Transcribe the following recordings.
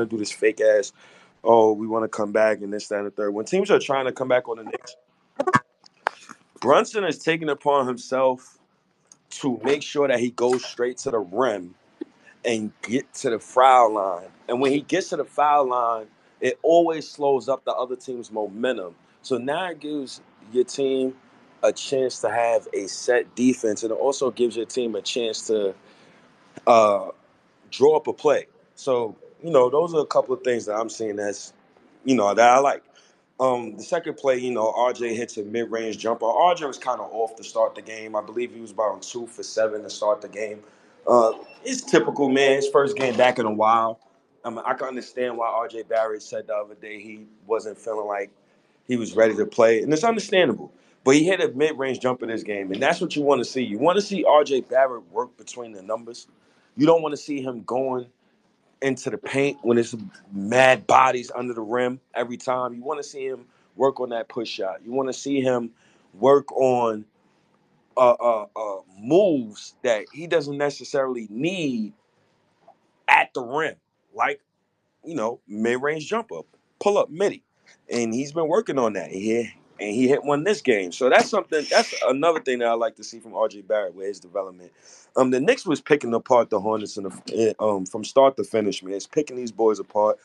to do this fake ass, oh, we want to come back and this, that, and the third. When teams are trying to come back on the Knicks, Brunson is taking upon himself to make sure that he goes straight to the rim and get to the foul line. And when he gets to the foul line, it always slows up the other team's momentum. So now it gives your team a chance to have a set defense, and it also gives your team a chance to uh, draw up a play. So you know, those are a couple of things that I'm seeing as you know that I like. Um, the second play, you know, RJ hits a mid-range jumper. RJ was kind of off to start the game. I believe he was about two for seven to start the game. Uh, it's typical, man. His first game back in a while. I mean, I can understand why RJ Barrett said the other day he wasn't feeling like he was ready to play, and it's understandable. But he hit a mid-range jumper this game, and that's what you want to see. You want to see RJ Barrett work between the numbers. You don't want to see him going into the paint when it's mad bodies under the rim every time. You want to see him work on that push shot. You want to see him work on uh, uh, uh, moves that he doesn't necessarily need at the rim, like you know mid range jumper, pull up midi, and he's been working on that. He and he hit one this game, so that's something. That's another thing that I like to see from RJ Barrett with his development. Um, the Knicks was picking apart the Hornets in the, um from start to finish. Man, it's picking these boys apart.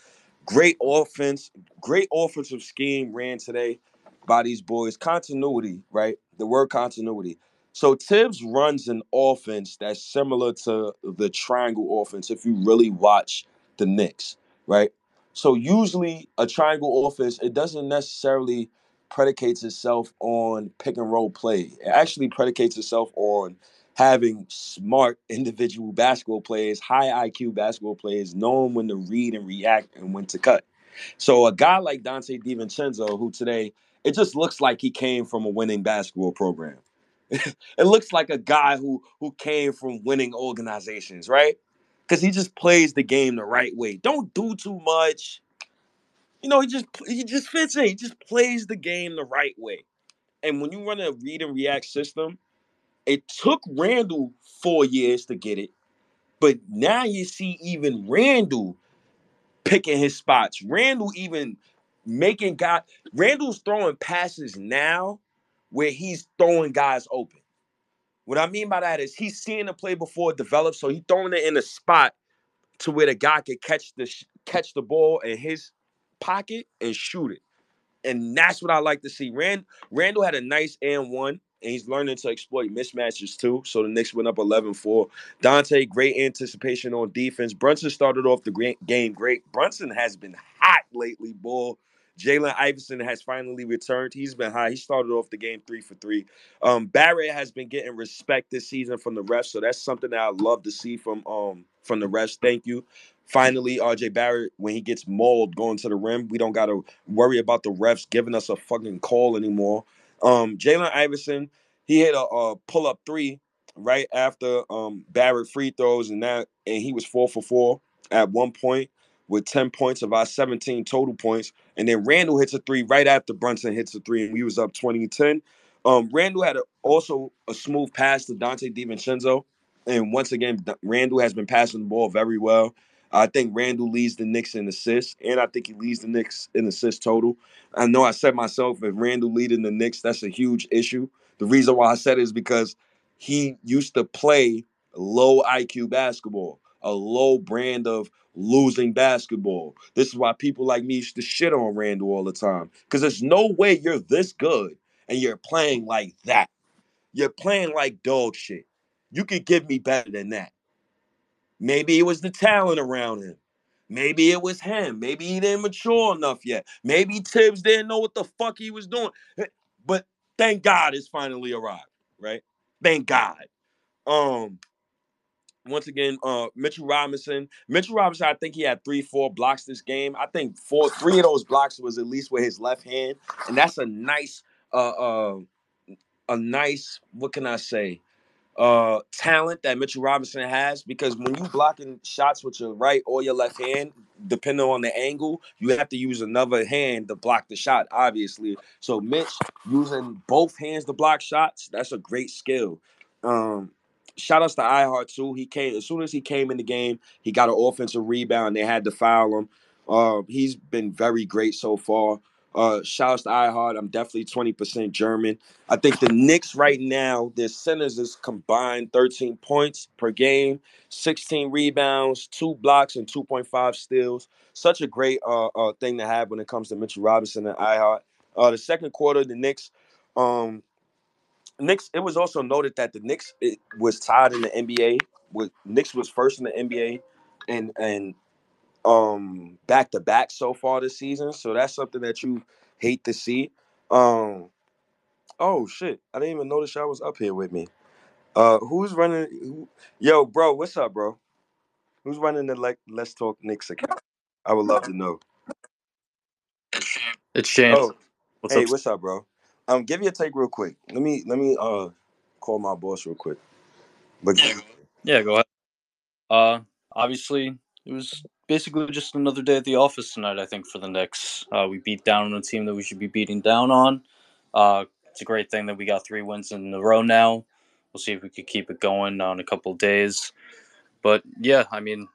Great offense, great offensive scheme ran today by these boys. Continuity, right? The word continuity. So Thibs runs an offense that's similar to the triangle offense if you really watch the Knicks, right? So usually a triangle offense, it doesn't necessarily predicates itself on pick and roll play. It actually predicates itself on having smart individual basketball players, high IQ basketball players, knowing when to read and react and when to cut. So a guy like Donte DiVincenzo, who today it just looks like he came from a winning basketball program. it looks like a guy who who came from winning organizations, right? Because he just plays the game the right way. Don't do too much. You know, he just he just fits in. He just plays the game the right way. And when you run a read and react system, it took Randle four years to get it, but now you see even Randle picking his spots. Randle even making guys. Randle's throwing passes now where he's throwing guys open. What I mean by that is he's seeing the play before it develops, so he's throwing it in a spot to where the guy can catch the catch the ball in his pocket and shoot it. And that's what I like to see. Rand Randle had a nice and one and he's learning to exploit mismatches too. So the Knicks went up 11-4. Donte, great anticipation on defense. Brunson started off the game great. Brunson has been hot lately, bull. Jalen Iverson has finally returned. He's been high. He started off the game three for three. Um, Barrett has been getting respect this season from the refs, so that's something that I love to see from um from the refs. Thank you. Finally, RJ Barrett, when he gets mauled going to the rim, we don't got to worry about the refs giving us a fucking call anymore. Um, Jalen Iverson, he hit a, a pull up three right after um, Barrett free throws, and that and he was four for four at one point with 10 points of our 17 total points. And then Randle hits a three right after Brunson hits a three, and we was up 20 10. Um, Randle had a, also a smooth pass to Donte DiVincenzo. And once again, Randle has been passing the ball very well. I think Randle leads the Knicks in assists, and I think he leads the Knicks in assists total. I know I said myself, if Randle leading the Knicks, that's a huge issue. The reason why I said it is because he used to play low IQ basketball, a low brand of losing basketball. This is why people like me used to shit on Randle all the time. Because there's no way you're this good and you're playing like that. You're playing like dog shit. You could give me better than that. Maybe it was the talent around him. Maybe it was him. Maybe he didn't mature enough yet. Maybe Thibs didn't know what the fuck he was doing. Eh, but thank God it's finally arrived, right? Thank God. Um, once again, uh, Mitchell Robinson. Mitchell Robinson, I think he had three, four blocks this game. I think four, three of those blocks was at least with his left hand, and that's a nice, uh, uh, a nice. What can I say? Uh talent that Mitchell Robinson has because when you blocking shots with your right or your left hand, depending on the angle, you have to use another hand to block the shot, obviously. So Mitch using both hands to block shots, that's a great skill. Um shout outs to I-Hart too. He came as soon as he came in the game, he got an offensive rebound. They had to foul him. Uh, he's been very great so far. Uh, shout outs to I-Hart. I'm definitely 20% German. I think the Knicks right now, their centers is combined 13 points per game, 16 rebounds, two blocks, and 2.5 steals. Such a great uh, uh, thing to have when it comes to Mitchell Robinson and I-Hart. Uh, the second quarter, the Knicks, um, Knicks. It was also noted that the Knicks it was tied in the NBA. With Knicks was first in the NBA, and and um back to back so far this season. So that's something that you hate to see. Um oh shit. I didn't even notice y'all was up here with me. Uh who's running who, yo bro, what's up, bro? Who's running the like Let's Talk Knicks account? I would love to know. It's James. Oh, What's hey, up? what's up, bro? Um give me a take real quick. Let me let me uh call my boss real quick. But Yeah, go ahead. Uh, obviously, it was basically just another day at the office tonight. I think for the Knicks, uh, we beat down on a team that we should be beating down on. Uh, it's a great thing that we got three wins in a row now. We'll see if we could keep it going on a couple days. But yeah, I mean,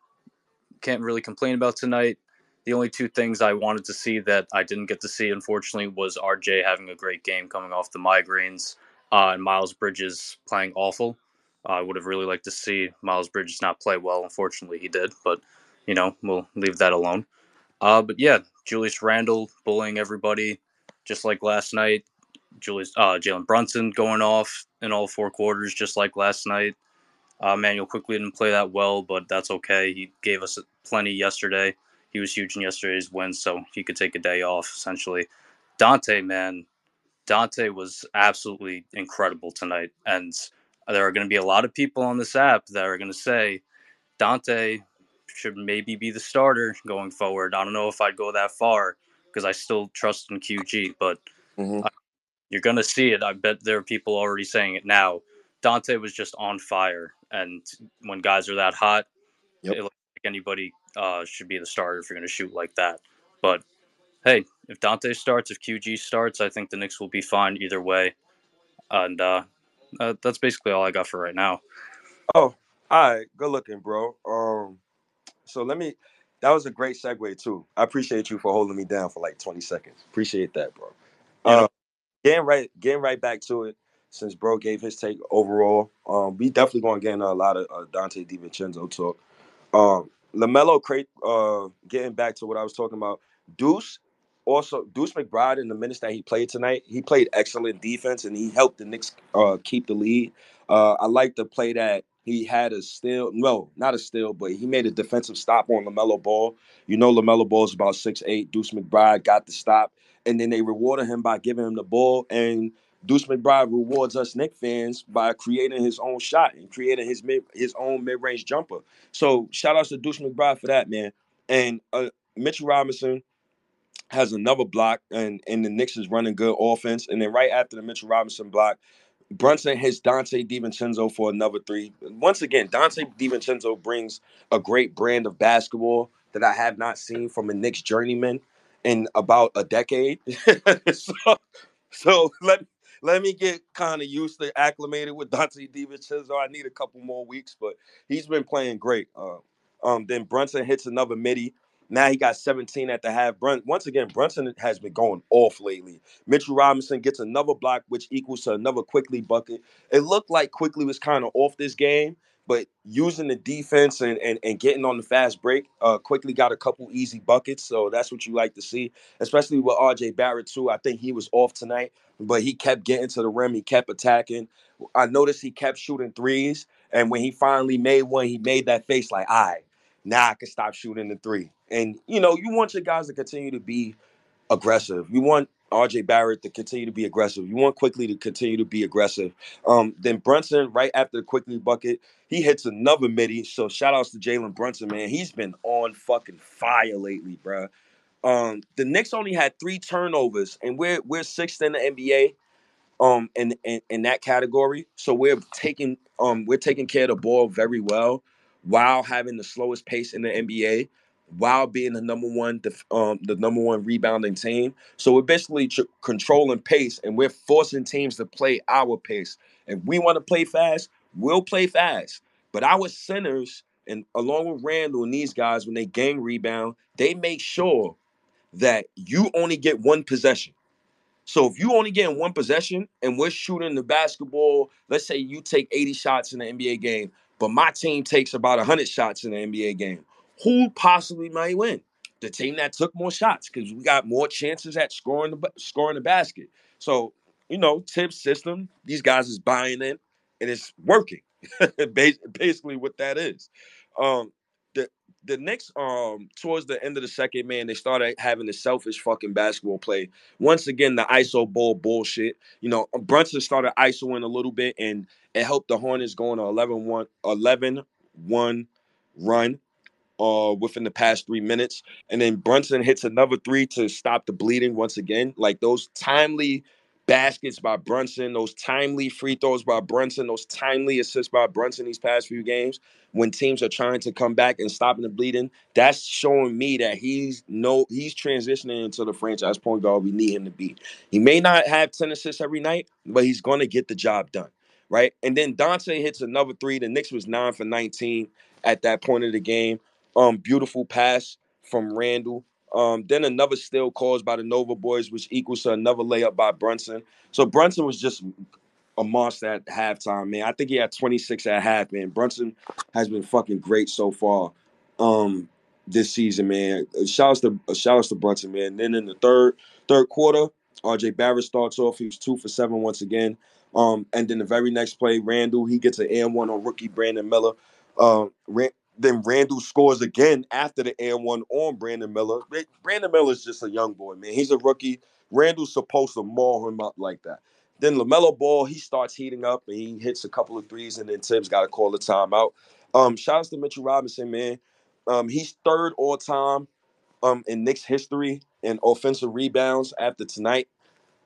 can't really complain about tonight. The only two things I wanted to see that I didn't get to see, unfortunately, was RJ having a great game coming off the migraines uh, and Miles Bridges playing awful. I would have really liked to see Miles Bridges not play well. Unfortunately, he did, but you know we'll leave that alone. Uh, but yeah, Julius Randle bullying everybody, just like last night. Julius uh, Jalen Brunson going off in all four quarters, just like last night. Uh, Manuel Quickley didn't play that well, but that's okay. He gave us plenty yesterday. He was huge in yesterday's win, so he could take a day off essentially. Donte, man, Donte was absolutely incredible tonight, and there are going to be a lot of people on this app that are going to say Donte should maybe be the starter going forward. I don't know if I'd go that far because I still trust in QG, but Mhm. you're going to see it. I bet there are people already saying it now. Donte was just on fire, and when guys are that hot, Yep. it looks like anybody uh, should be the starter if you're going to shoot like that. But hey, if Donte starts, if QG starts, I think the Knicks will be fine either way. And uh, uh, that's basically all I got for right now. Oh, all right, good looking, bro. Um, so let me. That was a great segue too. I appreciate you for holding me down for like 20 seconds. Appreciate that, bro. Yeah, Uh, getting right, getting right back to it. Since bro gave his take overall, um, we definitely gonna get into a lot of uh, Donte DiVincenzo talk. Um, LaMelo, crate. Uh, getting back to what I was talking about. Deuce, also Deuce McBride in the minutes that he played tonight, he played excellent defense and he helped the Knicks uh, keep the lead. Uh, I like the play that he had a steal. No, not a steal, but he made a defensive stop on LaMelo Ball. You know, LaMelo Ball is about six eight. Deuce McBride got the stop, and then they rewarded him by giving him the ball. And Deuce McBride rewards us Knicks fans by creating his own shot and creating his mid, his own mid range jumper. So shout outs to Deuce McBride for that, man. And uh, Mitchell Robinson has another block, and and the Knicks is running good offense. And then right after the Mitchell Robinson block, Brunson hits Donte DiVincenzo for another three. Once again, Donte DiVincenzo brings a great brand of basketball that I have not seen from a Knicks journeyman in about a decade. so, so let let me get kind of used to acclimated with Donte DiVincenzo. I need a couple more weeks, but he's been playing great. Uh, um, then Brunson hits another midi. Now he got 17 at the half. Brun- once again, Brunson has been going off lately. Mitchell Robinson gets another block, which equals to another Quickley bucket. It looked like Quickley was kind of off this game, but using the defense and, and, and getting on the fast break, uh, Quickley got a couple easy buckets. So that's what you like to see, especially with RJ Barrett, too. I think he was off tonight, but he kept getting to the rim. He kept attacking. I noticed he kept shooting threes. And when he finally made one, he made that face like, right, now I can stop shooting the three. And, you know, you want your guys to continue to be aggressive. You want RJ Barrett to continue to be aggressive. You want Quickley to continue to be aggressive. Um, then Brunson, right after the Quickley bucket, he hits another midi. So shout outs to Jalen Brunson, man. He's been on fucking fire lately, bruh. Um, the Knicks only had three turnovers, and we're we're sixth in the NBA um in, in in that category. So we're taking um we're taking care of the ball very well while having the slowest pace in the NBA, while being the number one def- um the number one rebounding team. So we're basically tr- controlling pace and we're forcing teams to play our pace. If we want to play fast, we'll play fast. But our centers and along with Randle and these guys, when they gang rebound, they make sure that you only get one possession so if you only get one possession and we're shooting the basketball, let's say you take 80 shots in the NBA game, but my team takes about 100 shots in the NBA game, who possibly might win? The team that took more shots because we got more chances at scoring the scoring the basket. So you know, tip system, these guys is buying in, and it's working. Basically, what that is. Um, the Knicks, um, towards the end of the second, man, they started having the selfish fucking basketball play once again, the ISO ball bullshit. You know, Brunson started ISOing a little bit and it helped the Hornets go on a 11 1, 11 1 run uh within the past three minutes. And then Brunson hits another three to stop the bleeding once again. Like those timely baskets by Brunson, those timely free throws by Brunson, those timely assists by Brunson these past few games when teams are trying to come back and stopping the bleeding. That's showing me that he's no he's transitioning into the franchise point guard we need him to be. He may not have 10 assists every night, but he's gonna get the job done. Right. And then Donte hits another three. The Knicks was nine for 19 at that point of the game. Um, beautiful pass from Randle. Um, then another steal caused by the Nova boys, which equals to another layup by Brunson. So Brunson was just a monster at halftime, man. I think he had 26 at half, man. Brunson has been fucking great so far um this season, man. Uh, Shout out to uh, shout out to Brunson, man. Then in the third third quarter, RJ Barrett starts off. He was two for seven once again. Um, and then the very next play, Randle, he gets an and one on rookie Brandon Miller. Um, Ran- then Randle scores again after the and one on Brandon Miller. Ra- Brandon Miller's just a young boy, man. He's a rookie. Randle's supposed to maul him up like that. Then LaMelo Ball, he starts heating up and he hits a couple of threes, and then Thibs got to call the timeout. Um, shouts to Mitchell Robinson, man. Um, he's third all time um in Knicks history in offensive rebounds after tonight.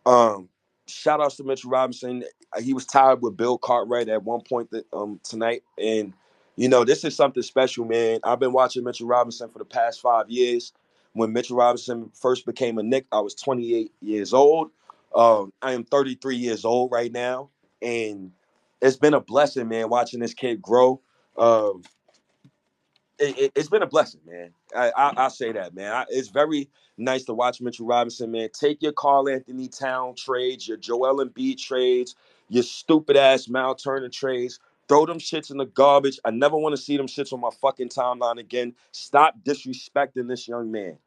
Um, shout outs to Mitchell Robinson. He was tied with Bill Cartwright at one point um tonight, and you know this is something special, man. I've been watching Mitchell Robinson for the past five years. When Mitchell Robinson first became a Knick, I was 28 years old. Um, I am 33 years old right now, and it's been a blessing, man, watching this kid grow. Um, it, it, has been a blessing, man. I, I I say that, man. I, it's very nice to watch Mitchell Robinson, man. Take your Karl-Anthony Towns trades, your Joel Embiid trades, your stupid ass Mal Turner trades. Throw them shits in the garbage. I never want to see them shits on my fucking timeline again. Stop disrespecting this young man.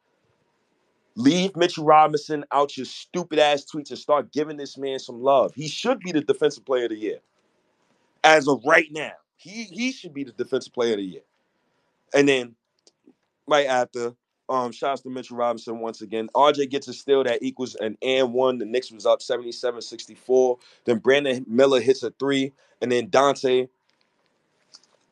Leave Mitchell Robinson out your stupid ass tweets and start giving this man some love. He should be the defensive player of the year. As of right now, he he should be the defensive player of the year. And then right after, um, shouts to Mitchell Robinson once again. RJ gets a steal that equals an and one. The Knicks was up 77-64. Then Brandon Miller hits a three. And then Donte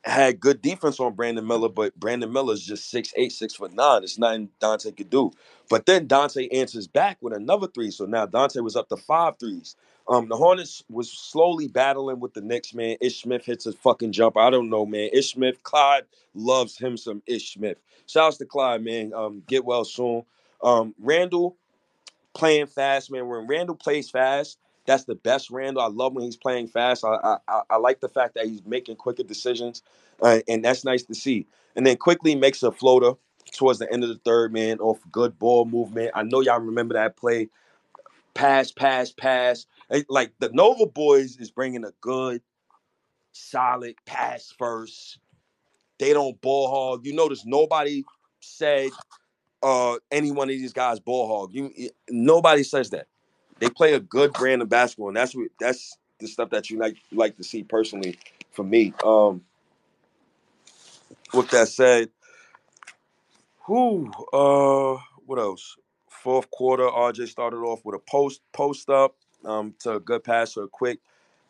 had good defense on Brandon Miller, but Brandon Miller's just six eight, six foot nine. It's nothing Donte could do. But then Donte answers back with another three. So now Donte was up to five threes. Um, the Hornets was slowly battling with the Knicks, man. Ish Smith hits a fucking jumper. I don't know, man. Ish Smith, Clyde loves him some Ish Smith. Shouts to Clyde, man. Um, get well soon. Um, Randle playing fast, man. When Randle plays fast, that's the best Randle. I love when he's playing fast. I I, I- like the fact that he's making quicker decisions, uh, and that's nice to see. And then Quickley makes a floater towards the end of the third, man, off good ball movement. I know y'all remember that play. Pass, pass, pass. Eh, Like the Nova boys is bringing a good, solid pass first. They don't ball hog. You notice nobody said uh any one of these guys ball hog. You nobody says that. They play a good brand of basketball, and that's what that's the stuff that you like like to see personally for me. Um with that said, who uh what else? Fourth quarter, RJ started off with a post post up um to a good pass or a quick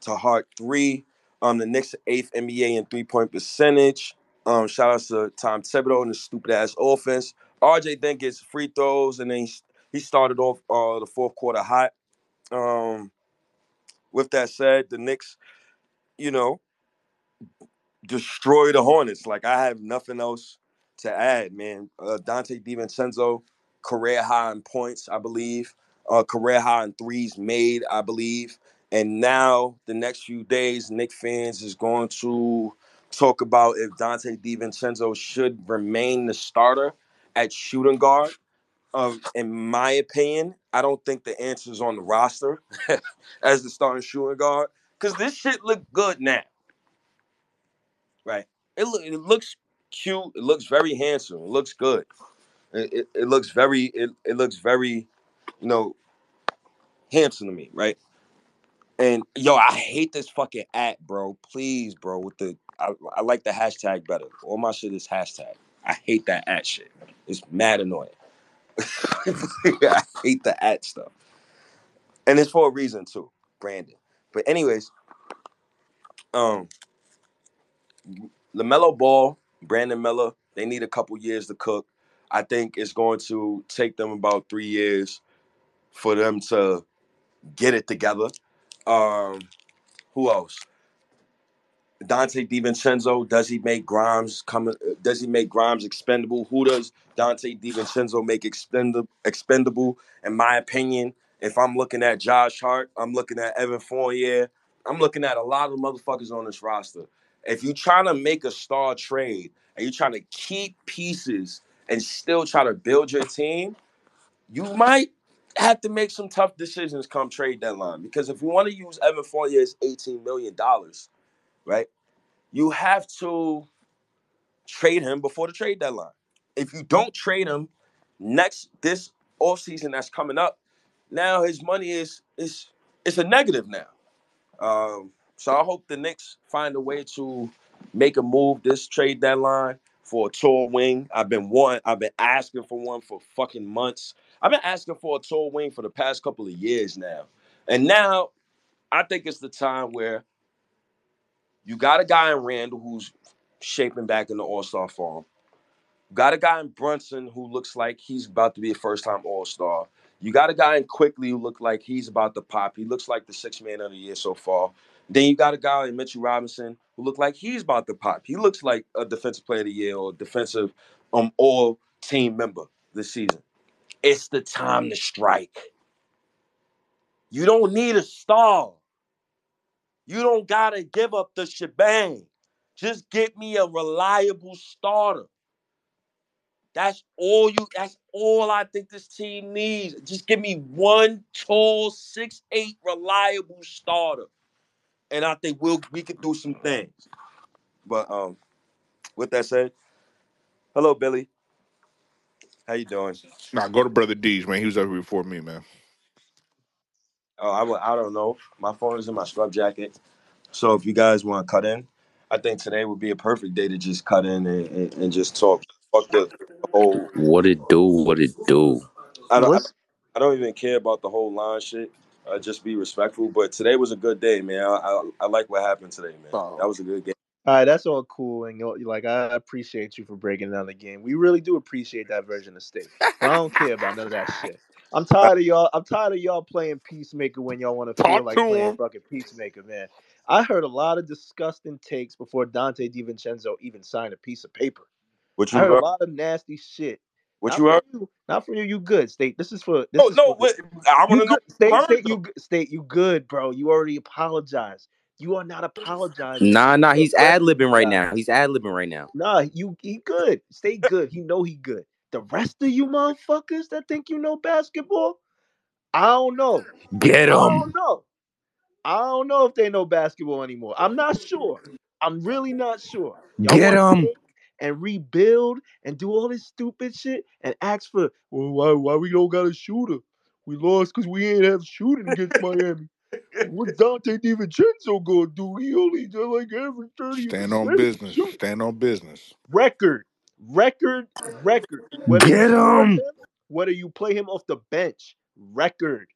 to Hart three. Um the Knicks eighth NBA in three point percentage. Um shout outs to Tom Thibodeau and the stupid ass offense. RJ then gets free throws and then he, he started off uh the fourth quarter hot. Um with that said, the Knicks, you know, destroy the Hornets. Like I have nothing else to add, man. Uh, Donte DiVincenzo, career high in points, I believe. Uh, career high in threes made, I believe. And now the next few days, Knick fans is going to talk about if Donte DiVincenzo should remain the starter at shooting guard. Um, in my opinion, I don't think the answer is on the roster as the starting shooting guard because this shit look good now, right? It, it looks cute. It looks very handsome. It looks good. It, it, looks very it, it looks very you know handsome to me, right? And yo, I hate this fucking at, bro. Please, bro. With the I, I like the hashtag better. All my shit is hashtag. I hate that at shit. It's mad annoying. I hate the at stuff. And it's for a reason too, Brandon. But anyways, um LaMelo Ball, Brandon Miller, they need a couple years to cook. I think it's going to take them about three years for them to get it together. Um, who else? Donte DiVincenzo, does he make Grimes come? Does he make Grimes expendable? Who does Donte DiVincenzo make expendable? Expendable, in my opinion. If I'm looking at Josh Hart, I'm looking at Evan Fournier. I'm looking at a lot of motherfuckers on this roster. If you're trying to make a star trade and you're trying to keep pieces and still try to build your team, you might have to make some tough decisions come trade deadline. Because if you want to use Evan Fournier's $18 million, right? You have to trade him before the trade deadline. If you don't trade him next this offseason that's coming up, now his money is is it's a negative now. Um, so I hope the Knicks find a way to make a move this trade deadline for a tall wing. I've been one, I've been asking for one for fucking months. I've been asking for a tall wing for the past couple of years now. And now I think it's the time where you got a guy in Randle who's shaping back in the All-Star form. Got a guy in Brunson who looks like he's about to be a first-time All-Star. You got a guy in Quickley who look like he's about to pop. He looks like the sixth man of the year so far. Then you got a guy in Mitchell Robinson who look like he's about to pop. He looks like a defensive player of the year or defensive um all team member this season. It's the time to strike. You don't need a star. You don't gotta give up the shebang. Just get me a reliable starter. That's all you. That's all I think this team needs. Just give me one tall, six eight, reliable starter, and I think we'll we could do some things. But um, with that said, hello Billy. How you doing? Nah, go to Brother D's, man. He was over before me, man. Oh, I, I don't know. My phone is in my scrub jacket. So if you guys want to cut in, I think today would be a perfect day to just cut in and, and, and just talk. Fuck the, the whole. What it do? What it do? I don't. I, What's I don't even care about the whole line shit. Uh, just be respectful. But today was a good day, man. I, I, I like what happened today, man. That oh. was a good game. All right, that's all cool, and you're- like I appreciate you for breaking down the game. We really do appreciate that version of state. I don't care about none of that shit. I'm tired of y'all. I'm tired of y'all playing peacemaker when y'all want to feel like playing him. fucking peacemaker, man. I heard a lot of disgusting takes before Donte DiVincenzo even signed a piece of paper. Which I you heard a lot of nasty shit. What Not you are? you. Not from you. You good, state. This is for. This oh, No, is no. for. What, I want to know. state. What you State. You state. You good, bro. You already apologized. You are not apologizing. Nah, nah. He's ad libbing right now. He's ad libbing right now. Nah, you he good. Stay good. He know he good. The rest of you motherfuckers that think you know basketball, I don't know. Get I him. don't know. I don't know if they know basketball anymore. I'm not sure. I'm really not sure. Y'all Get want him. To take and rebuild and do all this stupid shit and ask for well, why why we don't got a shooter? We lost because we ain't have shooting against Miami. What Donte DiVincenzo gonna do? He only did like every 30 Stand on business. shoot Stand on business. record, record, record. Whether Get him. him, whether you play him off the bench, record.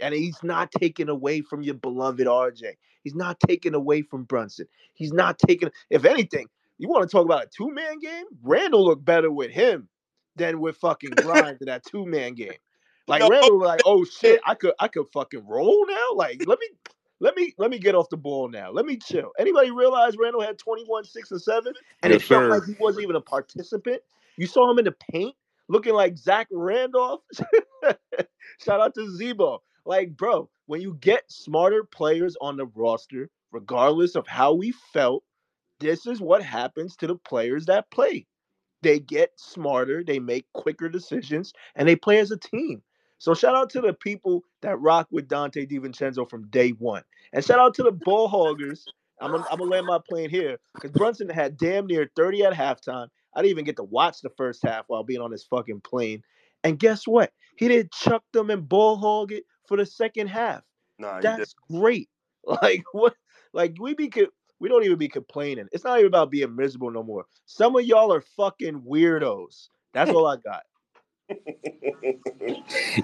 And he's not taken away from your beloved RJ. He's not taken away from Brunson. He's not taken. If anything, you want to talk about a two man game? Randle looked better with him than with fucking Grimes in that two man game. Like Yo, Randle, was like, oh shit, I could, I could fucking roll now. Like, let me, let me, let me get off the ball now. Let me chill. Anybody realize Randle had 21, six, and seven, and Yes, it felt sir. like he wasn't even a participant. You saw him in the paint looking like Zach Randolph. Shout out to Z-Bo. Like, bro, when you get smarter players on the roster, regardless of how we felt, this is what happens to the players that play. They get smarter, they make quicker decisions, and they play as a team. So shout out to the people that rock with Donte DiVincenzo from day one. And shout out to the ball hoggers. I'm gonna, I'm gonna land my plane here because Brunson had damn near 30 at halftime. I didn't even get to watch the first half while being on this fucking plane. And guess what? He didn't chuck them and ball hog it for the second half. Nah. That's great. Like what? Like we be we don't even be complaining. It's not even about being miserable no more. Some of y'all are fucking weirdos. That's all I got.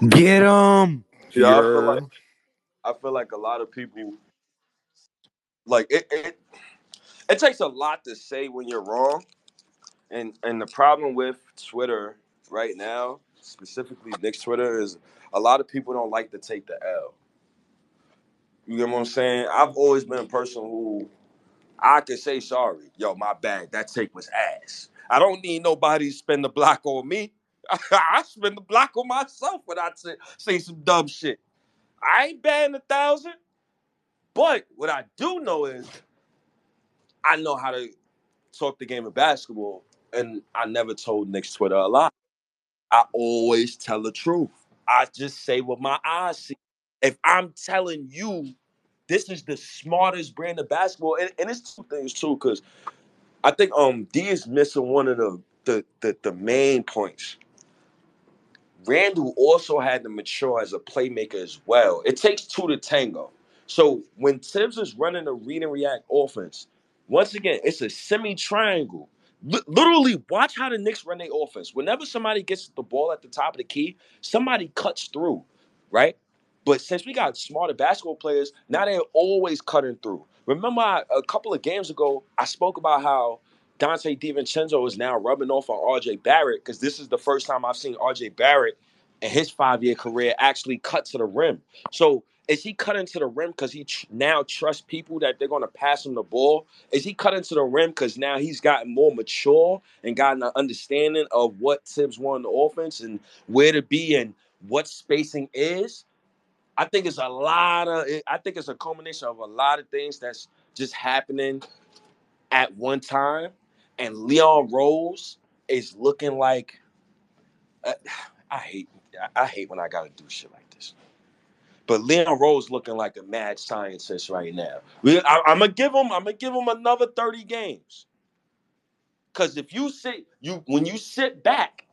Get them. Yeah, I feel like I feel like a lot of people like it, it it takes a lot to say when you're wrong. And and the problem with Twitter right now, specifically Knicks Twitter, is a lot of people don't like to take the L. You get what I'm saying? I've always been a person who I can say sorry. Yo, my bad. That take was ass. I don't need nobody to spend the block on me. I spend the block on myself when I say, some dumb shit. I ain't batting a thousand. But what I do know is I know how to talk the game of basketball, and I never told Knicks Twitter a lie. I always tell the truth. I just say what my eyes see. If I'm telling you this is the smartest brand of basketball, and, and it's two things too, because I think um D is missing one of the the the, the main points. Randle also had to mature as a playmaker as well. It takes two to tango. So when Thibs is running a read and react offense, once again, it's a semi triangle. literally, watch how the Knicks run their offense. Whenever somebody gets the ball at the top of the key, somebody cuts through, right? But since we got smarter basketball players, now they're always cutting through. Remember, I, a couple of games ago, I spoke about how Donte DiVincenzo is now rubbing off on RJ Barrett because this is the first time I've seen RJ Barrett in his five year career actually cut to the rim. So is he cutting to the rim because he tr- now trusts people that they're going to pass him the ball? Is he cutting to the rim because now he's gotten more mature and gotten an understanding of what Thibs want in the offense and where to be and what spacing is? I think it's a lot of. I think it's a culmination of a lot of things that's just happening at one time, and Leon Rose is looking like. uh, I hate. I- hate when I gotta do shit like this. But Leon Rose looking like a mad scientist right now. I, am gonna give him. I'm gonna give him another 30 games. Cause if you sit, you when you sit back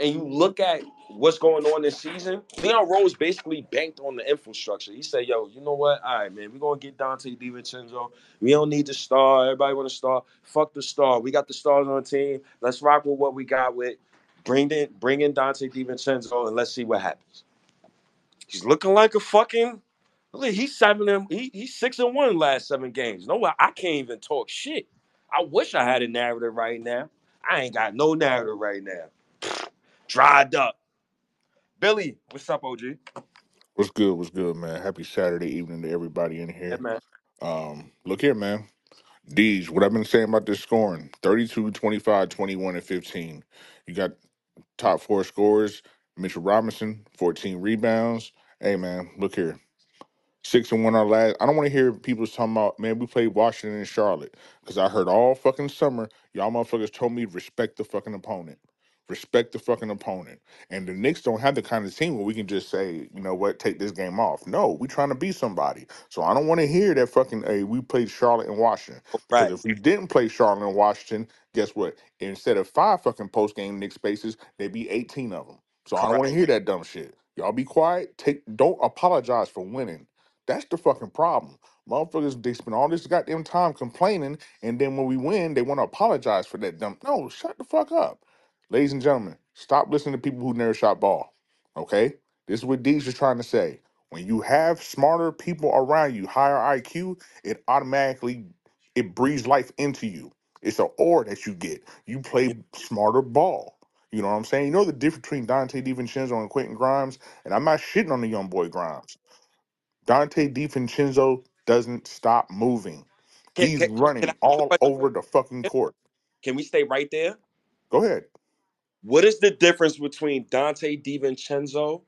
and you look at what's going on this season, Leon Rose basically banked on the infrastructure. He said, "Yo, you know what? All right, man, we're gonna get Donte DiVincenzo. We don't need the star. Everybody want a star. Fuck the star. We got the stars on the team. Let's rock with what we got with. Bring in, bring in Donte DiVincenzo, and let's see what happens. He's looking like a fucking. Look, he's seven and he, he's six and one last seven games. No, way, I can't even talk shit. I wish I had a narrative right now. I ain't got no narrative right now. Dried up. Billy, what's up, OG? What's good? What's good, man? Happy Saturday evening to everybody in Yeah, here. man. Um, look here, man. D's, what I've been saying about this scoring 32, 25, 21, and 15. You got top four scorers Mitchell Robinson, 14 rebounds. Hey, man, look here. Six and one our last. I don't want to hear people talking about, man, we played Washington and Charlotte. Because I heard all fucking summer, y'all motherfuckers told me respect the fucking opponent. Respect the fucking opponent. And the Knicks don't have the kind of team where we can just say, you know what, take this game off. No, we trying to be somebody. So I don't want to hear that fucking, hey, we played Charlotte and Washington. Oh, because Right. if we didn't play Charlotte and Washington, guess what? Instead of five fucking post game Knicks spaces, there'd be 18 of them. So I don't Correct. want to hear that dumb shit. Y'all be quiet. Take don't apologize for winning. That's the fucking problem. Motherfuckers, they spend all this goddamn time complaining, and then when we win, they want to apologize for that dumb. No, shut the fuck up. Ladies and gentlemen, stop listening to people who never shot ball. Okay? This is what Deej is trying to say. When you have smarter people around you, higher IQ, it automatically it breathes life into you. It's an aura that you get. You play smarter ball. You know what I'm saying? You know the difference between Donte DiVincenzo and Quentin Grimes? And I'm not shitting on the young boy Grimes. Donte DiVincenzo doesn't stop moving. Can, He's can, can I running ask a all question? over the fucking court. Can we stay right there? Go ahead. What is the difference between Donte DiVincenzo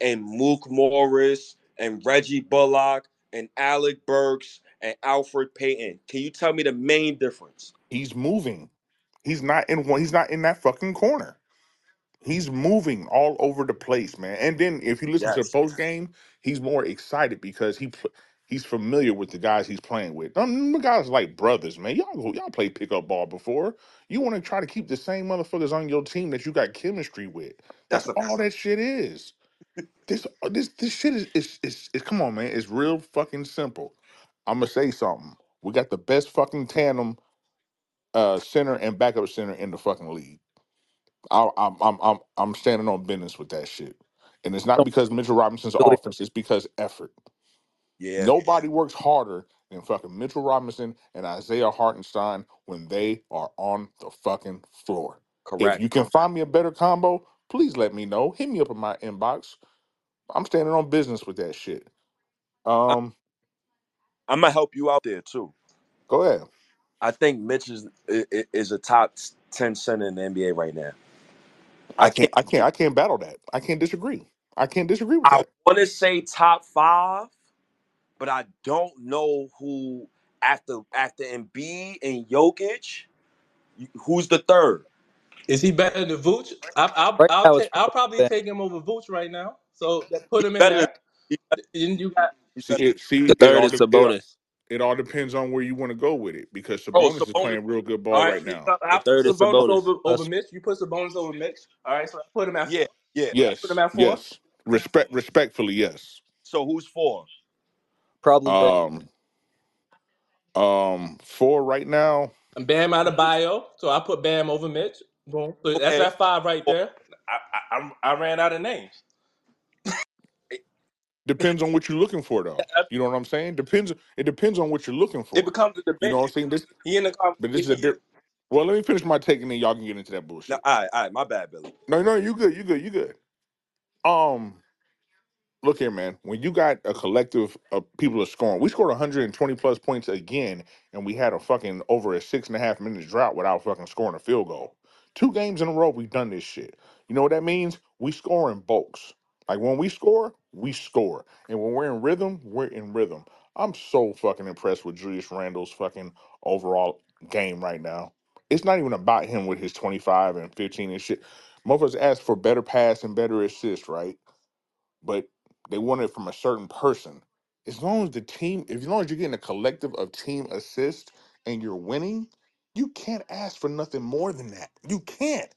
and Mook Morris and Reggie Bullock and Alec Burks and Elfrid Payton. Can you tell me the main difference? He's moving. He's not in one. He's not in that fucking corner. He's moving all over the place, man. And then if you listen to the Yes, post game, he's more excited because he pl- he's familiar with the guys he's playing with. Them guys like brothers, man. Y'all go- y'all play pickup ball before. You want to try to keep the same motherfuckers on your team that you got chemistry with. That's that's all that shit is. This this this shit is is is, is come on, man. It's real fucking simple. I'm gonna say something. We got the best fucking tandem uh center and backup center in the fucking league. I, I'm I'm I'm I'm standing on business with that shit, and it's not because Mitchell Robinson's offense. It's because effort. Yeah, Nobody works harder than fucking Mitchell Robinson and Isaiah Hartenstein when they are on the fucking floor. Correct. If correct. you can find me a better combo, please let me know. Hit me up in my inbox. I'm standing on business with that shit. I, Um, I'm gonna help you out there too. go ahead. I think Mitch is i- i- is a top ten center in the NBA right now. I I can't can't. I can't I can't battle that. I can't disagree. I can't disagree with I that. want to say top five, but I don't know who after after Embiid and Jokic. Who's the third? Is he better than Vooch? I, I'll Right I'll now, I'll probably probably take him over Vooch right now. So put him in better there. He's better, Then you got he's See it. The See it third all. is de- It, Sabonis. it all depends on where you want to go with it because Oh, Sabonis is playing real good ball right. right now. So The I put third is Sabonis Sabonis. over over Mitch. You put Sabonis over Mitch. All right. So I put him at Yeah, yeah. yes, put him Yes, at four. yes. Respect, respectfully, yes. So who's four? Probably Ben. Um, um, for right now, And Bam out of bio. So I put Bam over Mitch. Boom. So that's Okay. at five right there. I I, I I ran out of names. depends on what you're looking for, though. You know what I'm saying? Depends. It depends on what you're looking for. It for. becomes a You know debate. what I'm saying? This, He in the but this is a conversation. different. Well, let me finish my take, and then y'all can get into that No, bullshit. all right, all right. My bad, Billy. No, no, you good, you good, you good. Um, look here, man. When you got a collective of people are scoring, we scored 120 plus points again, and we had a fucking over a six and a half minute drought without fucking scoring a field goal. Two games in a row, we've done this shit. You know what that means? We score in bulks. Like when we score, we score, and when we're in rhythm, we're in rhythm. I'm so fucking impressed with Julius Randle's fucking overall game right now. It's not even about him with his 25 and 15 and shit. Motherfuckers ask for better pass and better assist, right? but they want it from a certain person. As long as the team, as long as you're getting a collective of team assists and you're winning, you can't ask for nothing more than that. You can't.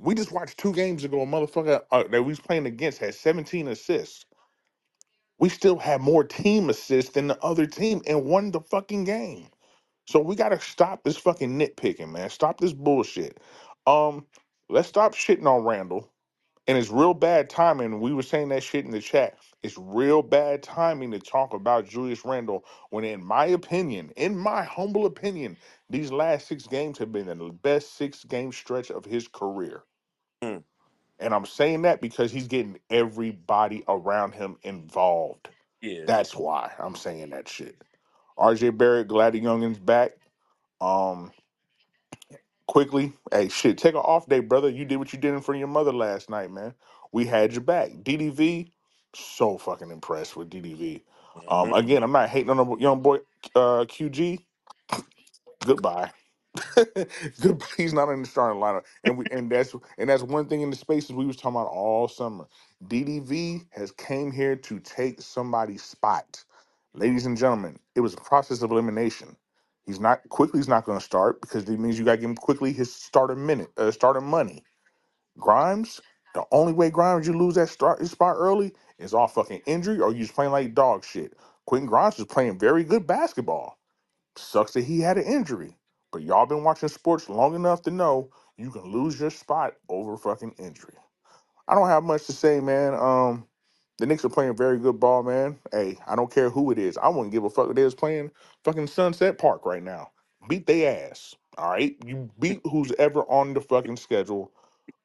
We just watched two games ago. A motherfucker uh, that we was playing against had 17 assists. We still had more team assists than the other team and won the fucking game. So we gotta stop this fucking nitpicking, man. Stop this bullshit. Um, let's stop shitting on Randle. And it's real bad timing. We were saying that shit in the chat. It's real bad timing to talk about Julius Randle when, in my opinion, in my humble opinion, these last six games have been the best six game stretch of his career. Hmm, And I'm saying that because he's getting everybody around him involved. yeah. That's why I'm saying that shit. RJ Barrett, glad the youngin's back. Um, Quickley. Hey, shit, take an off day, brother. You did what you did in front of your mother last night, man. We had your back. DDV, so fucking impressed with DDV. Um, hmm again, I'm not hating on the young boy uh, QG. Goodbye. Goodbye. He's not in the starting lineup, and we and that's and that's one thing in the spaces we was talking about all summer. DDV has came here to take somebody's spot, ladies and gentlemen. It was a process of elimination. He's not Quickley. He's not going to start because it means you got to give him Quickley his starter minute, uh, starter money. Grimes, the only way Grimes you lose that start his spot early is off fucking injury or you just playing like dog shit. Quentin Grimes is playing very good basketball. Sucks that he had an injury. But y'all been watching sports long enough to know you can lose your spot over fucking injury. I don't have much to say, man. Um, the Knicks are playing very good ball, man. Hey, I don't care who it is. I wouldn't give a fuck if they was playing fucking Sunset Park right now. Beat they ass. All right. You beat who's ever on the fucking schedule.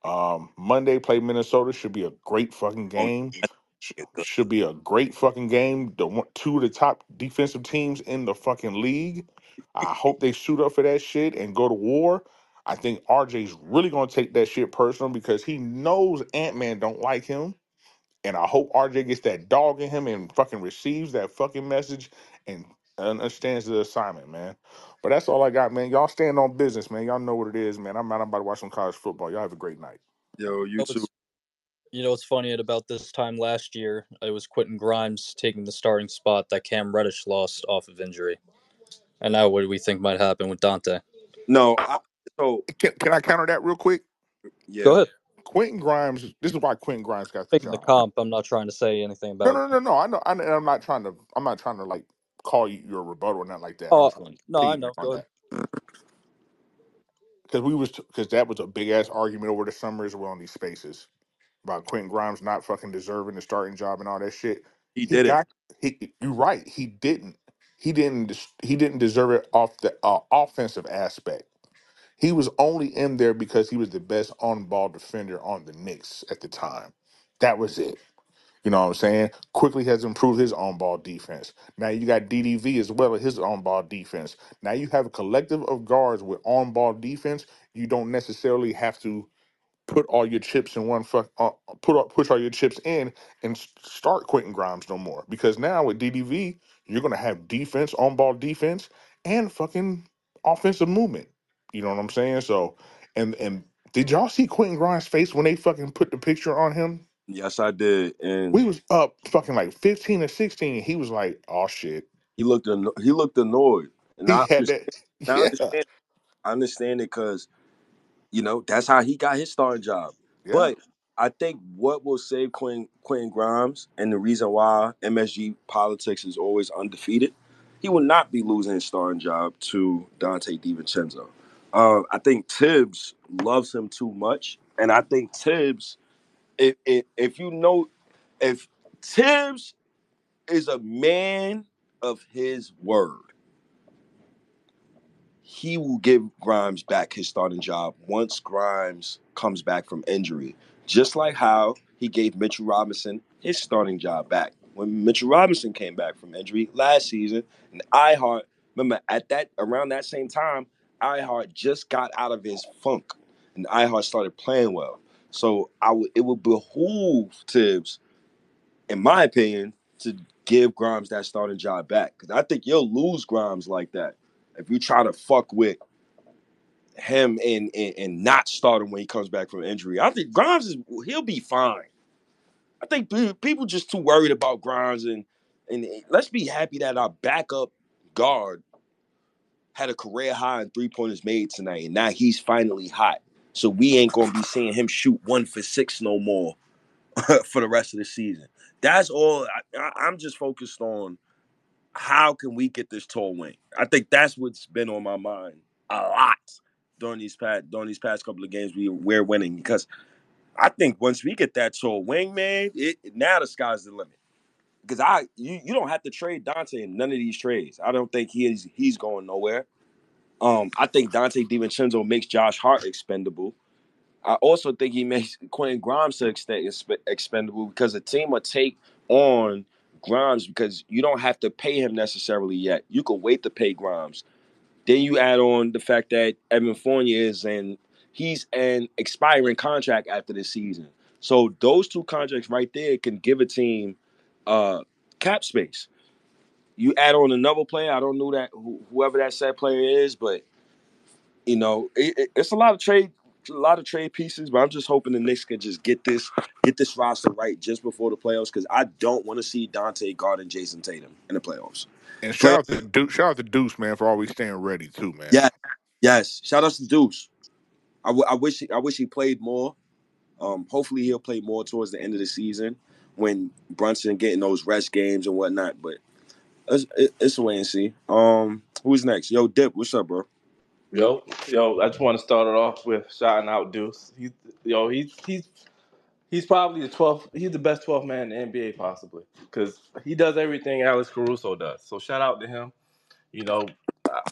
Um, Monday play Minnesota should be a great fucking Oh, game. yeah, Sh- yeah, good. Should be a great fucking game. The one, two of the top defensive teams in the fucking league. I hope they shoot up for that shit and go to war. I think RJ's really gonna take that shit personal because he knows Ant Man don't like him And I hope RJ gets that dog in him and fucking receives that fucking message and understands the assignment, man. But that's all I got, man. Y'all stand on business, man. Y'all know what it is, man. I'm out. I'm about to watch some college football. Y'all have a great night. Yo, you know too. you know what's funny At about this time last year? It was Quentin Grimes taking the starting spot that Cam Reddish lost off of injury. And now what do we think might happen with Donte? No, I, so Can, can I counter that real quick? yeah, Go ahead. Quentin Grimes. This is why Quentin Grimes got the Taking the job. comp, I'm not trying to say anything No, about. no, no, no. I know. I know I'm not trying to. I'm not trying to like call you your rebuttal or nothing like that. I Oh just want to no, I piggyback know. on Go ahead. that because we was because that was a big ass argument over the summer as well on these spaces about Quentin Grimes not fucking deserving the starting job and all that shit. he He did it. got. He. You're right. He didn't. He didn't. des- He didn't deserve it off the uh, offensive aspect. He was only in there because he was the best on ball defender on the Knicks at the time. That was it. You know what I'm saying? Quickley has improved his on ball defense. Now you got DDV as well as his on ball defense. Now you have a collective of guards with on ball defense. You don't necessarily have to put all your chips in one fuck. Uh, put all- push all your chips in and start Quentin Grimes no more because now with DDV you're gonna have defense, on ball defense, and fucking offensive movement. You know what I'm saying? So and and did y'all see Quentin Grimes' face when they fucking put the picture on him? Yes, I did, and We was up fucking like 15 or 16, and he was like, oh shit. he looked anno- he looked annoyed, and He I had understand. that. I Yeah. understand. I understand it because you know that's how he got his starting job. Yeah. But I think what will save Quentin, Quentin Grimes and the reason why MSG politics is always undefeated, he will not be losing his starting job to Donte DiVincenzo. Uh, I think Thibs loves him too much, and I think Thibs, if if, if you know, if Thibs is a man of his word, he will give Grimes back his starting job once Grimes comes back from injury. Just like how he gave Mitchell Robinson his starting job back when Mitchell Robinson came back from injury last season. And I-Hart remember at that around that same time, I-Hart just got out of his funk, and I-Hart started playing well. So I would it would behoove Thibs, in my opinion, to give Grimes that starting job back because I think you'll lose Grimes like that if you try to fuck with him and, and and not start him when he comes back from injury. I think Grimes is he'll be fine. I think people just too worried about Grimes and and let's be happy that our backup guard had a career high in three pointers made tonight, and now he's finally hot. So we ain't gonna be seeing him shoot one for six no more for the rest of the season. That's all. I, I'm just focused on how can we get this tall wing. I think that's what's been on my mind a lot during these past during these past couple of games we we're winning because I think once we get that tall wing, man, it now the sky's the limit. Because I you, you don't have to trade Donte in none of these trades. I don't think he is he's going nowhere. Um, I think Donte DiVincenzo makes Josh Hart expendable. I also think he makes Quentin Grimes to extent expe- expendable because the team will take on Grimes because you don't have to pay him necessarily yet. You could wait to pay Grimes. Then you add on the fact that Evan Fournier is and he's an expiring contract after this season. So those two contracts right there can give a team uh, cap space. You add on another player. I don't know that who, whoever that set player is, but you know it, it- it's a lot of trade, a lot of trade pieces. But I'm just hoping the Knicks can just get this get this roster right just before the playoffs because I don't want to see Donte guarding Jayson Tatum in the playoffs. And shout out to Deuce, shout out to Deuce, man, for always staying ready too, man. yeah, yes. Shout out to Deuce. I, w- I wish he, I wish he played more. Um, hopefully he'll play more towards the end of the season when Brunson getting those rest games and whatnot. But it's, it, it's a wait and see. Um, who's next? Yo, Dip, what's up, bro? Yo, yo, I just want to start it off with shouting out Deuce. He's yo, he's he's he's probably the twelfth. He's the best 12th man in the NBA possibly because he does everything Alex Caruso does. So shout out to him. You know,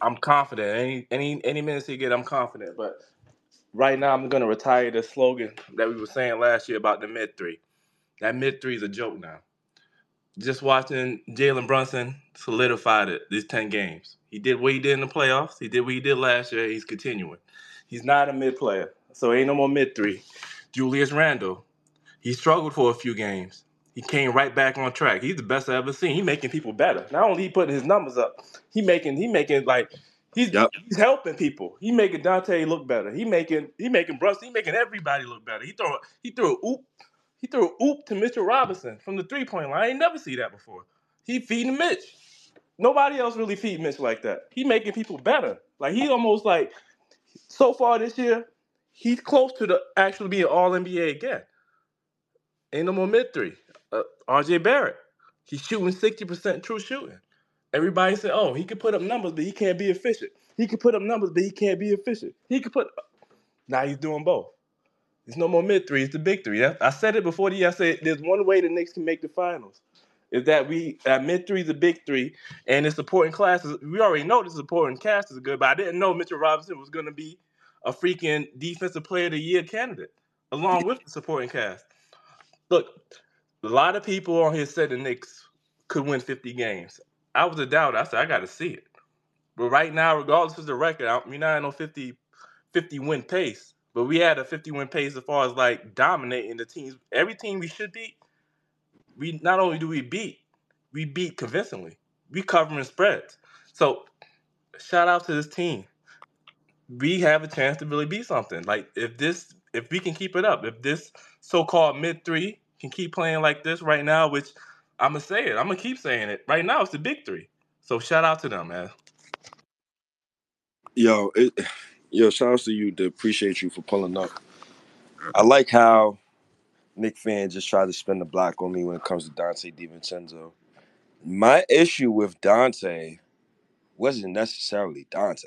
I'm confident. Any any any minutes he get, I'm confident. But right now, I'm gonna retire the slogan that we were saying last year about the mid three. That mid three is a joke now. Just watching Jalen Brunson solidified it these ten games. He did what he did in the playoffs. He did what he did last year. He's continuing. He's not a mid player, so ain't no more mid three. Julius Randle, he struggled for a few games. He came right back on track. He's the best I've ever seen. He making people better. Not only he putting his numbers up, he making he making like he's Yep. he's helping people. He making Donte look better. He making he making Brunson. He making everybody look better. He throw he threw a oop he threw oop to Mitchell Robinson from the three point line. I ain't never see that before. He feeding Mitch. Nobody else really feed Mitch like that. He making people better. Like he almost like so far this year, he's close to the actually being All NBA again. Ain't no more mid three. Uh, RJ Barrett, he's shooting sixty percent true shooting. Everybody said, "Oh, he could put up numbers, but he can't be efficient. He could put up numbers, but he can't be efficient. He could put." Now he's doing both. There's no more mid three. It's the big three. That- I said it before the year. I said there's one way the Knicks can make the finals. Is that we at mid three is the big three, and the supporting classes. We already know the supporting cast is good, but I didn't know Mitchell Robinson was going to be a freaking defensive player of the year candidate along with the supporting cast. Look, a lot of people on here said the Knicks could win 50 games. I was a doubter. I said I got to see it. But right now, regardless of the record, I- not in no 50, 50 win pace. But we had a 50 win pace as far as like dominating the teams. Every team we should beat, we not only do we beat, we beat convincingly. We covering spreads. So shout out to this team. We have a chance to really be something. Like if this, if we can keep it up, if this so-called mid three can keep playing like this right now, which I'm gonna say it, I'm gonna keep saying it. Right now, it's the big three. So shout out to them, man. Yo, it, yo, shout out to you. To appreciate you for pulling up. I like how Knick fan just tried to spin the block on me when it comes to Donte DiVincenzo. My issue with Donte wasn't necessarily Donte.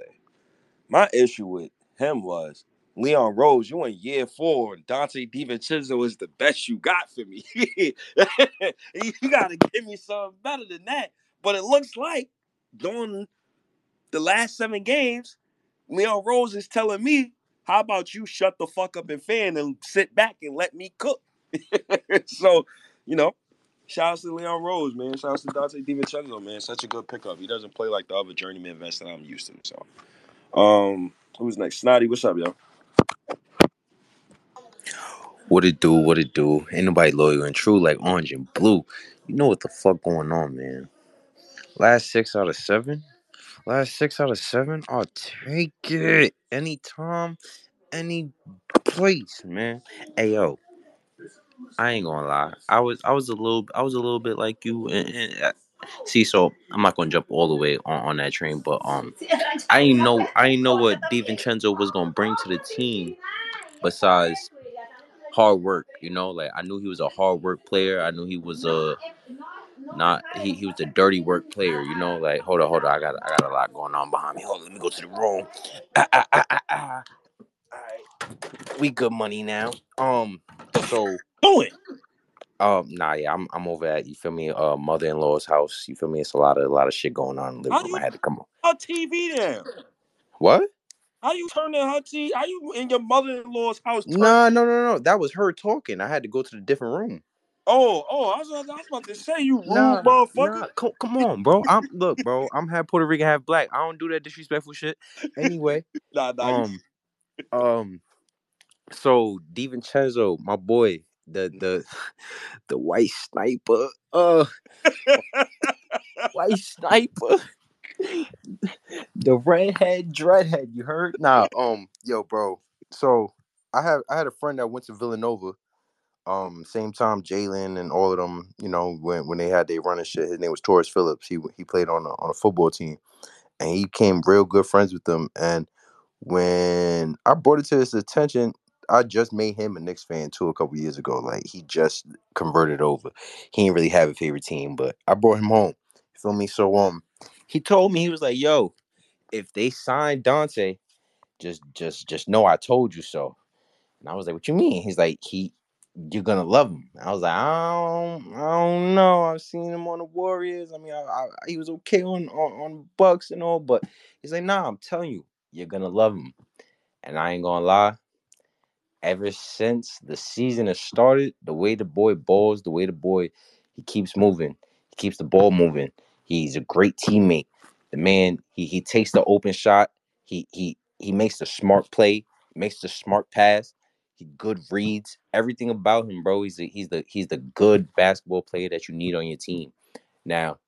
My issue with him was Leon Rose. You in year four, and Donte DiVincenzo is the best you got for me. you gotta give me something better than that. But it looks like during the last seven games, Leon Rose is telling me, "How about you shut the fuck up and fan and sit back and let me cook?" so, you know, shout out to Leon Rose, man. Shout out to Donte DiVincenzo, man. Such a good pickup. He doesn't play like the other journeyman vets that I'm used to. So, um, who's next? Snotty, what's up, yo? What it do? What it do? Ain't nobody loyal and true like orange and blue. You know what the fuck going on, man? Last six out of seven. Last six out of seven. I'll take it anytime, any place, man. Hey yo, I ain't gonna lie. I was I was a little I was a little bit like you. And, and, uh, see, so I'm not gonna jump all the way on, on that train, but um, I ain't know I ain't know what DiVincenzo was gonna bring to the team besides hard work. You know, like I knew he was a hard work player. I knew he was a not he, he was a dirty work player. You know, like hold on, hold on. I got I got a lot going on behind me. Hold on, let me go to the room. Ah, ah, ah, ah, ah. All right, we good money now. Um, so do it. um, nah, yeah, I'm I'm over at you feel me, uh, mother in law's house. You feel me? It's a lot of a lot of shit going on in the How living room. you I had to come on. her TV down? What? How you turning her TV? How you in your mother-in-law's house? Turn- No, no, no, no. That was her talking. I had to go to the different room. Oh, oh, I was, I was about to say you rude Nah, motherfucker. nah, come, come on, bro. I'm look, bro. I'm half Puerto Rican, half black. I don't do that disrespectful shit. Anyway, Nah, nah, um, um. So DiVincenzo, my boy, the the the white sniper, uh, white sniper, the redhead dreadhead. You heard? Nah, um, yo, bro. So I have I had a friend that went to Villanova. Um, same time Jalen and all of them. You know, when when they had their running shit. His name was Taurus Phillips. He he played on a, on a football team, and he became real good friends with them. And when I brought it to his attention, I just made him a Knicks fan too a couple years ago. Like he just converted over. He didn't really have a favorite team, but I brought him home. You feel me? So um, he told me he was like, "Yo, if they sign Donte, just just just know I told you so." And I was like, "What you mean?" He's like, "He." You're gonna love him. I was like, I don't, I don't know. I've seen him on the Warriors. I mean, I, I, he was okay on, on on Bucks and all, but he's like, Nah, I'm telling you, you're gonna love him. And I ain't gonna lie, ever since the season has started, the way the boy balls, the way the boy he keeps moving, he keeps the ball moving. He's a great teammate. The man, he he takes the open shot. He he he makes the smart play, makes the smart pass. Good reads, everything about him, bro. He's the, he's the he's the good basketball player that you need on your team. Now,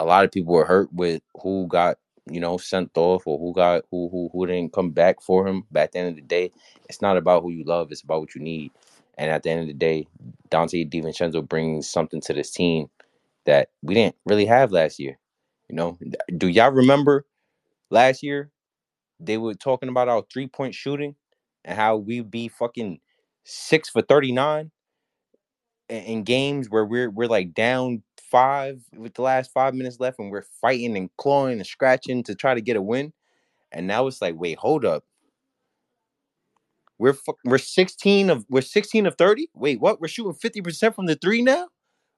a lot of people were hurt with who got you know sent off or who got who who who didn't come back for him. But at the end of the day, it's not about who you love; it's about what you need. And at the end of the day, Donte DiVincenzo brings something to this team that we didn't really have last year. You know, do y'all remember last year they were talking about our three point shooting and how we'd be fucking six for thirty nine in, in games where we're we're like down five with the last five minutes left and we're fighting and clawing and scratching to try to get a win. And now it's like, wait, hold up. We're we're 16 of we're 16 of 30. Wait, what? We're shooting 50% from the three now?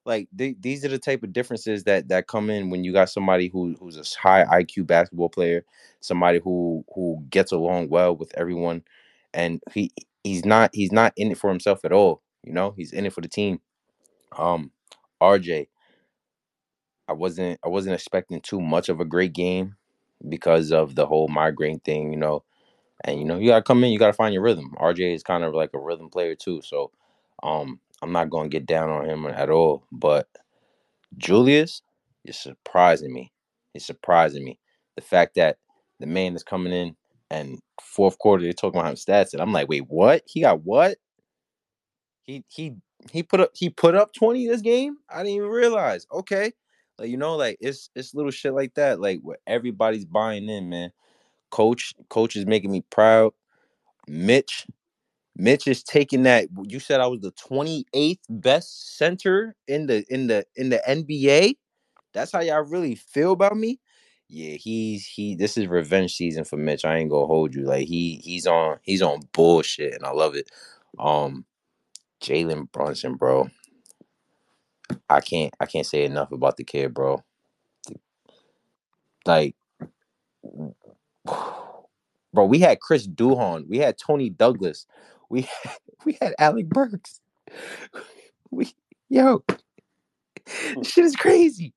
Like these are the type of differences that that come in when you got somebody who who's a high IQ basketball player, somebody who who gets along well with everyone, and he he's not he's not in it for himself at all. You know, he's in it for the team. Um, RJ, I wasn't I wasn't expecting too much of a great game because of the whole migraine thing, you know. And you know, you gotta come in, you gotta find your rhythm. RJ is kind of like a rhythm player too, so um, I'm not gonna get down on him at all. But Julius is surprising me. He's surprising me. The fact that the man is coming in and fourth quarter they're talking about his stats, and I'm like, wait, what? He got what? He he he put up he put up 20 this game. I didn't even realize. Okay, like you know, like it's it's little shit like that, like where everybody's buying in, man. Coach coach is making me proud. Mitch Mitch is taking that. You said I was the 28th best center in the in the in the NBA. That's how y'all really feel about me. Yeah, he's he. This is revenge season for Mitch. I ain't gonna hold you. Like he he's on he's on bullshit, and I love it. Um, Jalen Brunson, bro. I can't I can't say enough about the kid, bro. Like, bro, we had Chris Duhon, we had Toney Douglas, we we had Alec Burks. We yo, shit is crazy.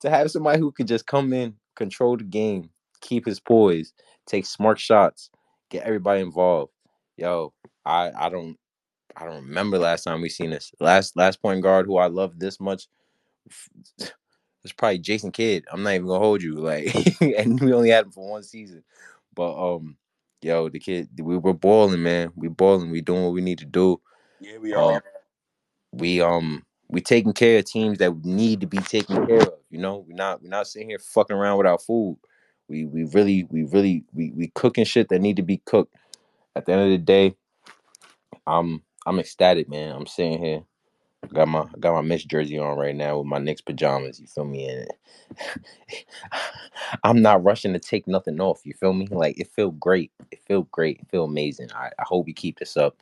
To have somebody who could just come in, control the game, keep his poise, take smart shots, get everybody involved. Yo, I I don't I don't remember last time we seen this. Last last point guard who I love this much it's probably Jason Kidd. I'm not even gonna hold you. Like, and we only had him for one season. But um, yo, the kid, we were balling, man. We balling. We doing what we need to do. Yeah, we Um, are. we um, we taking care of teams that need to be taken care of. You know, we're not we're not sitting here fucking around with our food. We we really we really we we cooking shit that need to be cooked. At the end of the day, I'm I'm ecstatic, man. I'm sitting here. I got my I got my Mitch jersey on right now with my Knicks pajamas. You feel me? And I'm not rushing to take nothing off. You feel me? Like it feel great. It feel great. It feel amazing. I, I hope we keep this up.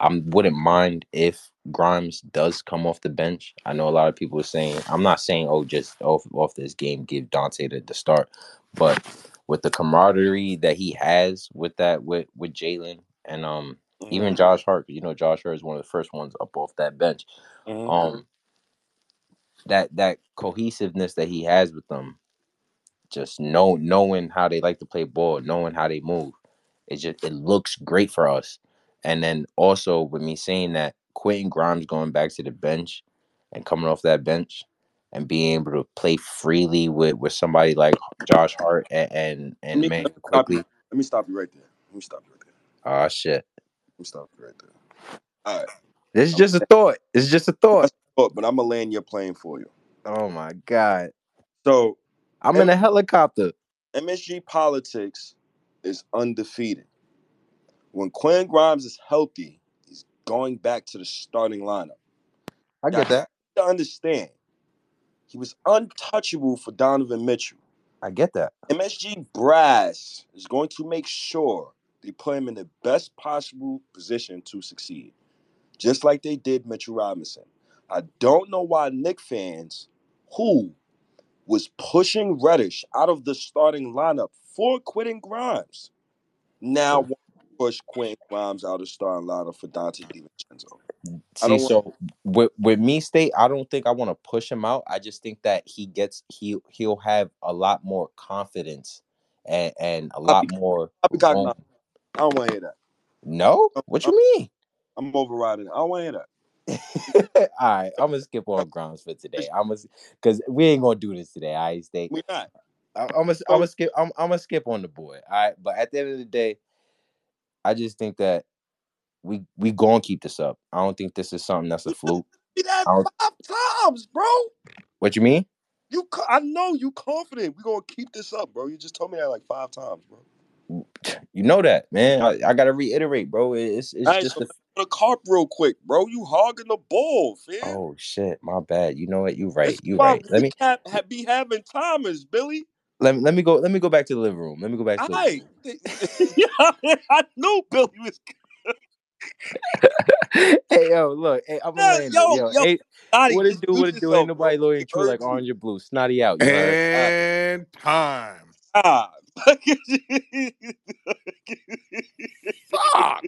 I wouldn't mind if Grimes does come off the bench. I know a lot of people are saying I'm not saying oh just off off this game give Donte the, the start, but with the camaraderie that he has with that with with Jalen and um even Mhm, Josh Hart, you know Josh Hart is one of the first ones up off that bench. mhm. Um that that cohesiveness that he has with them, just know knowing how they like to play ball, knowing how they move, it just it looks great for us. And then also with me saying that Quentin Grimes going back to the bench and coming off that bench and being able to play freely with with somebody like Josh Hart and and, and man let me stop you. quickly. Let me stop you right there. Let me stop you right there. Ah shit. Let me stop you right there. All right. This is just a thought. It's just a thought. a thought, but I'm gonna land your plane for you. Oh my god. So I'm in a helicopter. MSG politics is undefeated. When Quinn Grimes is healthy, he's going back to the starting lineup. I get that. To understand, he was untouchable for Donovan Mitchell. I get that. MSG brass is going to make sure they put him in the best possible position to succeed, just like they did Mitchell Robinson. I don't know why Knick fans who was pushing Reddish out of the starting lineup for Quentin Grimes now want push Quentin Grimes out of starting lineup for Donte DiVincenzo. I See, want- so with with me, state, I don't think I want to push him out. I just think that he gets he he'll have a lot more confidence and and a lot more. Be cocky room. I don't want to hear that. No? What I'm, you mean? I'm overriding. it. I don't want to hear that. all right, I'm gonna skip on grounds for today. I'm gonna because we ain't gonna do this today. I right, stay. We not. I'm gonna I'm gonna skip. I'm, I'm gonna skip on the boy. All right, but at the end of the day, I just think that we we gonna keep this up. I don't think this is something that's a fluke. that five times, bro. what you mean? You, I know you confident. We gonna keep this up, bro. You just told me that like five times, bro. You know that, man. I, I gotta reiterate, bro. It's it's right, just so the. go to carp real quick, bro. You hogging the ball, fam. Oh shit, my bad. You know what? You right. You right. Let me ha- be having Thomas, Billy. Let me let me go. Let me go back to the living room. Let me go back to All the right. living room. I knew Billy was. hey yo, look. Hey, I'm Yeah, a yo, Yo, yo, hey, Snotty, what it do? mute What it do? yourself, Ain't nobody bro. loyal and true like orange or blue. Snotty out. You heard? And time. Ah. Fuck.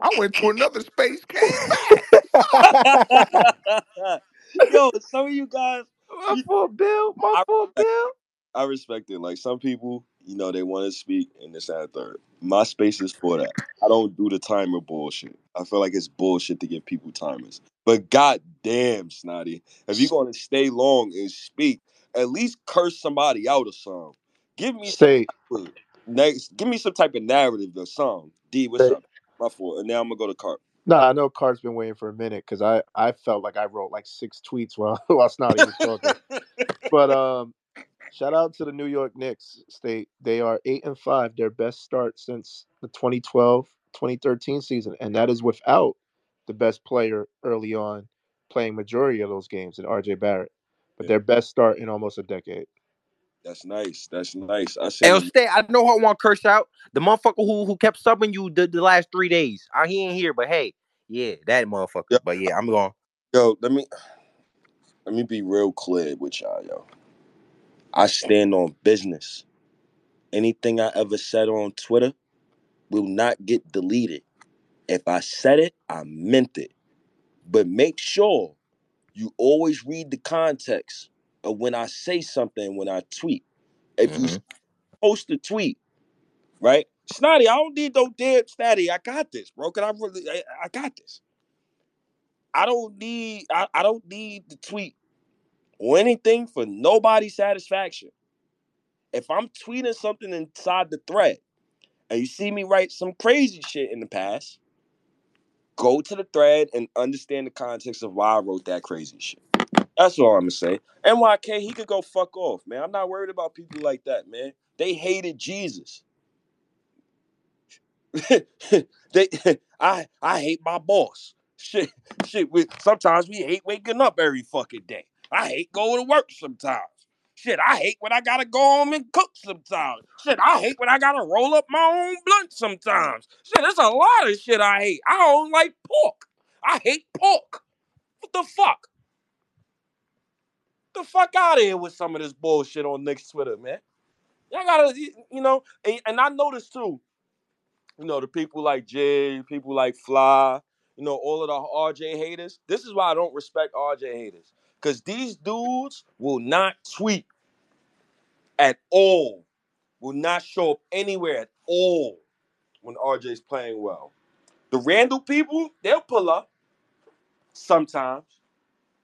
I went to another space, came back. Yo, some of you guys, my you, fault, Bill. My I fault, respect, Bill. I respect it. Like some people, you know, they want to speak and this and that third. My space is for that. I don't do the timer bullshit. I feel like it's bullshit to give people timers. But god damn, Snotty, if you're gonna stay long and speak, at least curse somebody out or something. Give me some Say, type of next. Give me some type of narrative or something. D, what's say. up? My fault. And now I'm gonna go to Carp. No, I know Carp's been waiting for a minute because I I felt like I wrote like six tweets while while Snotty was talking. But um, shout out to the New York Knicks. State they are eight and five, their best start since the 2012-2013 season, and that is without the best player early on playing majority of those games in RJ Barrett. But Yeah, their best start in almost a decade. that's nice. That's nice. I Hey, seen yo, stay. I know I want to curse out the motherfucker who who kept subbing you the, the last three days. I he ain't here, but hey, yeah, that motherfucker. Yo, But yeah, I'm going. yo, let me let me be real clear with y'all, yo. I stand on business. Anything I ever said on Twitter will not get deleted. If I said it, I meant it. But make sure you always read the context of when I say something when I tweet. If you hmm post a tweet, right? Snotty, I don't need no damn snotty. I got this, bro. Cause I really I, I got this. I don't need I, I don't need the tweet or anything for nobody's satisfaction. If I'm tweeting something inside the thread and you see me write some crazy shit in the past, go to the thread and understand the context of why I wrote that crazy shit. That's all I'm gonna say. NYK, he could go fuck off, man. I'm not worried about people like that, man. They hated Jesus. they, I, I hate my boss. Shit, shit. We, sometimes we hate waking up every fucking day. I hate going to work sometimes. Shit, I hate when I gotta go home and cook sometimes. Shit, I hate when I gotta roll up my own blunt sometimes. Shit, there's a lot of shit I hate. I don't like pork. I hate pork. What the fuck? The fuck out of here with some of this bullshit on Knicks Twitter, man. Y'all gotta, you know, and, and I noticed too, you know, the people like Jay, people like Fly, you know, all of the RJ haters. This is why I don't respect RJ haters. Because these dudes will not tweet at all, will not show up anywhere at all when RJ's playing well. The Randle people, they'll pull up sometimes.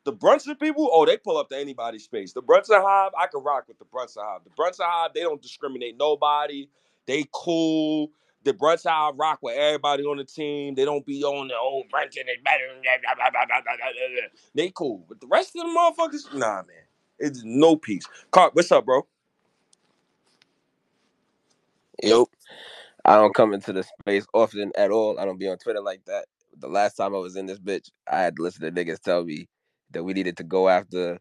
The Brunson people, oh, they pull up to anybody's space. The Brunson Hive, I can rock with the Brunson Hive. The Brunson Hive, they don't discriminate nobody. They cool. The Brunson Hive rock with everybody on the team. They don't be on their own oh, Brunson is better. than blah, blah, blah, blah, blah, blah, blah. They cool. But the rest of the motherfuckers, nah, man. It's no peace. Carp, what's up, bro? Yo, I don't come into the space often at all. I don't be on Twitter like that. The last time I was in this bitch, I had to listen to niggas tell me that we needed to go after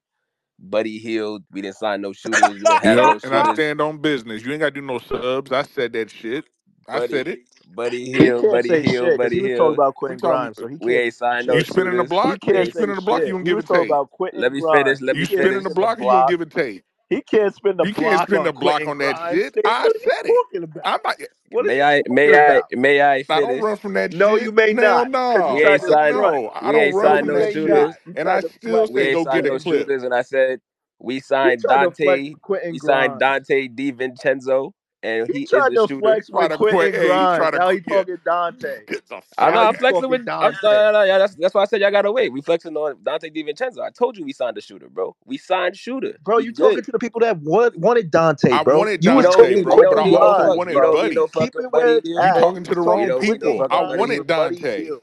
Buddy Hield. We didn't sign no shooters. We didn't have Yep, no and I stand on business. You ain't got to do no subs. I said that shit. I Buddy, said it. Buddy He Hield, can't Buddy say Hield, shit because he Buddy was talking about We Quentin talking. Grimes, so he We can't ain't signed no You spinning the block. He You can't We, say spinning the block. You shit. don't give was it talking tape. about let me Grimes. finish. Let You me can't spinning the spin the block. You don't block. give it tape. He can't spin the You can't block spin on the block Quentin on that Grimes. shit. State. I What is he said it. about? I'm not. What is May I? May I? May I I don't run from that No, you may Hell not, because no. We ain't signed. no. I We don't ain't run No, signed from no that may shooters. And I tried still. We say ain't go get signed no He, clip. shooters. And I said we signed tried to flex Donte. We signed Grimes. Donte DiVincenzo and He, he, tried the to shooter. flex Try with to Quentin play- hey, he Grimes. try to- now he yeah. talking Donte. I fuck know Now I'm flexing talking with. I'm, Donte. no, no, no, yeah, that's that's why I said y'all gotta wait. We flexing on Donte DiVincenzo. I told you we signed a shooter, bro. We signed shooter. Bro, you good. talking to the people that want, wanted Donte, I bro. wanted you Donte, talking bro, Quentin but I also wanted you know, Buddy. he don't Keep it Buddy it's You talking to the wrong talking don't- people. I with Grimes wanted Donte.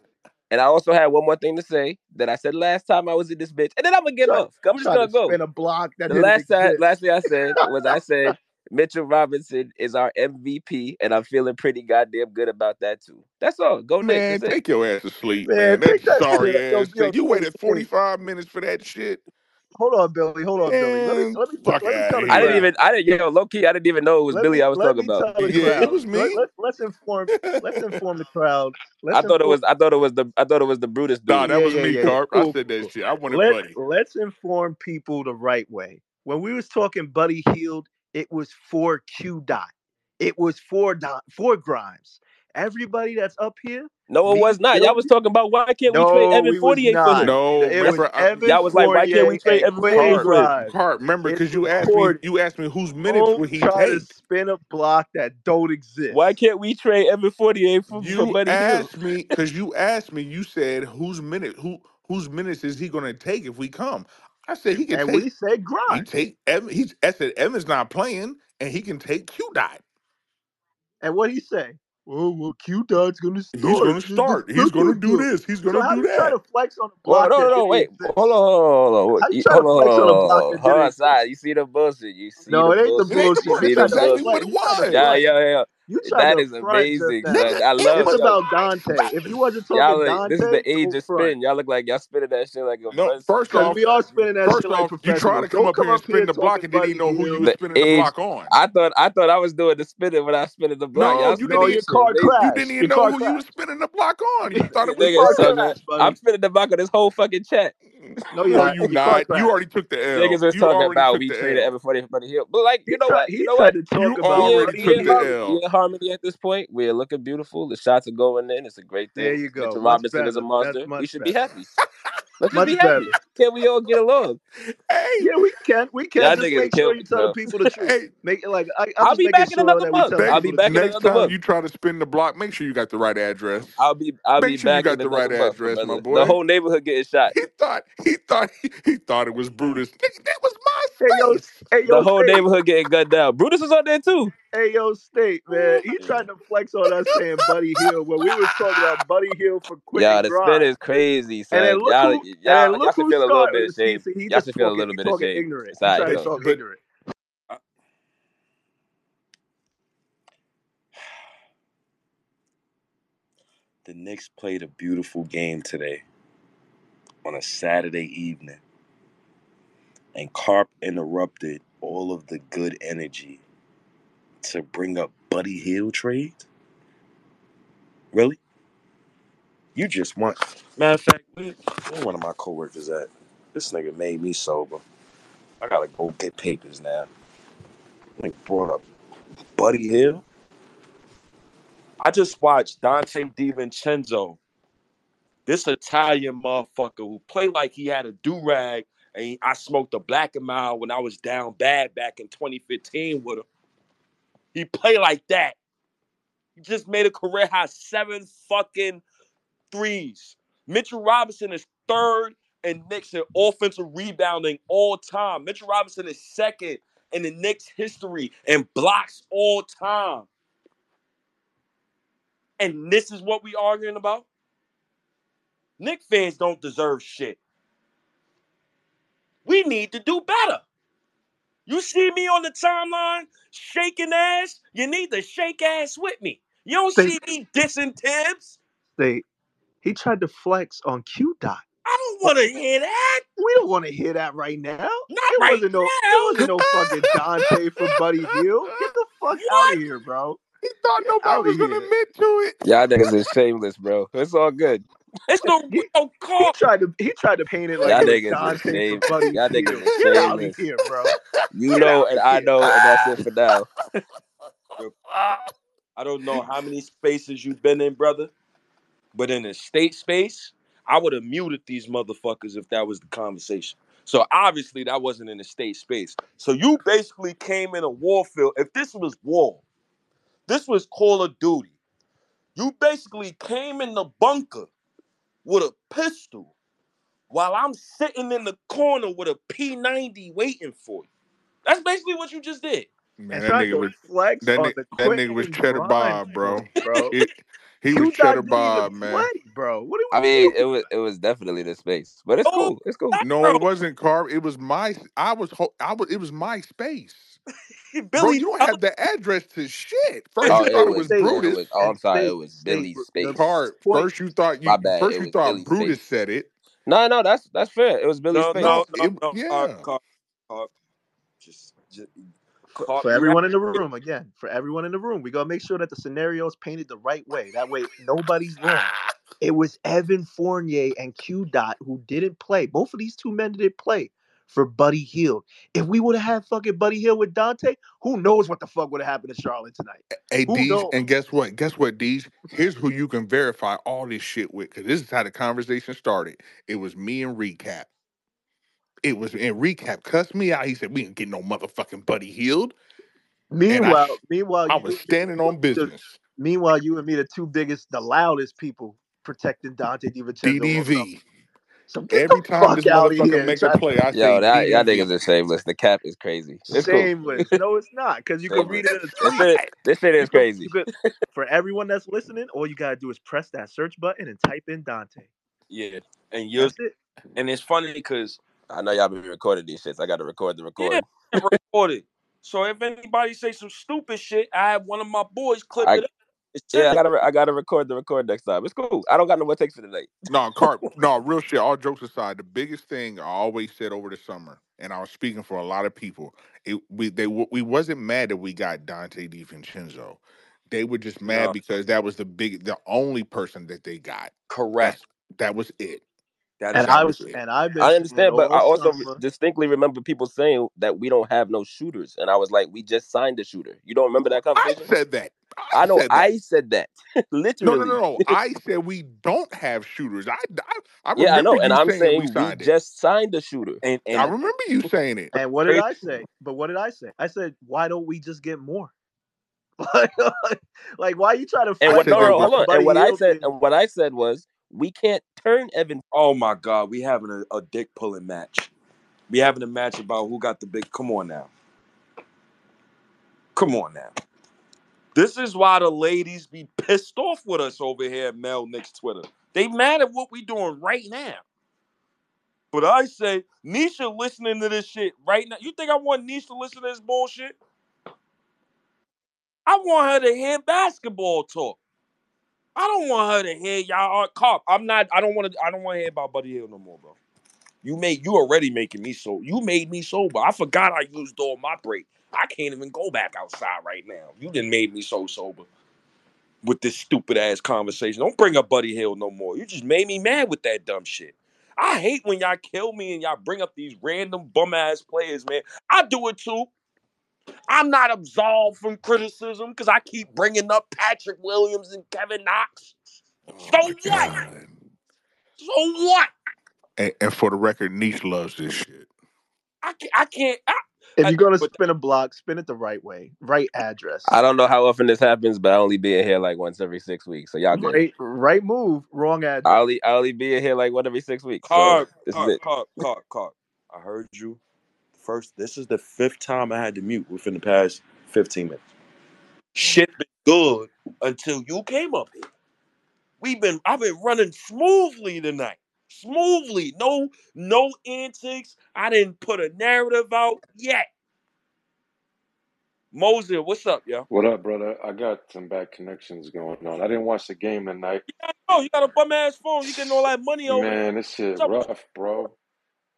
And I also had one more thing to say that I said last time I was in this bitch, and then I'm gonna get Try- off. I'm just gonna to go. spin a block that The last time, exist. last thing I said was I said Mitchell Robinson is our MVP, and I'm feeling pretty goddamn good about that too. That's all. Go Knicks. Man, That's it. take your ass to sleep, Man, man. That's that sorry shit. Yo, ass yo, thing. You waited hey. 45 minutes for that shit. Hold on, Billy. Hold on, Billy. Let me let me fuck let me tell the here. I didn't even. I didn't. Yo, low key. I didn't even know it was Let Billy me, I was talking about. tell the Yeah, it was me. Let, let, us inform. Let's inform the crowd. Let's I thought it was. I thought it was the. I thought it was the Brutus dude. Nah, that Yeah, was yeah, me, yeah. Carp. Cool, I said that cool. shit. I wanted Let, Buddy. let's inform people the right way. When we was talking Buddy Hield, it was for Q dot. It was for dot for Grimes. Everybody that's up here. no, it was not. Y'all was talking about why can't we trade Evan we was Fournier for him? No, it was remember, I- Evan Y'all was like, why can't we trade and Evan Quentin Fournier for him? Grimes. Carp, remember, because you asked me, you asked me whose minutes Don't would he try to take. spin a block that don't exist. Why can't we trade Evan Fournier for, for You Buddy Hield? asked me because you asked me. You said whose minute who whose minutes is he going to take if we come? I said he can And take. we said He Grimes. take Evan. He's I said Evans not playing, and he can take Q dot. And what he say? Oh well, Q Dot's gonna start. He's going to start. He's going to do this. He's going So to how do you try that. to flex on a Well, block? no, that no, no, didn't wait. exist? Hold on, hold on, hold on. How you You- trying to Hold on, flex on a hold on. that Hold didn't on, exist? side. You see the bullshit. You see No, the it ain't the bullshit. It the bullshit. You see You bullshit. the tried to Exactly bullshit. what flex. it You tried to was. Yeah, flex. yeah, yeah. You tried That to is amazing, just now. son. I love it It's about Donte. If you wasn't Y'all, talking like, Donte, this is the age don't of front. spin. Y'all look like y'all spinning that shit like a No, first Because off, we all spinning that first shit like off, you trying to come Don't up here and up here spin the block talking and didn't even know who you Hield. was The spinning the age. block on. I thought I thought I was doing the spinning when I was spinning the block. No, Y'all you didn't. your car shit. You didn't even know who you was crashed. spinning the block on. You thought it Your was Your car niggas Buddy. talking. crashed, buddy. I'm spinning the block on this whole fucking chat. No, you're No, not. you Your not. You already took the L. Niggas was talking about took we the traded L. Evan for Buddy Hield. But like, He you know tried. what? He You know tried what? to talk You about We in, already took the Hield. harmony. L. in harmony at this point. We're looking beautiful. The shots are going in. It's a great thing. There you go. Mitchell Much Robinson is a monster. We much should be happy. Let's Much be better. happy. Can we all get along? Hey, Yeah, we can. We can. Y'all Just niggas make kill sure me, you tell the bro. people the truth. hey. Make it like I, I'm I'll be making back in sure another that month. I'll be people the back in truth. next another time month. you try to spin the block, make sure you got the right address. I'll be I'll be Make sure you back in got the another right month, address, my boy. The whole neighborhood getting shot. He thought he thought he, he thought it was Brutus. That was Hey my yo, space. hey The yo, whole neighborhood getting gunned down. Brutus is on there too. Hey yo, state man. He tried to flex on us saying Buddy Hield when we was talking about Buddy Hield for Quentin Y'all, the spin is crazy, son. And then look y'all, who, and then y'all, look y'all should who feel a little started. bit of See, shame. he Y'all just should feel a talking, little bit of shame. ignorant. It's He all right, trying to But talk ignorant. The Knicks played a beautiful game today on a Saturday evening, and Carp interrupted all of the good energy to bring up Buddy Hield trade. Really? You just want. Matter of fact, where, one of my coworkers at? This nigga made me sober. I gotta go get papers now. Like brought up Buddy Hield. I just watched Donte DiVincenzo, this Italian motherfucker who played like he had a do rag, and I smoked a black and mild when I was down bad back in 2015 with him. He played like that. He just made a career high seven fucking threes. Mitchell Robinson is third in Knicks in offensive rebounding all time. Mitchell Robinson is second in the Knicks history in blocks all time. And this is what we arguing about? Knick fans don't deserve shit. We need to do better. You see me on the timeline shaking ass? You need to shake ass with me. You don't Say- see me dissing Thibs. State. He tried to flex on Q Dot. I don't want to hear that. We don't want to hear that right now. Not It right wasn't no, now. it wasn't no fucking Donte for Buddy Hield. Get the fuck out of here, bro. he thought Get nobody outta was gonna admit to it. Y'all niggas is shameless, bro. It's all good. It's no, He- no He call. tried to he tried to paint it like Y'all niggas is Donte shame- Buddy y'all niggas Hield. is Get out of shameless. here, bro. You Get know, and of I know, and that's it for now. I don't know how many spaces you've been in, brother, but in a state space, I would have muted these motherfuckers if that was the conversation. So obviously that wasn't in a state space. So you basically came in a war field. If this was war, This was Call of Duty. You basically came in the bunker with a pistol while I'm sitting in the corner with a P90 waiting for you. That's basically what you just did. Man, that nigga was flex that on nigga, the that nigga was Cheddar grind Bob, bro. bro. He, he Q was Cheddar Bob, man. play, bro. What are I mean, doing? it was it was definitely the space, but it's Oh, cool. It's cool. No, it wasn't Carp. It was my. I was. ho- I was. It was my space, bro. Billy You don't have the address to shit. First, Oh, you thought it was was State, it Brutus. was. Oh, I'm sorry. It was state. Billy's space. Carp. point, First, you thought you. Bad. First, you thought Billy's Brutus space. said it. No, no, that's that's fair. It was Billy's No, space. no, No, no, it, no. Carp, yeah. Carp, Carp. Just, just for, for everyone in the room, again, for everyone in the room, we gotta make sure that the scenario is painted the right way. That way, nobody's wrong. It was Evan Fournier and Q Dot who didn't play. Both of these two men didn't play for Buddy Hield. If we would have had fucking Buddy Hield with Donte, who knows what the fuck would have happened to Charlotte tonight? Hey, Who Deej, knows? and guess what? Guess what, Deej? Here's who you can verify all this shit with, because this is how the conversation started. It was me and Recap. It was and Recap cussed me out. He said, "We ain't getting no motherfucking Buddy Hield." And I, Meanwhile, meanwhile, I was standing on the, business. meanwhile, you and me, the two biggest, the loudest people protecting Dante DiVincenzo. DDV. So get Every the time fuck this out of motherfucker here and make a try play, I Yo, say that y'all DDV. niggas are shameless. The cap is crazy. It's cool. shameless. No, it's not because you can read it in a This tweet. shit, this shit You is could, crazy. you could, for everyone that's listening, all you gotta do is press that search button and type in Donte. yeah. And you That's it. and it's funny because I know y'all been recording these shits. I got to record the yeah, record. I recorded. So if anybody say some stupid shit, I have one of my boys clip I it up. And send yeah, I gotta re- I gotta record the record next time. It's cool. I don't got no more takes for today. No, Carp. No, real shit. All jokes aside, the biggest thing I always said over the summer, and I was speaking for a lot of people. It we they we wasn't mad that we got Donte DiVincenzo. They were just mad No, because that was the big, the only person that they got. correct. That's that was it. That And I was was, and I've I understand, but I also summer. distinctly remember people saying that we don't have no shooters, and I was like, we just signed a shooter. You don't remember that conversation? I conversation? said that. I I know said. I said that No, no, no, no. I said we don't have shooters. I, I, I Yeah, I remember know, and you I'm saying we saying we signed just signed a shooter. and I remember you saying it. And what did. I say? But what did I say? I said, why don't we just get more? like, like, why you trying to And what? No, no, hold on. And what I said, and what I said was, we can't turn Evan. oh my god, we having a, a dick pulling match. We having a match about who got the big. Come on now. Come on now. This is why the ladies be pissed off with us over here at Mel Knicks Twitter. They mad at what we doing right now. But I say, Nisha listening to this shit right now. You think I want Nisha to listen to this bullshit? I want her to hear basketball talk. I don't want her to hear y'all cop. I'm not. I don't want to. I don't want to hear about Buddy Hield no more, bro. You made. You already making me so. You made me sober. I forgot I used all my break. I can't even go back outside right now. You didn't made me so sober with this stupid ass conversation. Don't bring up Buddy Hield no more. You just made me mad with that dumb shit. I hate when y'all kill me and y'all bring up these random bum ass players, man. I do it too. I'm not absolved from criticism because I keep bringing up Patrick Williams and Kevin Knox. oh So my what? god. So what? And, and for the record, Niche loves this shit. I can't. I can't. I, If you're gonna spin a block, spin it the right way, right address, I don't know how often this happens, but I only be in here like once every six weeks. So y'all good. right, right move, wrong address. I only I only be in here like one every six weeks. So Carp, this is Carp. Carp, Carp, Carp. I heard you. First, this is the fifth time I had to mute within the past 15 minutes. Shit been good until you came up here. We've been I've been running smoothly tonight. Smoothly. No, no antics. I didn't put a narrative out yet. Moses, what's up, yo? What up, brother? I got some bad connections going on. I didn't watch the game tonight. Oh, you got a bum ass phone. You getting all that money over. Man, this shit up rough, bro.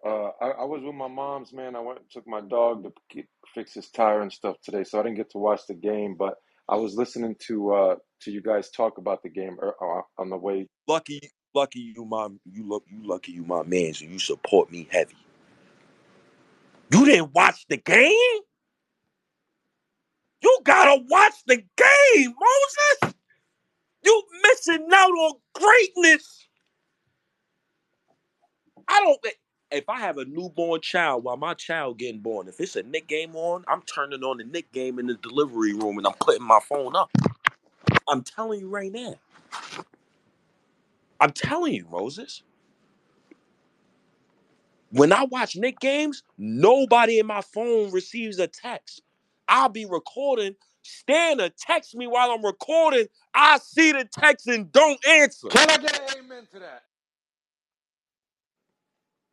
Uh, I, I was with my mom's, man. I went and took my dog to get, fix his tire and stuff today, so I didn't get to watch the game. But I was listening to uh, to you guys talk about the game er, uh, on the way. lucky, lucky you my you look you lucky you my man, so you support me heavy. You didn't watch the game? You gotta watch the game, Moses. You missing out on greatness. I don't. if I have a newborn child while my child getting born, if it's a Knick game on, I'm turning on the Knick game in the delivery room and I'm putting my phone up. I'm telling you right now. I'm telling you, Roses. When I watch Knick games, nobody in my phone receives a text. I'll be recording. Stan to text me while I'm recording. I see the text and don't answer Can I get an amen to that?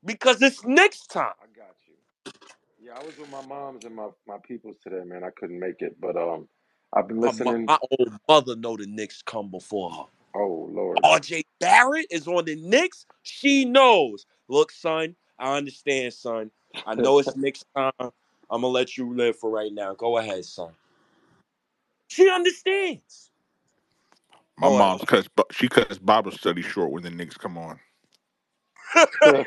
because it's Knicks time. I got you. Yeah, I was with my moms and my, my peoples today, man. I couldn't make it, but um, I've been My, listening. my old mother know the Knicks come before her. Oh Lord, RJ Barrett is on the Knicks. She knows. Look, son, I understand, son. I know it's Knicks time. I'm gonna let you live for right now. Go ahead, son. She understands. My Oh, mom's cuts. Bi- She cuts Bible study short when the Knicks come on.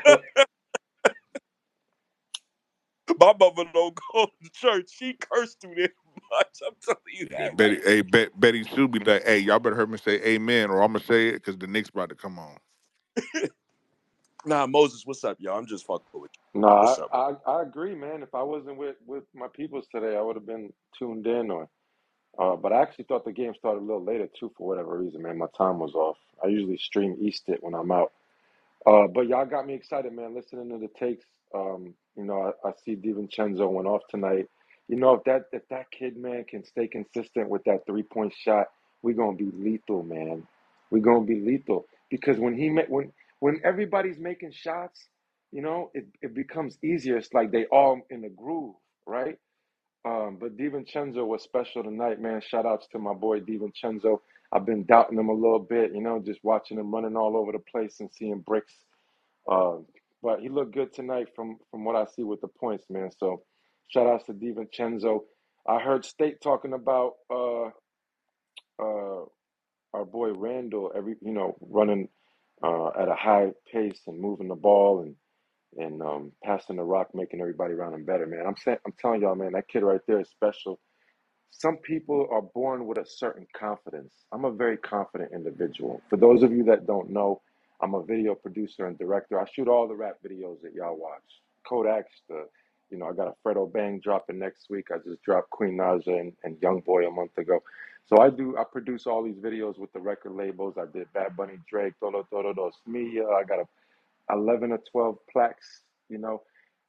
my mother don't go to church. She cursed too damn much. I'm telling you Yeah, that Betty, right. hey, Bet, Betty Sue be like, "Hey, y'all better hear me say Amen, or I'm gonna say it because the Knicks about to come on." Nah, Moses, what's up, y'all? I'm just fucking with you. no, I, What's up? I I agree, man. If I wasn't with with my peoples today, I would have been tuned in. Or, uh, but I actually thought the game started a little later too, for whatever reason, man. My time was off. I usually stream East it when I'm out. Uh, but y'all got me excited, man. Listening to the takes, um, you know, I, I see DiVincenzo went off tonight. You know, if that if that kid, man, can stay consistent with that three point shot, we're gonna be lethal, man. We're gonna be lethal because when he when when everybody's making shots, you know, it, it becomes easier. It's like they all in the groove, right? Um, but DiVincenzo was special tonight, man. Shout outs to my boy DiVincenzo. I've been doubting him a little bit, you know, just watching him running all over the place and seeing bricks. Uh, but he looked good tonight from from what I see with the points, man. So shout outs to DiVincenzo. I heard State talking about uh uh our boy Randle every you know running uh at a high pace and moving the ball and and um passing the rock, making everybody around him better, man. I'm saying I'm telling y'all, man, that kid right there is special some people are born with a certain confidence. I'm a very confident individual. For those of you that don't know, I'm a video producer and director. I shoot all the rap videos that y'all watch. Kodak's the, you know, I got a Fredo Bang dropping next week. I just dropped Queen Naija and, and Young Boy a month ago. So I do, I produce all these videos with the record labels. I did Bad Bunny, Drake, Todo Todo Dos Mia. I got a 11 or 12 plaques, you know.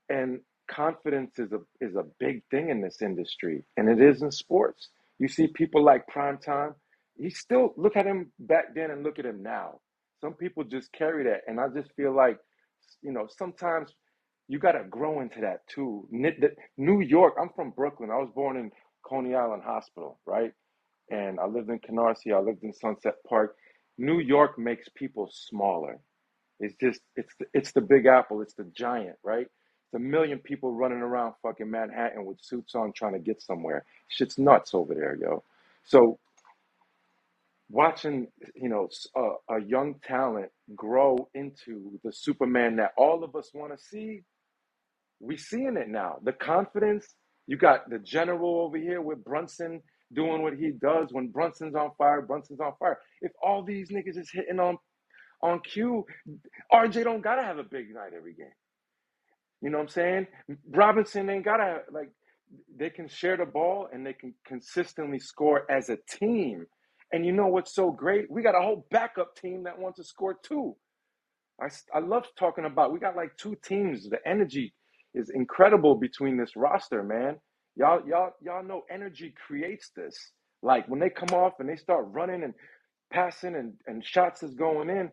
And confidence is a is a big thing in this industry, and it is in sports. You see people like Prime Time. He still look at him back then and look at him now. Some people just carry that, and I just feel like, you know, sometimes you got to grow into that too. New York. I'm from Brooklyn. I was born in Coney Island Hospital, right? And I lived in Canarsie. I lived in Sunset Park. New York makes people smaller it's just it's the, it's the Big Apple. It's the giant, right? It's a million people running around fucking Manhattan with suits on trying to get somewhere. Shit's nuts over there, yo. So watching, you know, a, a young talent grow into the Superman that all of us want to see, we seeing it now. The confidence. You got the general over here with Brunson doing what he does. When Brunson's on fire, Brunson's on fire. If all these niggas is hitting on on cue, RJ don't gotta have a big night every game. You know what I'm saying? Robinson ain't gotta like they can share the ball and they can consistently score as a team. And you know what's so great? We got a whole backup team that wants to score too. I, I love talking about we got like two teams. The energy is incredible between this roster, man. Y'all, y'all, y'all know energy creates this. Like when they come off and they start running and passing and, and shots is going in,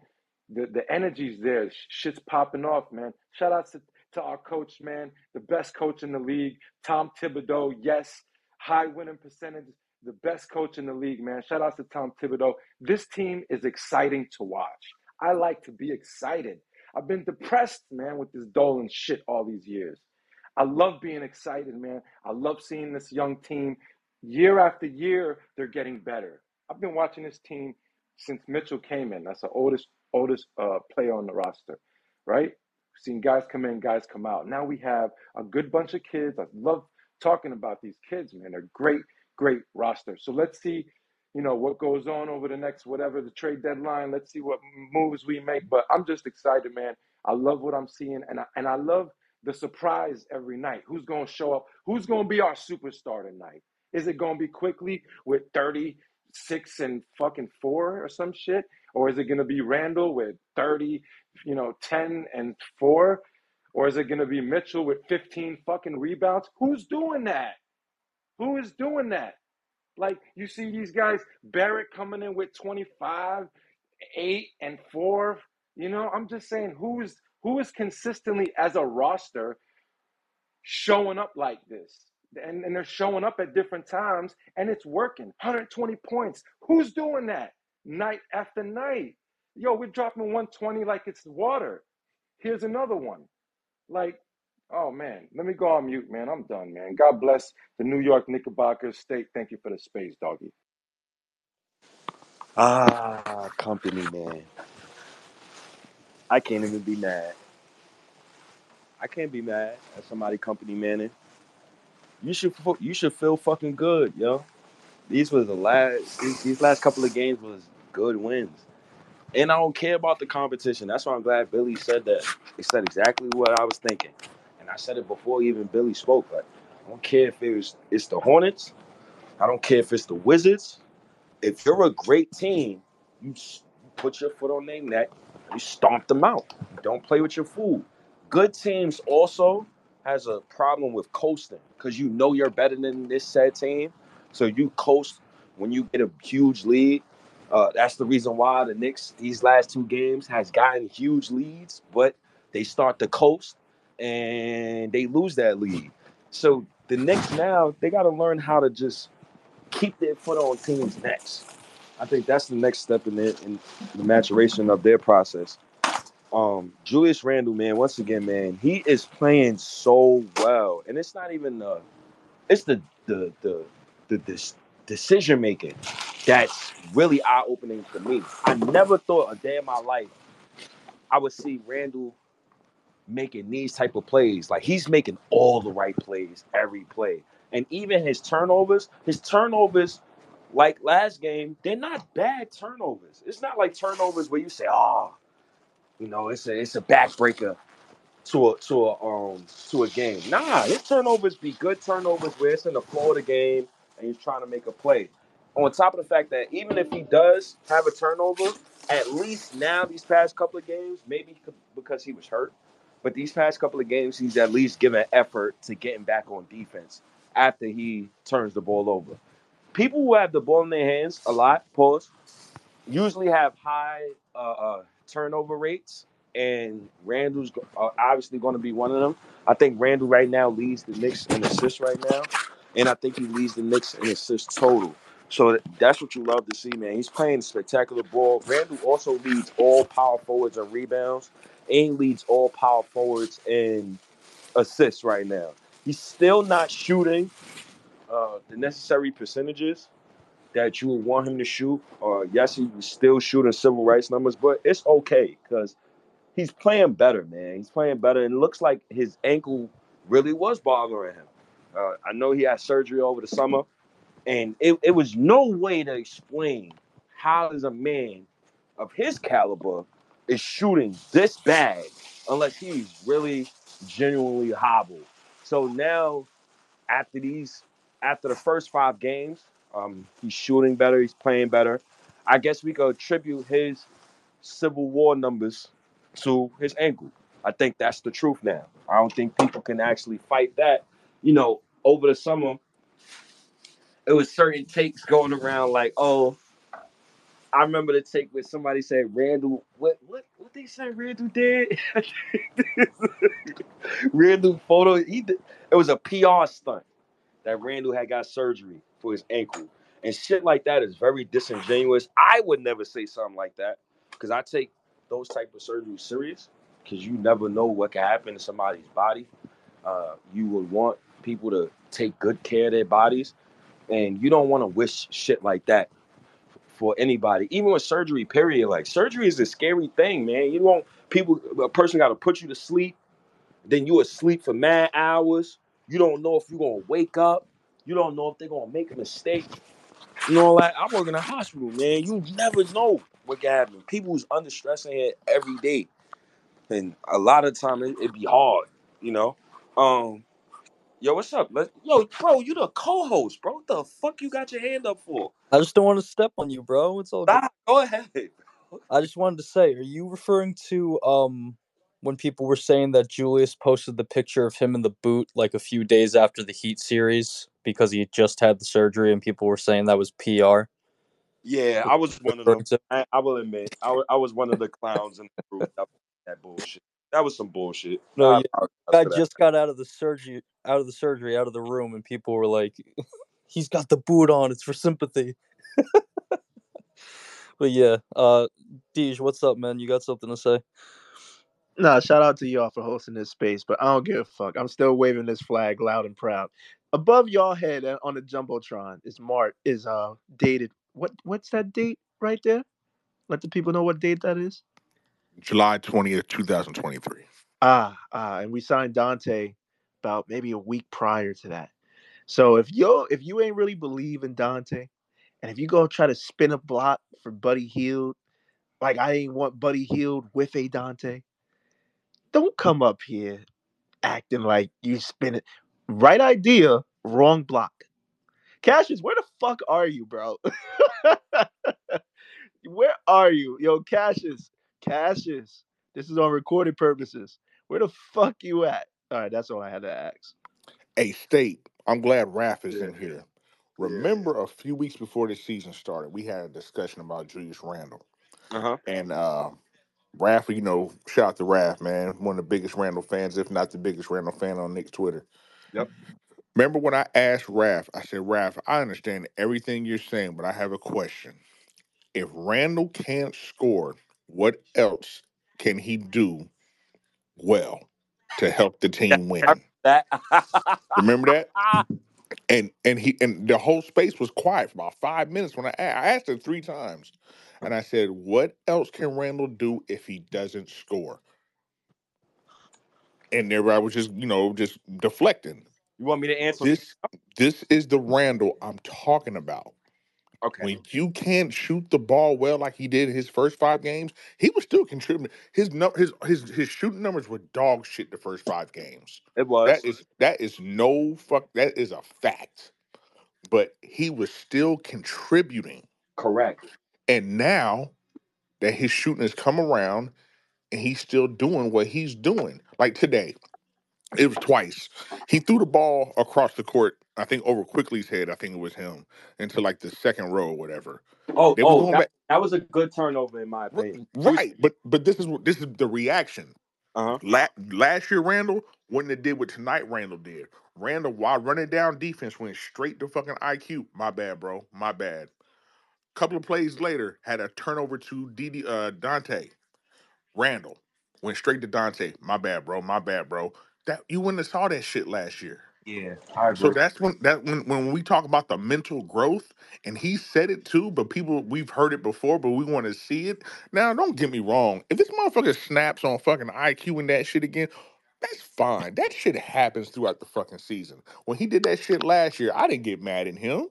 the, the energy's there. Shit's popping off, man. Shout out to, to our coach, man. The best coach in the league, Tom Thibodeau. Yes, high winning percentage. The best coach in the league, man. Shout out to Tom Thibodeau. This team is exciting to watch. I like to be excited. I've been depressed, man, with this Dolan shit all these years. I love being excited, man. I love seeing this young team. Year after year, they're getting better. I've been watching this team since Mitchell came in. That's the oldest oldest uh, player on the roster, right? We've seen guys come in, guys come out. Now we have a good bunch of kids. I love talking about these kids, man. They're great, great roster. So let's see, you know, what goes on over the next whatever the trade deadline. Let's see what moves we make. But I'm just excited, man. I love what I'm seeing, and I, and I love the surprise every night. Who's going to show up? Who's going to be our superstar tonight? Is it going to be Quickley with 36 and fucking four or some shit? Or is it going to be Randle with 30, you know, 10 and four? Or is it going to be Mitchell with 15 fucking rebounds? Who's doing that? Who is doing that? Like you see these guys, Barrett coming in with 25, 8 and 4. You know, I'm just saying who is who is consistently as a roster showing up like this? And, and they're showing up at different times and it's working. 120 points. Who's doing that night after night? Yo, we're dropping 120 like it's water. Here's another one. Like, oh man, let me go on mute, man. I'm done, man. God bless the New York Knickerbockers. State, thank you for the space, doggy. Ah, company man. I can't even be mad. I can't be mad at somebody company manning. You should you should feel fucking good, yo. These was the last these, these last couple of games was good wins. And I don't care about the competition. That's why I'm glad Billy said that. He said exactly what I was thinking. And I said it before even Billy spoke. Like, I don't care if it was it's the Hornets. I don't care if it's the Wizards. If you're a great team, you put your foot on their neck, you stomp them out. Don't play with your food. Good teams also has a problem with coasting because you know you're better than this said team. So you coast when you get a huge lead. Uh, that's the reason why the Knicks these last two games has gotten huge leads, but they start to coast and they lose that lead. So the Knicks now they got to learn how to just keep their foot on teams' necks. I think that's the next step in the, in the maturation of their process. Um, Julius Randle, man, once again, man, he is playing so well, and it's not even the, it's the the the the decision making that's really eye opening for me. I never thought a day in my life I would see Randle making these type of plays. Like he's making all the right plays every play, and even his turnovers, his turnovers, like last game, they're not bad turnovers. It's not like turnovers where you say, oh, you know, it's a it's a backbreaker to a to a um to a game. Nah, his turnovers be good turnovers where it's in the flow of the game and he's trying to make a play. On top of the fact that even if he does have a turnover, at least now these past couple of games, maybe because he was hurt, but these past couple of games he's at least given effort to getting back on defense after he turns the ball over. People who have the ball in their hands a lot, pause, usually have high uh, uh, turnover rates, and Randle's uh, obviously going to be one of them. I think Randle right now leads the Knicks in assists right now, and I think he leads the Knicks in assists total. So that's what you love to see, man. He's playing spectacular ball. Randle also leads all power forwards in rebounds, and leads all power forwards in assists right now. He's still not shooting uh, the necessary percentages that you would want him to shoot. Uh, yes, he was still shooting civil rights numbers, but it's okay because he's playing better, man. He's playing better, and it looks like his ankle really was bothering him. Uh, I know he had surgery over the summer, and it, it was no way to explain how does a man of his caliber is shooting this bad unless he's really genuinely hobbled. So now after these after the first five games, um, he's shooting better, he's playing better. I guess we could attribute his Civil War numbers to his ankle. I think that's the truth now. I don't think people can actually fight that. You know, over the summer, it was certain takes going around like, oh, I remember the take where somebody said Randle, what what what they said Randle did? Randle photo, he did, it was a PR stunt that Randle had got surgery for his ankle. And shit like that is very disingenuous. I would never say something like that because I take those type of surgeries serious because you never know what can happen to somebody's body. Uh, you would want people to take good care of their bodies, and you don't want to wish shit like that for anybody. Even with surgery, period. Like surgery is a scary thing, man. You want people, a person got to put you to sleep then you asleep for mad hours. You don't know if you're gonna wake up. You don't know if they're gonna make a mistake. You know, like I work in a hospital, man. You never know what can happen. People who's under stress in here every day. and a lot of time it, it be hard, you know. Um, yo, what's up? Let yo, bro, you the co-host, bro. What the fuck you got your hand up for? I just don't want to step on you, bro. It's all good. Nah, go ahead. I just wanted to say, are you referring to um when people were saying that Julius posted the picture of him in the boot like a few days after the Heat series because he had just had the surgery and people were saying that was PR? Yeah, I was one of them. I, I will admit, I, I was one of the clowns in the group. That, that bullshit. That was some bullshit. No, I you- apologize I just got out of the surgery out of the surgery out of the room and people were like he's got the boot on, it's for sympathy. but yeah, uh Deej, what's up, man? You got something to say? Nah, shout out to y'all for hosting this space, but I don't give a fuck. I'm still waving this flag loud and proud. Above y'all head uh, on the jumbotron is Mart is uh dated. What what's that date right there? Let the people know what date that is. July 20th, 2023. Ah, ah, and we signed Donte about maybe a week prior to that. So if you if you ain't really believe in Donte, and if you go try to spin a block for Buddy Hield, like I ain't want Buddy Hield with a Donte, don't come up here acting like you spin it. Right idea, wrong block. Cassius, where the fuck are you, bro? where are you? Yo, Cassius, Cassius. This is on recorded purposes. Where the fuck you at? All right, that's all I had to ask. Hey, State, I'm glad Raph is Yeah. in here. Remember a few weeks before the season started, we had a discussion about Julius Randle. Uh huh. And uh Raph, you know, shout out to Raph, man. One of the biggest Randle fans, if not the biggest Randle fan on Knicks Twitter. Yep. Remember when I asked Raph, I said, Raph, I understand everything you're saying, but I have a question. If Randle can't score, what else can he do well to help the team win? That. Remember that? Ah. and and he and the whole space was quiet for about five minutes when I I asked him three times, and I said, "What else can Randle do if he doesn't score?" And everybody was just you know just deflecting. You want me to answer? This this is the Randle I'm talking about. Okay. When you can't shoot the ball well like he did in his first five games, he was still contributing. His num his his his shooting numbers were dog shit the first five games. It was. That is that is no fuck. That is a fact. But he was still contributing, correct. and now that his shooting has come around, and he's still doing what he's doing. Like today, it was twice. He threw the ball across the court. I think over Quickley's head. I think it was him into like the second row or whatever. Oh, oh, that, that was a good turnover in my opinion. right, but but this is what this is the reaction. Uh huh. La- last year, Randle wouldn't have did what tonight Randle did. Randle, while running down defense, went straight to fucking IQ. My bad, bro. My bad. Couple of plays later, had a turnover to DD, uh, Donte. Randle went straight to Donte. My bad, bro. My bad, bro. That you wouldn't have saw that shit last year. Yeah, I So agree. that's when that when when we talk about the mental growth, and he said it too, but people we've heard it before, but we want to see it. Now, don't get me wrong. If this motherfucker snaps on fucking IQ and that shit again, that's fine. That shit happens throughout the fucking season. When he did that shit last year, I didn't get mad at him.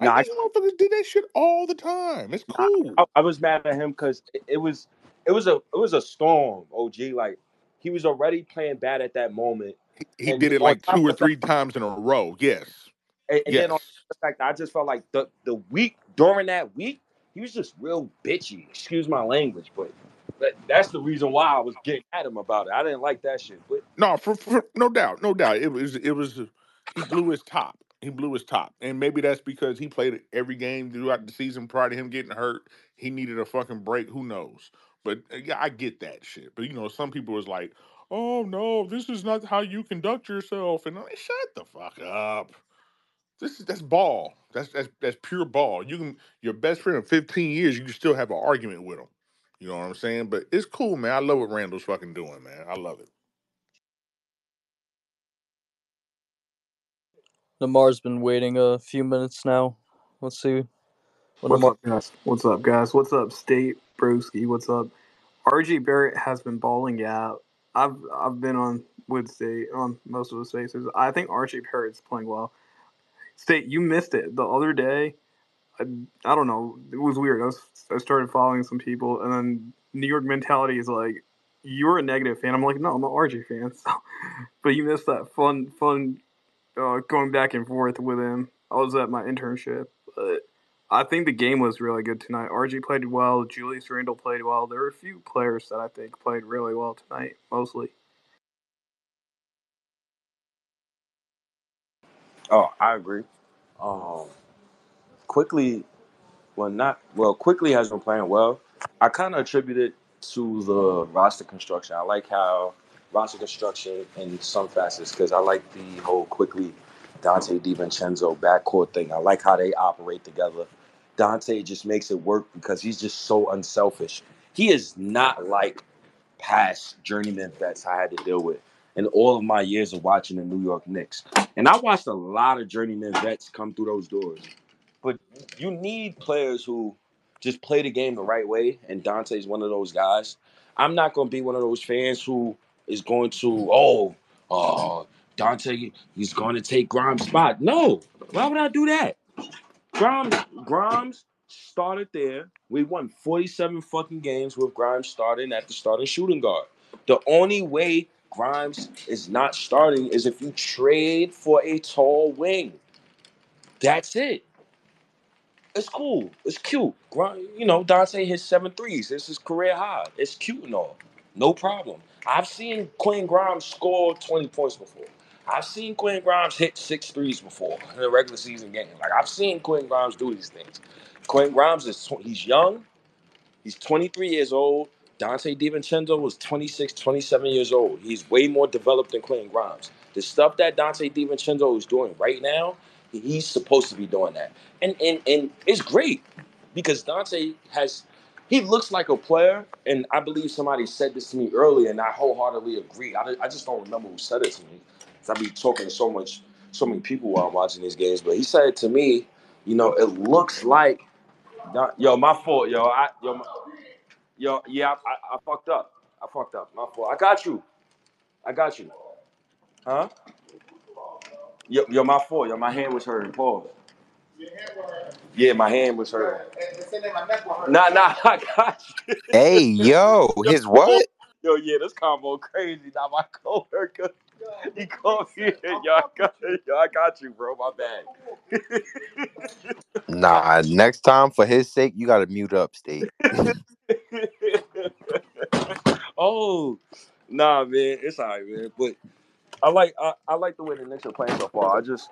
Like Nah, I- these motherfuckers did that shit all the time. It's cool. I, I was mad at him because it, it was it was a it was a storm. Og, like he was already playing bad at that moment, He, and did it like two or three times in a row. Yes. and, and then on the fact I just felt like the the week during that week he was just real bitchy. Excuse my language, but that, that's the reason why I was getting at him about it. I didn't like that shit, but No, for, for no doubt, no doubt. It was it was he blew his top. He blew his top, and maybe that's because he played every game throughout the season prior to him getting hurt. He needed a fucking break. Who knows? But uh, yeah, I get that shit. But you know, some people was like, "Oh no, this is not how you conduct yourself," and I'm like, shut the fuck up. This is that's ball. That's that's that's pure ball. You can your best friend of 15 years, you can still have an argument with him. You know what I'm saying? But it's cool, man. I love what Randle's fucking doing, man. I love it. Lamar's been waiting a few minutes now. Let's see. When What's Lamar, up, guys? What's up, guys? What's up, State Broski? What's up? RJ Barrett has been balling out. I've I've been on with State on most of the spaces. I think RJ Barrett's playing well. State, you missed it the other day. I, I don't know. It was weird. I, was, I started following some people, and then New York mentality is like, you're a negative fan. I'm like, no, I'm an RJ fan. So, but you missed that fun, fun uh, going back and forth with him. I was at my internship, but I think the game was really good tonight. RJ played well. Julius Randle played well. There were a few players that I think played really well tonight, mostly. Oh, I agree. Um, Quickley, well, not well. Quickley has been playing well. I kind of attribute it to the roster construction. I like how roster construction in some facets because I like the whole Quickley Donte DiVincenzo backcourt thing. I like how they operate together. Donte just makes it work because he's just so unselfish. He is not like past journeyman vets I had to deal with in all of my years of watching the New York Knicks. And I watched a lot of journeyman vets come through those doors. But you need players who just play the game the right way, and Donte's one of those guys. I'm not going to be one of those fans who is going to, oh, uh, Donte, he's going to take Grimes' spot. No, why would I do that? Grimes, Grimes started there. We won 47 fucking games with Grimes starting at the starting shooting guard. The only way Grimes is not starting is if you trade for a tall wing. That's it. It's cool. It's cute. Gri- You know, Donte hit seven threes. This is career high. It's cute and all. No problem. I've seen Quinn Grimes score 20 points before. I've seen Quinn Grimes hit six threes before in a regular season game. Like I've seen Quinn Grimes do these things. Quinn Grimes is tw- he's young. He's 23 years old. Donte DiVincenzo was 26, 27 years old. He's way more developed than Quentin Grimes. The stuff that Donte DiVincenzo is doing right now, he's supposed to be doing that. And and and it's great because Donte has he looks like a player, and I believe somebody said this to me earlier, and I wholeheartedly agree. I, I just don't remember who said it to me. I be talking to so much, so many people while I'm watching these games. But he said to me. You know, it looks like, yo, my fault, yo, I, yo, my, Yo, yeah, I, I, I fucked up. I fucked up. My fault. I got you. I got you. Huh? Yo, yo, my fault. Yo, my hand was hurting. Pause. Yeah, my hand was hurting. Nah, nah, I got you. Hey, yo, his what? Yo, yeah, this combo crazy. Now my coworker, he called me. in. Yo, I got, yo, I got you, bro. My bad. Nah, next time for his sake, you gotta mute up, State. oh, nah, man, it's alright, man. But I like I, I like the way the Knicks are playing so far. I just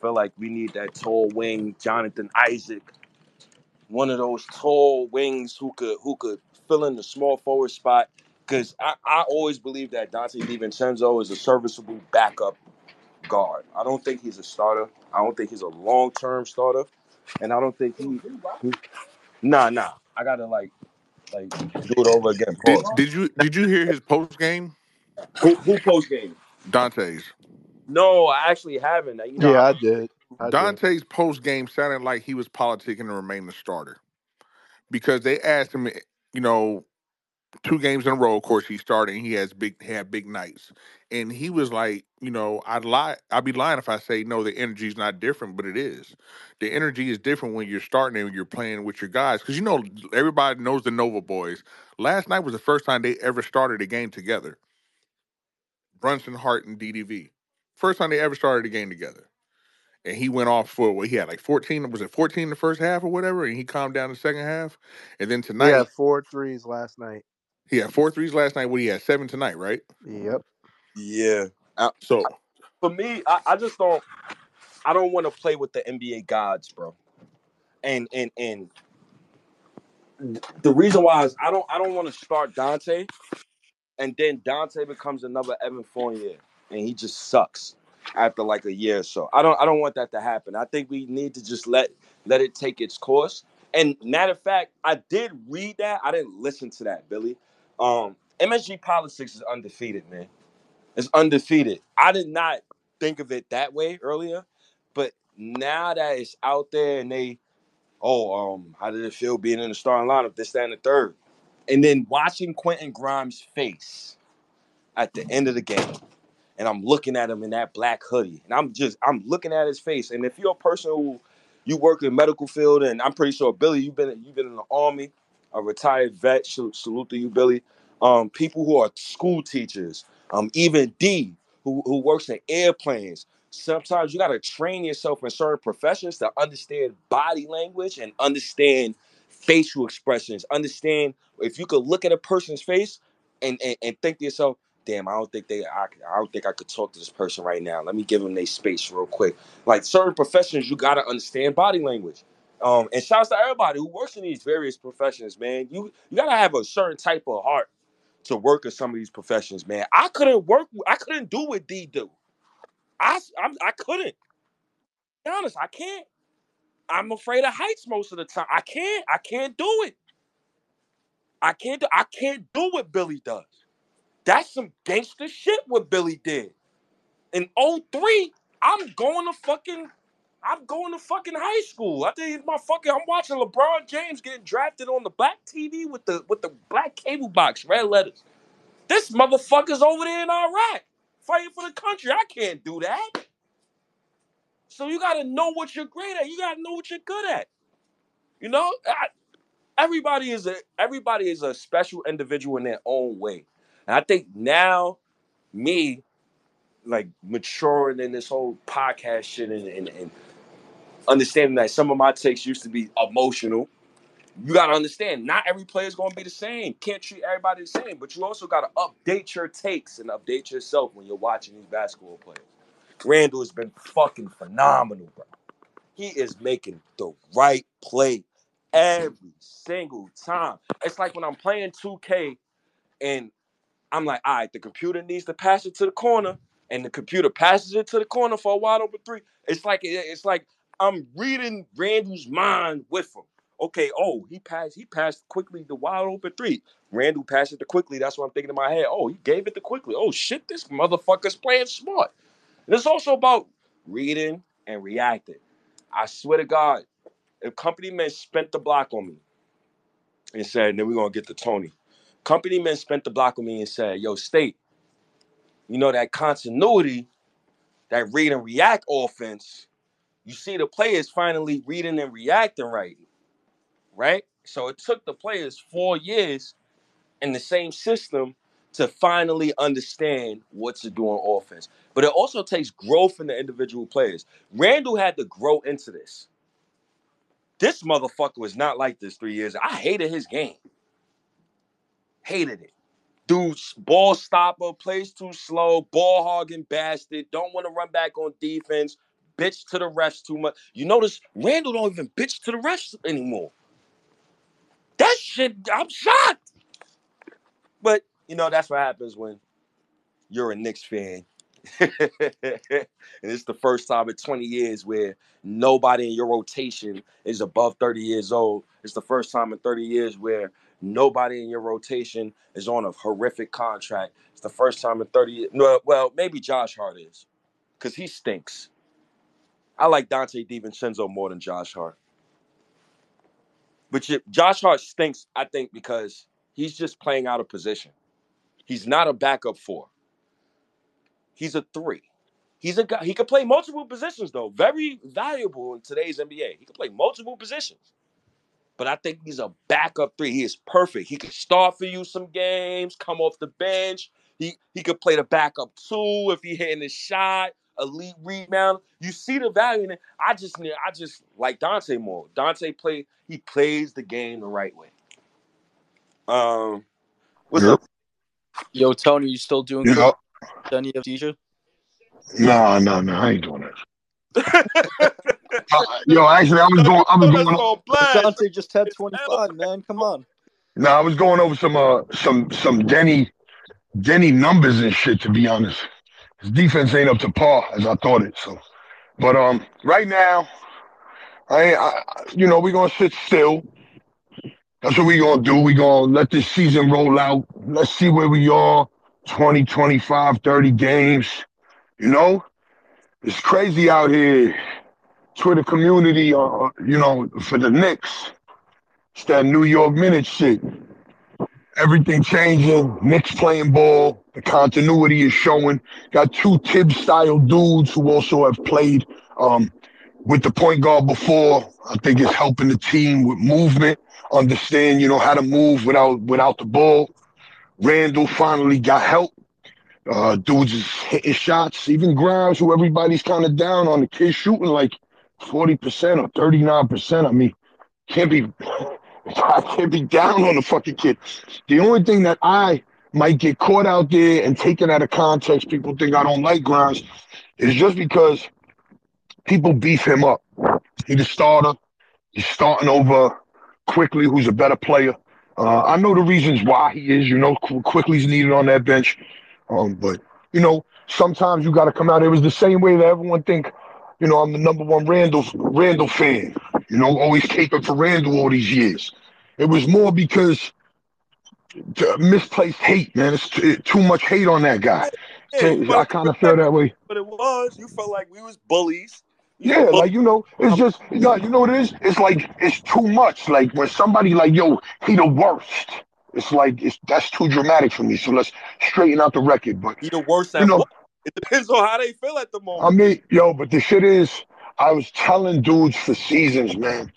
feel like we need that tall wing, Jonathan Isaac, one of those tall wings who could who could fill in the small forward spot. Because I, I always believe that Donte DiVincenzo is a serviceable backup guard. I don't think he's a starter. I don't think he's a long term starter, and I don't think he. he nah, nah. I gotta like like do it over again. Did did you did you hear his post game, Who, who post game? Donte's? No, I actually haven't. You know, Yeah, I, I did. I did. Donte's post game sounded like he was politicking to remain the starter because they asked him, you know, two games in a row. Of course, he's starting. He has big had big nights, and he was like, you know, I'd lie. I'd be lying if I say no. The energy's not different, but it is. The energy is different when you're starting and you're playing with your guys because you know everybody knows the Nova boys. Last night was the first time they ever started a game together. Brunson, Hart, and DDV. First time they ever started a game together. And he went off for what he had like 14, was it 14 in the first half or whatever? And he calmed down the second half. And then He tonight, had four threes last night. He had four threes last night. What he had seven tonight, right? Yep. yeah. Uh, I, So for me, I, I just don't. I don't want to play with the NBA gods, bro. And and and the reason why is I don't I don't want to start Donte, and then Donte becomes another Evan Fournier, and he just sucks after like a year or so. I don't I don't want that to happen. I think we need to just let let it take its course. And matter of fact, I did read that. I didn't listen to that, Billy. Um, MSG Politics is undefeated, man. It's undefeated. I did not think of it that way earlier, but now that it's out there and they, oh, um, how did it feel being in the starting lineup? This, that, and the third, and then watching Quentin Grimes' face at the end of the game, and I'm looking at him in that black hoodie, and I'm just, I'm looking at his face. And if you're a person who you work in medical field, and I'm pretty sure Billy, you've been, you've been in the army, a retired vet. Salute, to you, Billy. um, people who are school teachers, um, even D, who, who works in airplanes. Sometimes you got to train yourself in certain professions to understand body language and understand facial expressions. Understand if you could look at a person's face and, and, and think to yourself, damn, I don't think they, I, I don't think I could talk to this person right now. Let me give them their space real quick. Like certain professions, you got to understand body language. Um, and shouts to everybody who works in these various professions, man. You you gotta have a certain type of heart to work in some of these professions, man. I couldn't work. I couldn't do what D do. I I'm, I couldn't. Be honest, I can't. I'm afraid of heights most of the time. I can't. I can't do it. I can't. Do, I can't do what Billy does. That's some gangster shit. What Billy did in 03, I'm going to fucking. I'm going to fucking high school. I think my fucking. I'm watching LeBron James getting drafted on the black TV with the with the black cable box, red letters. This motherfucker's over there in Iraq fighting for the country. I can't do that. So you got to know what you're great at. You got to know what you're good at. You know, I, everybody is a everybody is a special individual in their own way. And I think now, me, like maturing in this whole podcast shit and, and, and understanding that some of my takes used to be emotional. You gotta understand, not every player is gonna be the same. Can't treat everybody the same, but you also gotta update your takes and update yourself when you're watching these basketball players. Randle has been fucking phenomenal, bro. He is making the right play every single time. It's like when I'm playing 2K and I'm like, all right, the computer needs to pass it to the corner, and the computer passes it to the corner for a wide open three. It's like it's like I'm reading Randle's mind with him. Okay, oh, he passed, he passed Quickley the wide open three. Randle passed it to Quickley. That's what I'm thinking in my head. Oh, he gave it to Quickley. Oh shit, this motherfucker's playing smart. And it's also about reading and reacting. I swear to God, if company men spent the block on me and said, then we're gonna get to Tony. Company men spent the block on me and said, yo, state, you know that continuity, that read and react offense, you see the players finally reading and reacting right, right? So it took the players four years in the same system to finally understand what to do on offense. But it also takes growth in the individual players. Randle had to grow into this. This motherfucker was not like this three years. I hated his game. Hated it. Dude, ball stopper, plays too slow, ball hogging bastard, don't want to run back on defense, bitch to the refs too much. You notice Randle don't even bitch to the refs anymore. That shit, I'm shocked. But you know, that's what happens when you're a Knicks fan. and it's the first time in 20 years where nobody in your rotation is above 30 years old. It's the first time in 30 years where nobody in your rotation is on a horrific contract. It's the first time in 30 years. Well, maybe Josh Hart is because he stinks. I like Donte DiVincenzo more than Josh Hart. But Josh Hart stinks, I think, because he's just playing out of position. He's not a backup four. He's a three. He's a guy. He could play multiple positions though. Very valuable in today's NBA. He could play multiple positions. But I think he's a backup three. He is perfect. He could start for you some games, come off the bench. He he could play the backup two if he hitting his shot, elite rebound. You see the value in it. I just need I just like Donte more. Donte play he plays the game the right way. Um what's Yep. up? Yo, Tony, you still doing good? Yep. Any of Deja? No, no, no. I ain't doing that. Uh, yo, actually, I was going. I was going. go on blast. Donte just had 25, man. Come on. No, I was going over some uh some some Denny Denny numbers and shit. To be honest, his defense ain't up to par as I thought it. So, but um, right now, I, I you know we gonna sit still. That's what we gonna do. We gonna let this season roll out. Let's see where we are. 20, 25, 30 games. You know, it's crazy out here. Twitter community, uh, you know, for the Knicks. It's that New York Minute shit. Everything changing. Knicks playing ball. The continuity is showing. Got two Thibs style dudes who also have played um, with the point guard before. I think it's helping the team with movement. Understand, you know, how to move without without the ball. Randle finally got help. Uh, dudes is hitting shots. Even Grimes, who everybody's kind of down on, the kid shooting like 40% or 39%. I mean, can't be I can't be down on the fucking kid. The only thing that I might get caught out there and taken out of context, people think I don't like Grimes, is just because people beef him up. He's the starter. He's starting over Quickley, who's a better player. Uh, I know the reasons why he is. You know, Quickley's needed on that bench. Um, but you know, sometimes you got to come out. It was the same way that everyone think. You know, I'm the number one Randle Randle fan. You know, always caping for Randle all these years. It was more because misplaced hate, man. It's t- too much hate on that guy. So I kind of feel that way. But it was. You felt like we was bullies. You Yeah, like you know, it's just no, you know what it is? It's like it's too much. Like when somebody like yo, he the worst. It's like it's that's too dramatic for me. So let's straighten out the record. But He the worst you know, what? It depends on how they feel at the moment. I mean, yo, but the shit is, I was telling dudes for seasons, man.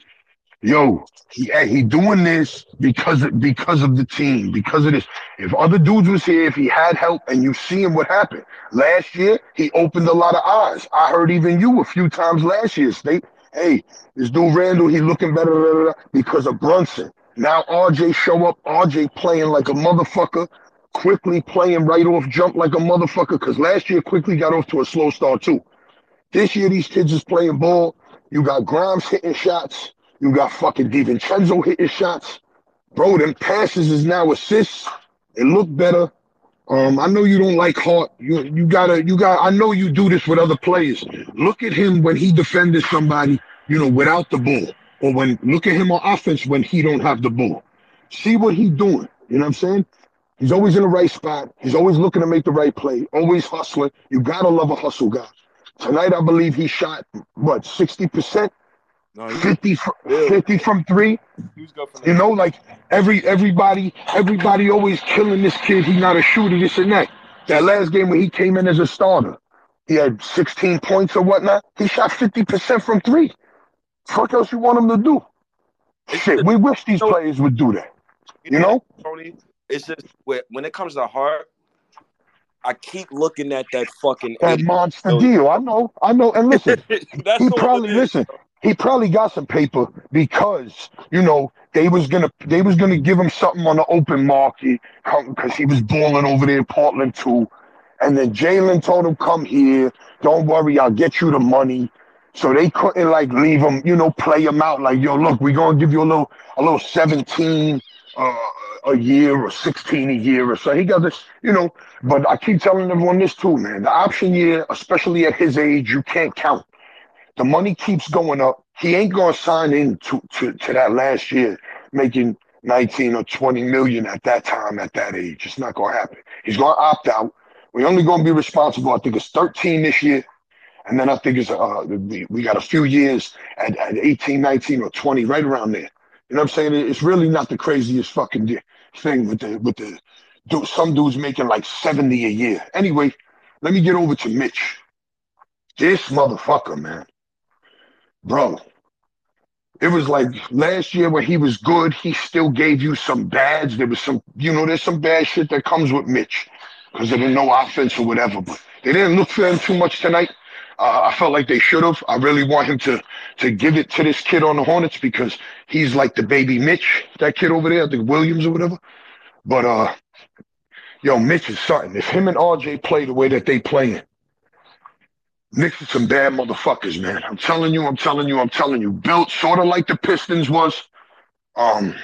Yo, he he doing this because of, because of the team, because of this. If other dudes was here, if he had help, and you see him what happened last year, he opened a lot of eyes. I heard even you a few times last year state, "Hey, this dude Randle, he looking better da, da, da," because of Brunson." Now RJ show up, RJ playing like a motherfucker, Quickley playing right off jump like a motherfucker. Because last year Quickley got off to a slow start too. This year, these kids is playing ball. You got Grimes hitting shots. You got fucking DiVincenzo hitting shots. Bro, them passes is now assists. It look better. Um, I know you don't like Hart. You you gotta you got. I know you do this with other players. Look at him when he defended somebody, you know, without the ball, or when look at him on offense when he don't have the ball. See what he doing. You know what I'm saying? He's always in the right spot. He's always looking to make the right play. Always hustling. You gotta love a hustle guy. Tonight, I believe he shot what 60%, No, 50, fr- Yeah. 50 from three. he was good from You know, like every everybody, everybody always killing this kid. He not a shooter, this and that. That last game when he came in as a starter, he had 16 points or whatnot. He shot 50% from three. Fuck else you want him to do? Shit, we wish these players would do that. you know? Tony. It's just when when it comes to Hart, I keep looking at that fucking That monster deal. I know. I know. And listen, That's he probably listen. He probably got some paper because you know they was gonna they was gonna give him something on the open market because he was balling over there in Portland too. And then Jalen told him, "Come here. Don't worry, I'll get you the money." So they couldn't like leave him, you know, play him out like, "Yo, look, we're gonna give you a little a little seventeen uh, a year or sixteen a year or so." He got this, you know. But I keep telling everyone this too, man. The option year, especially at his age, you can't count. The money keeps going up. He ain't gonna sign in to, to, to that last year making 19 or 20 million at that time, at that age. It's not gonna happen. He's gonna opt out. We're only gonna be responsible. I think it's 13 this year. And then I think it's uh we, we got a few years at, at 18, 19, or 20, right around there. You know what I'm saying? It's really not the craziest fucking thing with the with the dude, some dudes making like 70 a year. Anyway, let me get over to Mitch. This motherfucker, man. Bro, it was like last year when he was good, he still gave you some bads. There was some, you know, there's some bad shit that comes with Mitch because of the no offense or whatever. But they didn't look for him too much tonight. Uh, I felt like they should have. I really want him to to give it to this kid on the Hornets because he's like the baby Mitch, that kid over there, think Williams or whatever. But uh, yo, Mitch is something. If him and RJ play the way that they playing, Knicks is some bad motherfuckers, man. I'm telling you, I'm telling you, I'm telling you. Built sort of like the Pistons was. Um,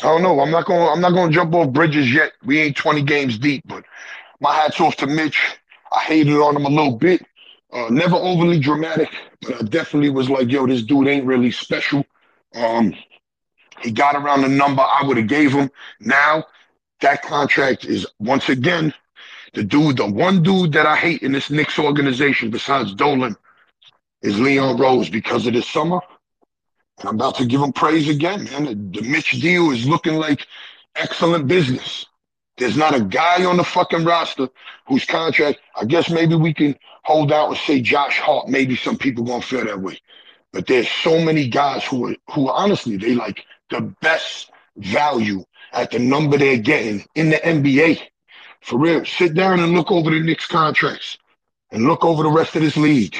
I don't know. I'm not going. I'm not going to jump off bridges yet. We ain't 20 games deep, but my hats off to Mitch. I hated on him a little bit. Uh, never overly dramatic, but I definitely was like, yo, this dude ain't really special. Um, he got around the number I would have gave him. Now that contract is once again the dude, the one dude that I hate in this Knicks organization besides Dolan is Leon Rose because of this summer. And I'm about to give him praise again, man. The, the Mitch deal is looking like excellent business. There's not a guy on the fucking roster whose contract, I guess maybe we can hold out and say Josh Hart. Maybe some people gonna feel that way. But there's so many guys who are who are honestly they like the best value at the number they're getting in the NBA. For real, sit down and look over the Knicks contracts and look over the rest of this league.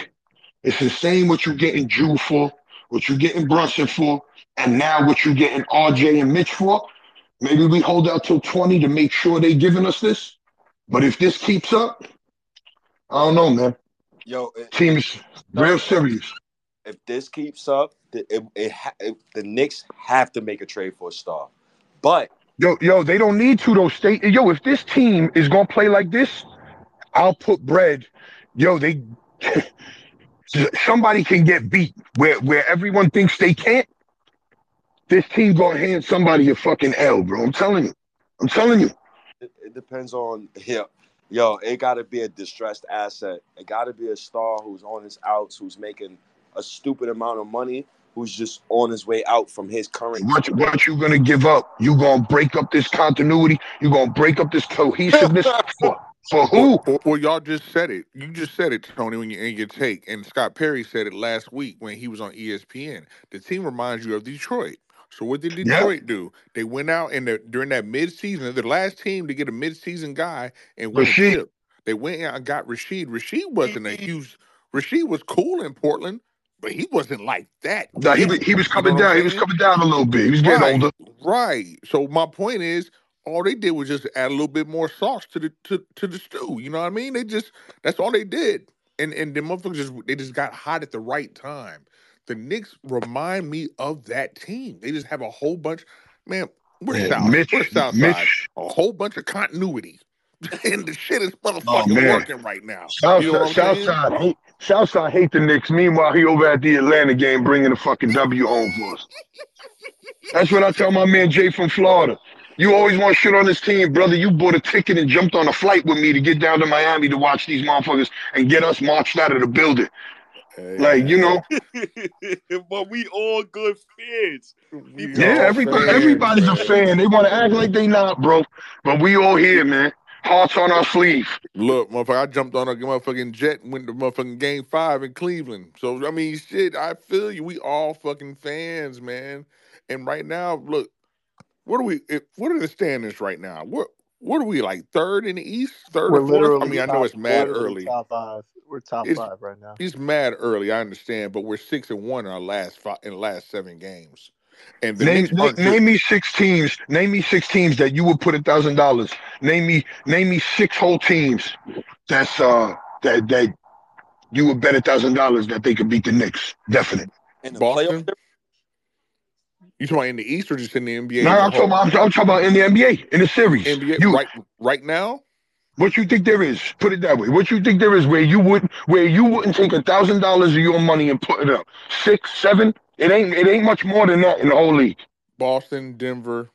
It's insane what you're getting Jew for, what you're getting Brunson for, and now what you're getting RJ and Mitch for. Maybe we hold out till 20 to make sure they're giving us this. But if this keeps up, I don't know, man. Yo, it, Team is real serious. if this keeps up, the, it, it, it, the Knicks have to make a trade for a star. But Yo, yo, they don't need to though. State, yo, if this team is gonna play like this, I'll put bread. Yo, they somebody can get beat where where everyone thinks they can't. This team gonna hand somebody a fucking L, bro. I'm telling you. I'm telling you. it, it depends on yeah. Yo, it got to be a distressed asset. It got to be a star who's on his outs, who's making a stupid amount of money, who's just on his way out from his current. What what you gonna give up? You gonna break up this continuity? You gonna break up this cohesiveness for for who? Well, well, y'all just said it. You just said it, Tony, when you in your take. And Scott Perry said it last week when he was on ESPN. The team reminds you of Detroit. So what did Yeah. Detroit do? They went out and during that midseason, the last team to get a midseason guy and win Rasheed. They went out and got Rasheed. Rasheed wasn't a huge. Rasheed was cool in Portland, but he wasn't like that. Nah, he was he was You know coming down. He was coming down a little bit. He was getting Right, older. right. So my point is, all they did was just add a little bit more sauce to the to, to the stew. You know what I mean? They just that's all they did, and and the motherfuckers just they just got hot at the right time. The Knicks remind me of that team. They just have a whole bunch. Man, we're Yeah, south. Mitch, We're south side. A whole bunch of continuity, and the shit is oh motherfucking man. working right now. You know I'm saying? Southside, hate, hate the Knicks. Meanwhile, he over at the Atlanta game bringing the fucking W home for us. That's what I tell my man Jay from Florida. You always want shit on this team, brother. You bought a ticket and jumped on a flight with me to get down to Miami to watch these motherfuckers and get us marched out of the building. Hey Like, you know, but we all good fans. we yeah, everybody, fans, everybody's a fan. They want to act like they not, bro. But we all here, man. Hearts on our sleeve. Look, motherfucker, I jumped on a motherfucking jet and went to motherfucking game five in Cleveland. So I mean, shit, I feel you. We all fucking fans, man. And right now, look, what are we? If, what are the standings right now? What what are we like? Third in the East, 3rd We're or fourth? I literally mean, I know it's mad early. top five. We're top It's five right now. it's mad early. I understand, but we're six and one in our last five in the last seven games, and the Name, Knicks name, name me six teams. Name me six teams that you would put a thousand dollars. Name me, name me six whole teams. That's uh that that you would bet a thousand dollars that they could beat the Knicks. Definite. In the Boston. You talking about in the East or just in the NBA No, as a I'm talking about I'm, I'm talking about in the NBA in the series. NBA You right right now. what you think there is? Put it that way. What you think there is where you would where you wouldn't take a thousand dollars of your money and put it up six, seven? It ain't it ain't much more than that in the whole league. Boston, Denver,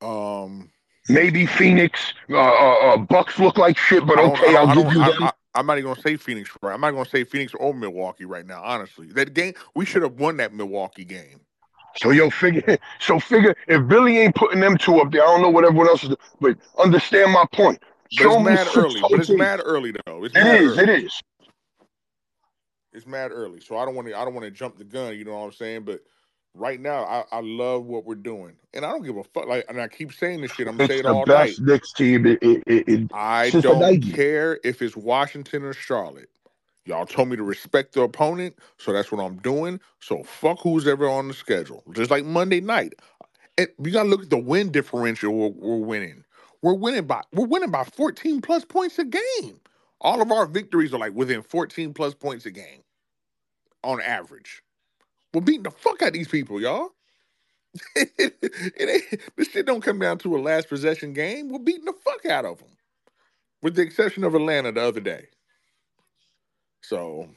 um, Maybe Phoenix. Uh, uh, uh, Bucks look like shit, but okay, I'll give you. I, I'm not even gonna say Phoenix. Right, I'm not gonna say Phoenix or Milwaukee right now. Honestly, that game we should have won that Milwaukee game. So yo, figure. So figure. If Billy ain't putting them two up there, I don't know what everyone else is. doing, But understand my point. But Show it's mad early. But it's mad early though. It's It is. Early. is. It's mad early. So I don't want to. I don't want to jump the gun. You know what I'm saying? But right now, I, I love what we're doing, and I don't give a fuck. Like, and I keep saying this shit. I'm gonna say It's it all night. Knicks team it, it, it, it, I don't care if it's Washington or Charlotte. Y'all told me to respect the opponent, so that's what I'm doing. So fuck who's ever on the schedule. Just like Monday night. And we gotta look at the win differential we're, we're winning. We're winning by we're winning by 14 plus points a game. All of our victories are like within 14 plus points a game on average. We're beating the fuck out of these people, y'all. it ain't, this shit don't come down to a last possession game. We're beating the fuck out of them, with the exception of Atlanta the other day. So,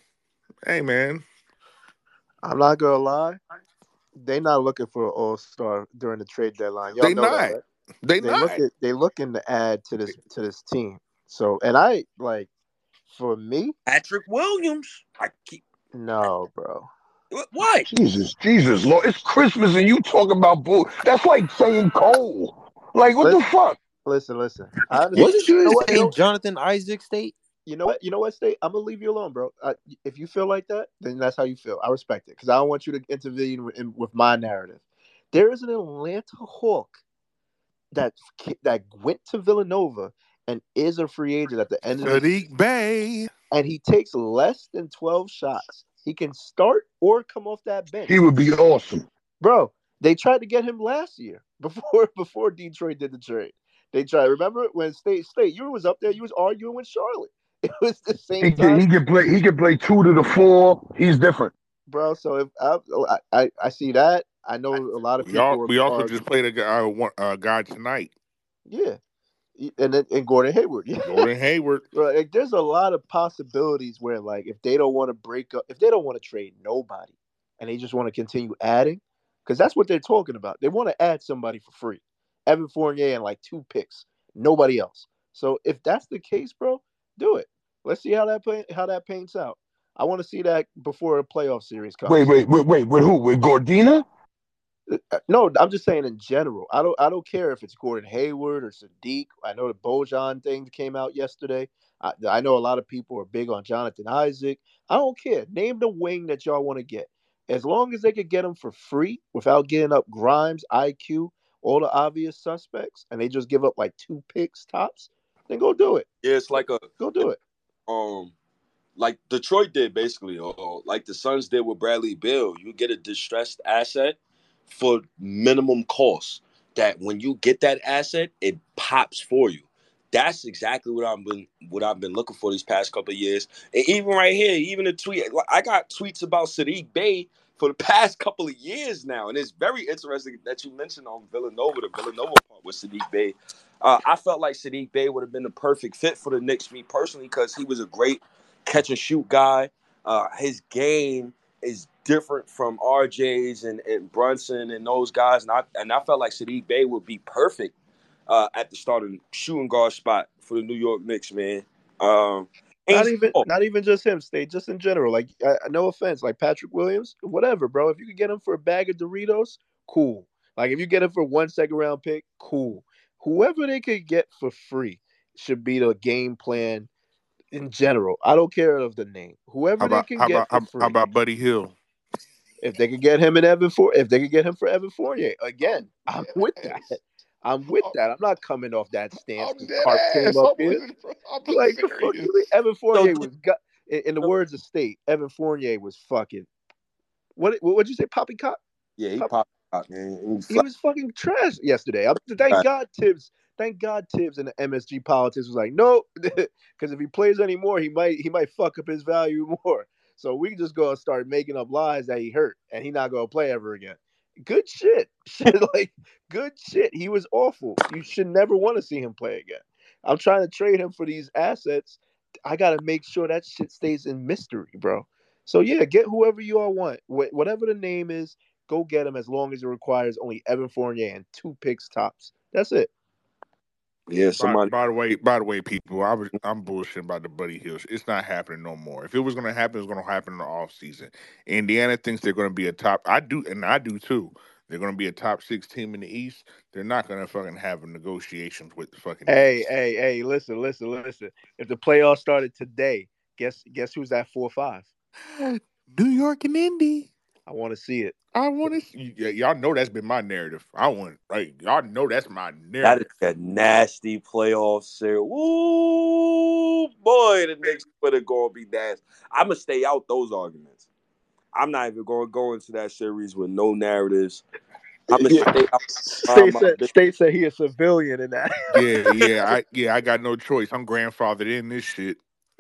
hey man, I'm not gonna lie. They not looking for an all star during the trade deadline. Y'all they not. that, right? They, They not. look at they looking to add to this to this team. So and I like for me, Patrick Williams. I keep no, bro. why? Jesus, Jesus, Lord, it's Christmas and you talk about bull. That's like saying Cole. Like what the fuck? listen, listen. I understand. Wasn't You you know saying know, Jonathan Isaac State? you know what? You know what? State. I'm gonna leave you alone, bro. I, if you feel like that, then that's how you feel. I respect it because I don't want you to intervene with, in, with my narrative. There is an Atlanta Hawk that that went to Villanova and is a free agent at the end of the Saddiq Bey. and he takes less than 12 shots. He can start or come off that bench. He would be awesome. Bro, they tried to get him last year before before Detroit did the trade. They tried. Remember when State State you was up there, you was arguing with Charlotte. It was the same He can, he time, can play. He can play two to the four. He's different. bro. So if I, I I see that, I know a lot of We, people. all, are- we also are- just played a guy, uh, one- uh, guy tonight, yeah, and then and Gordon Hayward. Yeah. Gordon Hayward. Bro, like, there's a lot of possibilities where, like, if they don't want to break up, if they don't want to trade nobody, and they just want to continue adding, because that's what they're talking about. They want to add somebody for free, Evan Fournier and like two picks, nobody else. So if that's the case, bro, do it. Let's see how that play, how that paints out. I want to see that before a playoff series comes. Wait, wait, wait, wait. With who? With Gordina? Uh, No, I'm just saying in general. I don't I don't care if it's Gordon Hayward or Saddiq. I know the Bojan thing came out yesterday. I, I know a lot of people are big on Jonathan Isaac. I don't care. Name the wing that y'all want to get. As long as they could get him for free without getting up Grimes, IQ, all the obvious suspects, and they just give up like two picks tops, then go do it. Yeah, it's like a Go do it. um like Detroit did basically, or, or like the Suns did with Bradley Beal. You get a distressed asset for minimum cost. That when you get that asset, it pops for you. That's exactly what I've been what I've been looking for these past couple of years. And even right here, even a tweet, I got tweets about Saddiq Bey for the past couple of years now, and it's very interesting that you mentioned on Villanova, the Villanova part with Saddiq Bey. Uh, I felt like Saddiq Bey would have been the perfect fit for the Knicks, me personally, because he was a great catch and shoot guy. Uh, his game is different from RJ's and, and Brunson and those guys, and I and I felt like Saddiq Bey would be perfect uh, at the starting shooting guard spot for the New York Knicks, man. Um, Not even oh, not even just him, State, just in general. Like, I, I- no offense, like Patrick Williams, whatever, bro. If you could get him for a bag of Doritos, cool. Like, if you get him for one second round pick, cool. Whoever they could get for free should be the game plan in general. I don't care of the name. Whoever about they can how get about for how, free. how about Buddy Hield? If they could get him and Evan for if they could get him for Evan Fournier again, I'm with that. I'm with oh. that. I'm not coming off that stance. I'm 'cause dead Carp ass. came up I'm here. being- I'm Like the being fuck, serious. you think Evan Fournier So- was got. In, in the words of State, Evan Fournier was fucking. What what would you say, poppycock? yeah, he Pop- popped out, man. He was He was fucking trash yesterday. I, thank Right. God Thibs. Thank God Thibs and the MSG politics was like, no, because if he plays anymore, he might he might fuck up his value more. So we just go and start making up lies that he hurt and he not gonna play ever again. Good shit. Shit like good shit. He was awful. You should never want to see him play again. I'm trying to trade him for these assets. I gotta make sure that shit stays in mystery, bro. So yeah, get whoever you all want. Wh- whatever the name is, go get him as long as it requires only Evan Fournier and two picks tops. That's it. Yeah, By, somebody. by the way, by the way, people, I was I'm bullshitting about the Buddy Hields. It's not happening no more. If it was gonna happen, it's gonna happen in the off season. Indiana thinks they're gonna be a top. I do, and I do too. They're gonna be a top six team in the East. They're not gonna fucking have negotiations with the fucking. Hey, Knicks. hey, hey, listen, listen, listen. If the playoffs started today, guess guess who's at four or five? New York and Indy. I want to see it. I want to. Y- y'all know that's been my narrative. I want like y'all know that's my narrative. is a nasty playoff series. Woo, boy, the Knicks Twitter gonna be nasty. I'm gonna stay out those arguments. I'm not even gonna go into that series with no narratives. I'm gonna Yeah. stay out. State my said. State said he a civilian in that. yeah, yeah, I yeah, I got no choice. I'm grandfathered in this shit.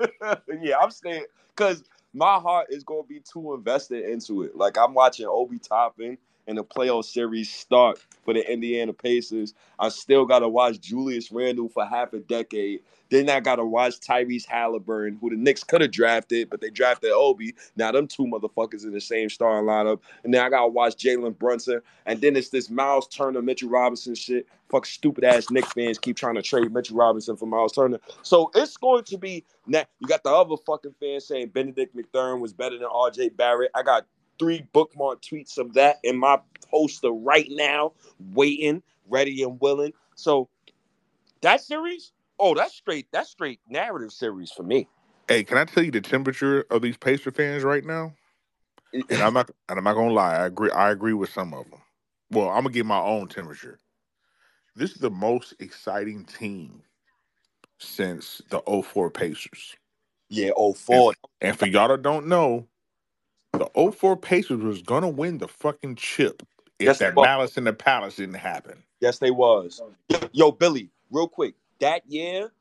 yeah, I'm staying because my heart is gonna be too invested into it. Like I'm watching Obi Toppin and the playoff series start for the Indiana Pacers. I still gotta watch Julius Randle for half a decade. Then I gotta watch Tyrese Halliburton, who the Knicks could have drafted, but they drafted Obi. Now them two motherfuckers in the same starting lineup. And then I gotta watch Jalen Brunson. And then it's this Miles Turner, Mitchell Robinson shit. Fuck stupid ass Knicks fans keep trying to trade Mitchell Robinson for Miles Turner. So it's going to be now. You got the other fucking fans saying Bennedict Mathurin was better than RJ Barrett. I got three bookmark tweets of that in my poster right now, waiting, ready and willing. So that series, oh, that's straight. That's straight narrative series for me. Hey, can I tell you the temperature of these Pacer fans right now? And I'm not, and I'm not gonna lie. I agree. I agree with some of them. well, I'm gonna give my own temperature. This is the most exciting team since the 04 Pacers. Yeah, oh four. And for y'all that don't know, the 04 Pacers was gonna win the fucking chip if Yes, that malice in the palace didn't happen. Yes, they was. Yo, Billy, real quick. That year,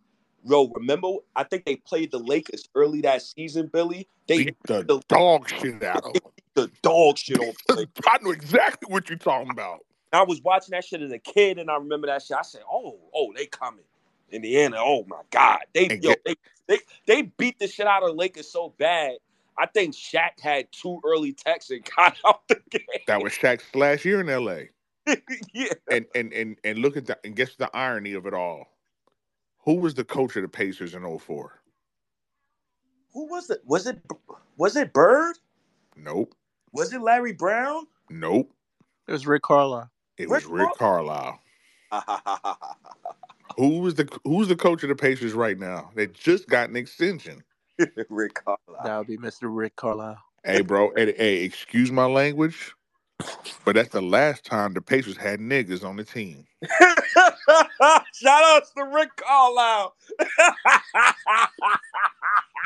yo, remember? I think they played the Lakers early that season. Billy, they Beat the dog shit out of them. the dog shit the Lakers. I know exactly what you're talking about. I was watching that shit as a kid, and I remember that shit. I said, "Oh, oh, they coming." Indiana, oh my God, they yo, they, they they beat the shit out of the Lakers so bad. I think Shaq had two early texts and got out the game. That was Shaq's last year in LA. yeah, And and and and look at that and guess the irony of it all. Who was the coach of the Pacers in 04? who was it? Was it was it Bird? Nope. Was it Larry Brown? Nope. It was Rick Carlisle. It was Rick Rick Carlisle. Who was the who's the coach of the Pacers right now? They just got an extension. Rick Carlisle. That would be Mr. Rick Carlisle. Hey, bro. hey, hey, excuse my language, but that's the last time the Pacers had niggas on the team. Shout out to Rick Carlisle.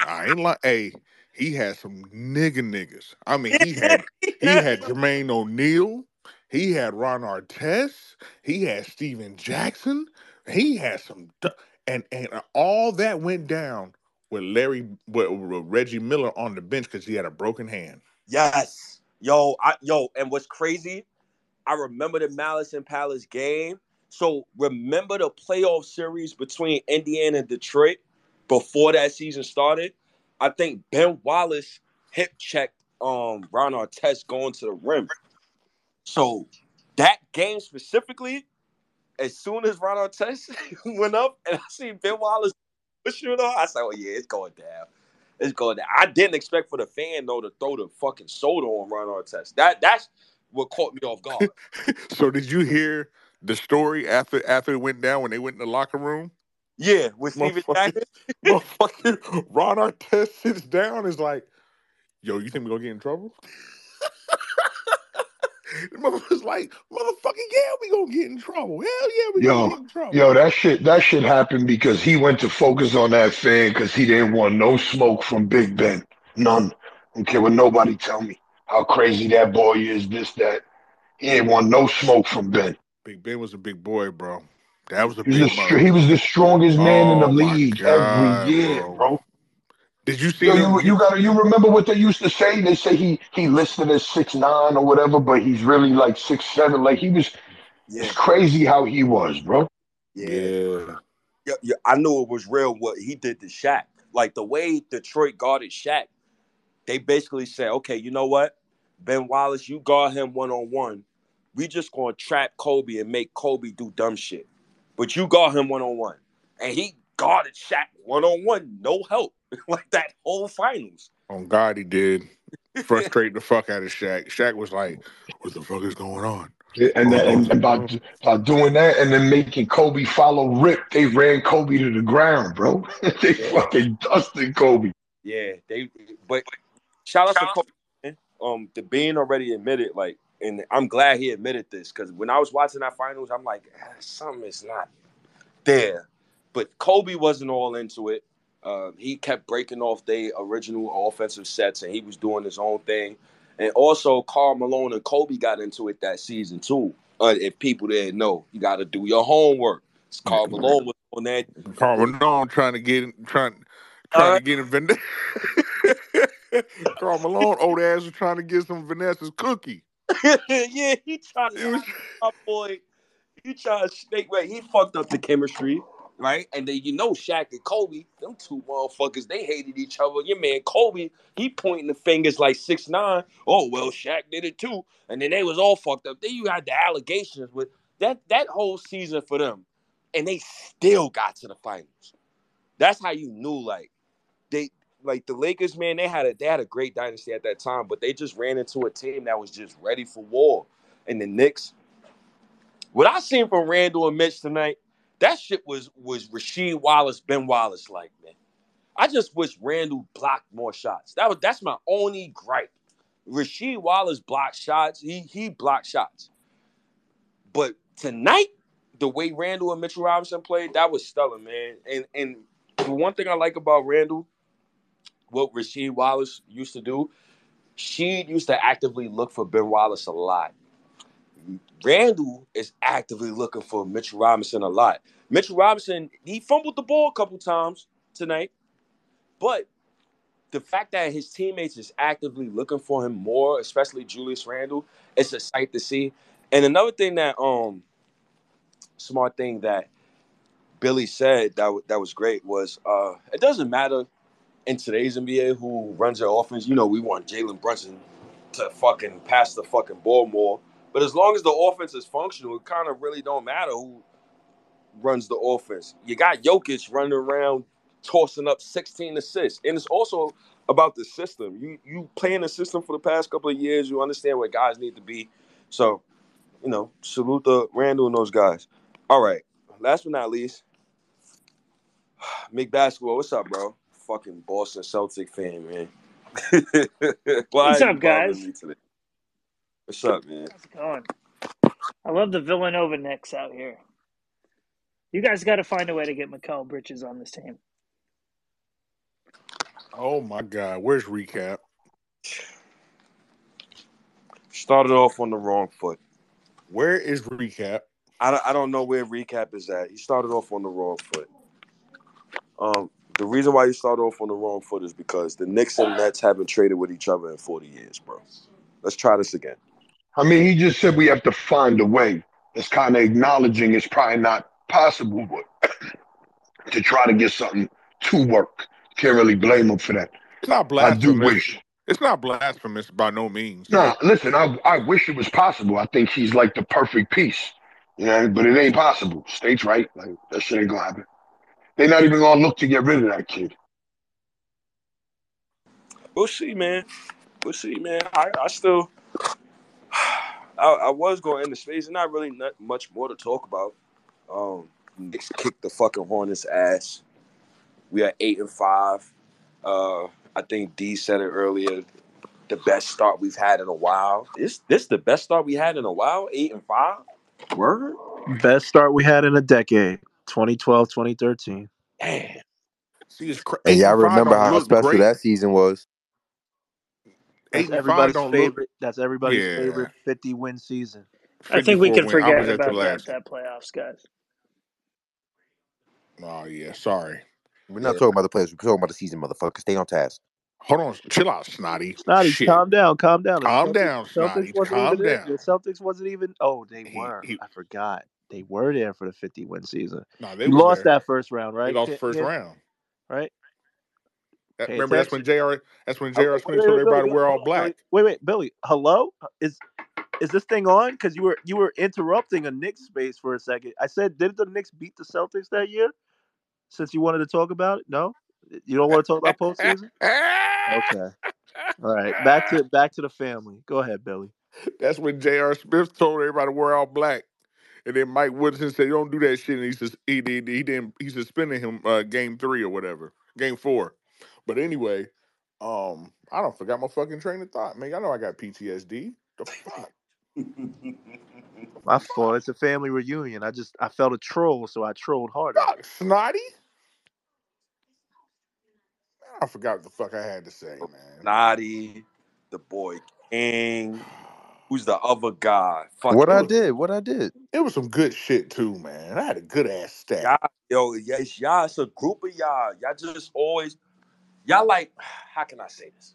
I ain't like, hey, he had some nigga niggas. I mean, he had he had Jermaine O'Neal, he had Ron Artest, he had Stephen Jackson, he had some, and and all that went down with Larry with, with Reggie Miller on the bench because he had a broken hand. Yes. Yo, I yo, and what's crazy, I remember the Malice and Palace game. So remember the playoff series between Indiana and Detroit before that season started? I think Ben Wallace hip checked um Ron Artest going to the rim. So that game specifically, as soon as Ron Artest went up and I see Ben Wallace on, I said, "Oh yeah, it's going down." It's going down. I didn't expect for the fan though to throw the fucking soda on Ron Artest. That that's what caught me off guard. So did you hear the story after after it went down when they went in the locker room? yeah, with Stephen Jackson. Motherfucking Ron Artest sits down is like, yo, you think we're gonna get in trouble? The motherfucker's like, motherfucking yeah, we gonna get in trouble. Hell yeah, we Yo, gonna get in trouble. Yo, that shit, that shit happened because he went to focus on that fan because he didn't want no smoke from Big Ben. None. Don't care what nobody tell me how crazy that boy is. This, that. He didn't want no smoke from Ben. Big Ben was a big boy, bro. That was a He was, big the, he was the strongest man in the Oh, league God, every year, bro. bro. Did you see Yo, him? you, you gotta you remember what they used to say? They say he he listed as six nine or whatever, but he's really like six seven. Like he was Yeah, it's crazy how he was, bro. yeah. yeah. yeah, yeah, I knew it was real what he did to Shaq. Like the way Detroit guarded Shaq, they basically said, okay, you know what? Ben Wallace, you guard him one on one. We just gonna trap Kobe and make Kobe do dumb shit. But you guard him one on one. And he guarded Shaq one on one, no help. like that whole finals. On God, he did. Frustrate the fuck out of Shaq. Shaq was like, "What the fuck is going on?" And then, and by, by doing that and then making Kobe follow Rip, they ran Kobe to the ground, bro. they fucking dusted Kobe. Yeah, they but shout out to Kobe. man. Um, the being already admitted, like, and I'm glad he admitted this because when I was watching that finals, I'm like, ah, something is not there. But Kobe wasn't all into it. Uh, he kept breaking off their original offensive sets, and he was doing his own thing. And also, Karl Malone and Kobe got into it that season too. Uh, if people didn't know, you got to do your homework. Karl Malone was on that. Karl Malone trying to get trying trying Uh, to get in Vanessa. Karl Malone old ass was trying to get some Vanessa's cookie. yeah, he tried to was my boy. He tried to snake right. He fucked up the chemistry, right? And then you know Shaq and Kobe, them two motherfuckers, they hated each other. Your man Kobe, he pointing the fingers like six nine. Oh well, Shaq did it too. And then they was all fucked up. Then you had the allegations with that that whole season for them, and they still got to the finals. That's how you knew like they like the Lakers, man, they had a they had a great dynasty at that time, but they just ran into a team that was just ready for war. And the Knicks, what I seen from Randle and Mitch tonight, that shit was was Rasheed Wallace, Ben Wallace like, man. I just wish Randle blocked more shots. That was that's my only gripe. Rasheed Wallace blocked shots. He he blocked shots. But tonight, the way Randle and Mitchell Robinson played, that was stellar, man. And and the one thing I like about Randle, what Rasheed Wallace used to do, she used to actively look for Ben Wallace a lot. Randle is actively looking for Mitchell Robinson a lot. Mitchell Robinson, he fumbled the ball a couple times tonight, but the fact that his teammates is actively looking for him more, especially Julius Randle, it's a sight to see. And another thing that um smart thing that Billy said that that was great was uh it doesn't matter in today's NBA who runs their offense. You know, we want Jalen Brunson to fucking pass the fucking ball more. But as long as the offense is functional, it kind of really don't matter who runs the offense. You got Jokic running around tossing up 16 assists. And it's also about the system. You you playing the system for the past couple of years, you understand where guys need to be. So, you know, salute the Randle and those guys. All right. Last but not least, Mick Basketball, what's up, bro? Fucking Boston Celtic fan, man. What's up, guys? Bothering me today? What's up, man? How's it going? I love the Villanova Knicks out here. You guys got to find a way to get Mikal Bridges on this team. Oh my God, where's recap? Started off on the wrong foot. Where is recap? I don't, I don't know where recap is at. He started off on the wrong foot. Um, the reason why you started off on the wrong foot is because the Knicks and Nets haven't traded with each other in 40 years, bro. Let's try this again. I mean, he just said we have to find a way. It's kind of acknowledging it's probably not possible, but to try to get something to work. Can't really blame him for that. It's not I do blasphemous. wish. It's not blasphemous by no means. No, listen, I I wish it was possible. I think he's like the perfect piece. You know, but it ain't possible. State's right. Like that shit ain't gonna happen. They're not even gonna look to get rid of that kid. We'll see, man. We'll see, man. I, I still, I, I was going into space. There's not really not much more to talk about. Um, Knicks kicked the fucking Hornets' ass. We are eight and five. Uh, I think D said it earlier. The best start we've had in a while. This this the best start we had in a while. Eight and five. Word. Best start we had in a decade. 2012, 2013. Damn. See, it's cra- And eight y'all remember how special great. that season was. That's Eight and five everybody's don't look. favorite. That's everybody's Yeah, favorite 50 win season. I think we can win. Forget was at the about that last. that playoffs, guys. Oh yeah, sorry. We're not Yeah. talking about the players. We're talking about the season, motherfucker. Stay on task. Hold on, chill out, snotty. Snotty, Shit, calm down, calm down. Calm Celtics, down, snotty. Celtics wasn't Calm even there. down. The Celtics wasn't even. Oh, they He, were. he, I forgot. They were there for the 50 win season. no, they You lost there. that first round, They right? lost Tim- first Tim? round. Right? That, Pay remember, that's when J.R. That's when J.R. Smith told everybody we're all hold on, Billy. black. Wait, wait, Billy. Hello? Is is this thing on? Because you were you were interrupting a Knicks space for a second. I said, did the Knicks beat the Celtics that year? Since you wanted to talk about it, no, you don't want to talk about postseason. Okay, all right. Back to back to the family. Go ahead, Billy. That's when J.R. Smith told everybody we're all black. And then Mike Woodson said, "Don't do that shit." And he sus- he did he didn't he suspended him uh, game three or whatever, game four. But anyway, um, I don't forgot my fucking train of thought, man. I know I got PTSD. The fuck, My fault. It's a family reunion. I just I felt a troll, so I trolled harder. fuck, snotty. I forgot what the fuck I had to say, man. Naughty, the boy King. Who's the other guy? Fuck What I was did, what I did. It was some good shit too, man. I had a good ass stat. y'all. Yo, yeah, it's y'all. It's a group of y'all. Y'all just always y'all like. How can I say this?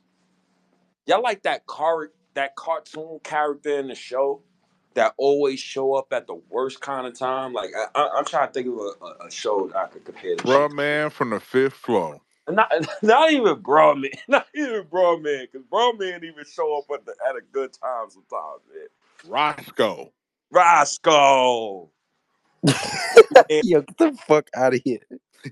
Y'all like that car that cartoon character in the show that always show up at the worst kind of time. Like I, I, I'm trying to think of a, a, show that I could compare shit Bruh, man, from the fifth floor. Not, not even bro man, not even bro man, because bro man even show up at the at a good time sometimes, man. Roscoe. Roscoe, Yo, get the fuck out of here.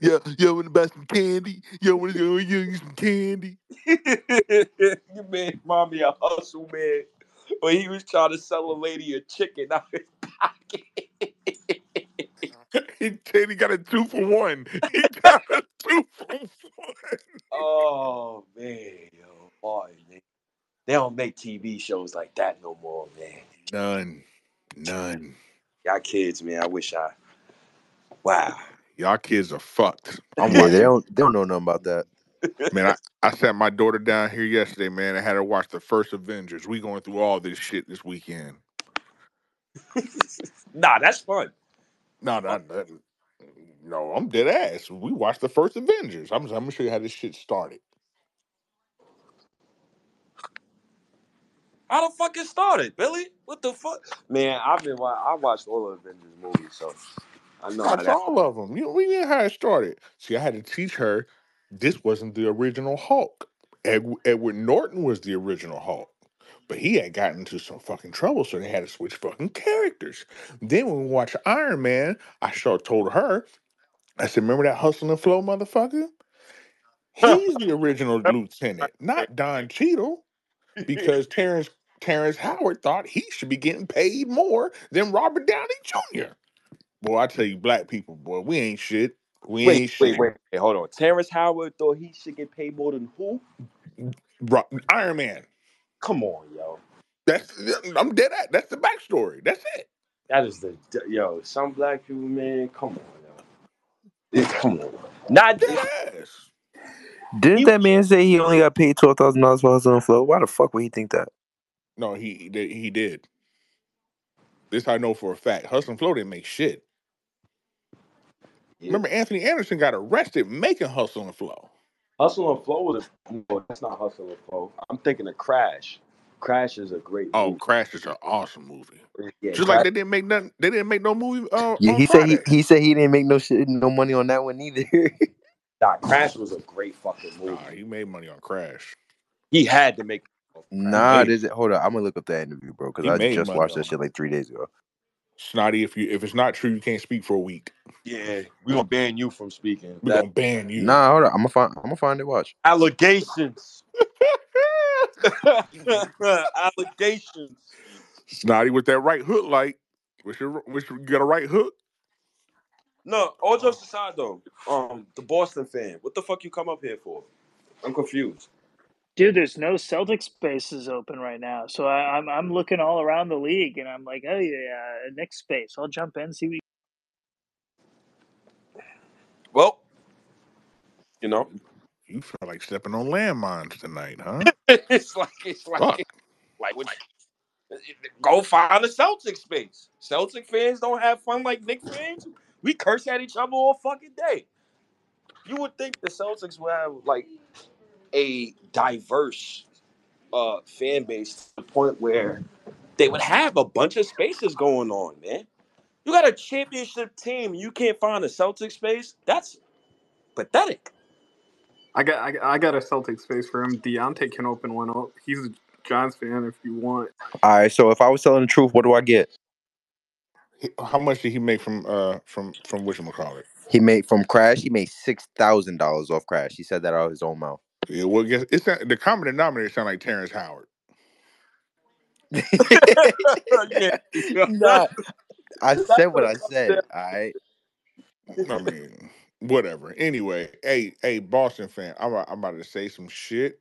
Yo, yo, wanna buy some candy? Yo, wanna go yo, get some candy? you made mommy a hustle man when he was trying to sell a lady a chicken out his pocket. he said he got a two for one. He got a two for one. oh man, yo, boy, man. They don't make TV shows like that no more, man. None. None. Y'all kids, man. I wish I. Wow. Y'all kids are fucked. I'm Yeah, they watching. don't they don't know nothing about that. Man, I, I sat my daughter down here yesterday, man, and had her watch the first Avengers. We going through all this shit this weekend. Nah, that's fun. No, no, no, no, I'm dead ass. We watched the first Avengers. I'm, I'm gonna show you how this shit started. How the fuck it started, Billy? What the fuck? Man, I've been wa- I watched all the Avengers movies, so I know how Watch all of them. You know, we knew how it started. See, I had to teach her this wasn't the original Hulk. Ed, Edward Norton was the original Hulk. But he had gotten into some fucking trouble, so they had to switch fucking characters. Then when we watched Iron Man, I sure told her, I said, remember that hustle and flow motherfucker? He's the original lieutenant, not Don Cheadle, because Terrence Terrence Howard thought he should be getting paid more than Robert Downey Jr. Boy, I tell you, black people, boy, we ain't shit. We wait, ain't wait, shit. wait, wait. Hold on. Terrence Howard thought he should get paid more than who? Ro- Iron Man. Come on, yo. That's I'm dead at. That's the backstory. That's it. That is the yo. Some black people, man. Come on, yo. It- come on. Not Dead ass. Didn't He- that man say he only got paid twelve thousand dollars for hustle and flow? Why the fuck would he think that? No, he he did. This I know for a fact. Hustle and Flow didn't make shit. Yeah. Remember, Anthony Anderson got arrested making Hustle and Flow. Hustle and Flow was no, that's not Hustle and Flow. I'm thinking of Crash. Crash is a great Oh, movie. Crash is an awesome movie. Yeah, Just Crash, like they didn't make nothing. They didn't make no movie. Uh, Yeah, on he said he, he said he didn't make no shit, no money on that one either. nah, Crash was a great fucking movie. Nah, he made money on Crash. He had to make. Nah, made- there's hold on. I'm gonna look up that interview, bro, because I just watched on that shit like three days ago. Snotty, if you if it's not true, you can't speak for a week. Yeah, we gonna ban you from speaking. We're That- gonna ban you. Nah, hold on. I'm gonna find. I'm gonna find it. Watch. allegations. allegations. Snotty with that right hook light. Which you which you got a right hook? No, all jokes aside though, um, the Boston fan, what the fuck you come up here for? I'm confused. Dude, there's no Celtic spaces open right now, so I, I'm I'm mm. looking all around the league, and I'm like, oh yeah, next space. I'll jump in, see. What Well, you know, You feel like stepping on landmines tonight, huh? it's like it's like Fuck. like what go find a Celtic space. Celtic fans don't have fun like Knick fans. We curse at each other all fucking day. You would think the Celtics would have like a diverse uh fan base to the point where they would have a bunch of spaces going on, man. You got a championship team, you can't find a Celtic space. That's pathetic. I got I, got- I got a Celtics space for him. Donte can open one up. He's a Giants fan if you want. All right. So if I was telling the truth, what do I get? He- How much did he make from uh from from whatchamacallit? He made from Crash. He made six thousand dollars off Crash. He said that out of his own mouth. Yeah, well, guess it's not, the common denominator sound like Terrence Howard. yeah. nah, I said what what I said. All right. I mean, whatever. Anyway, hey, hey, Boston fan, I'm a- I'm about to say some shit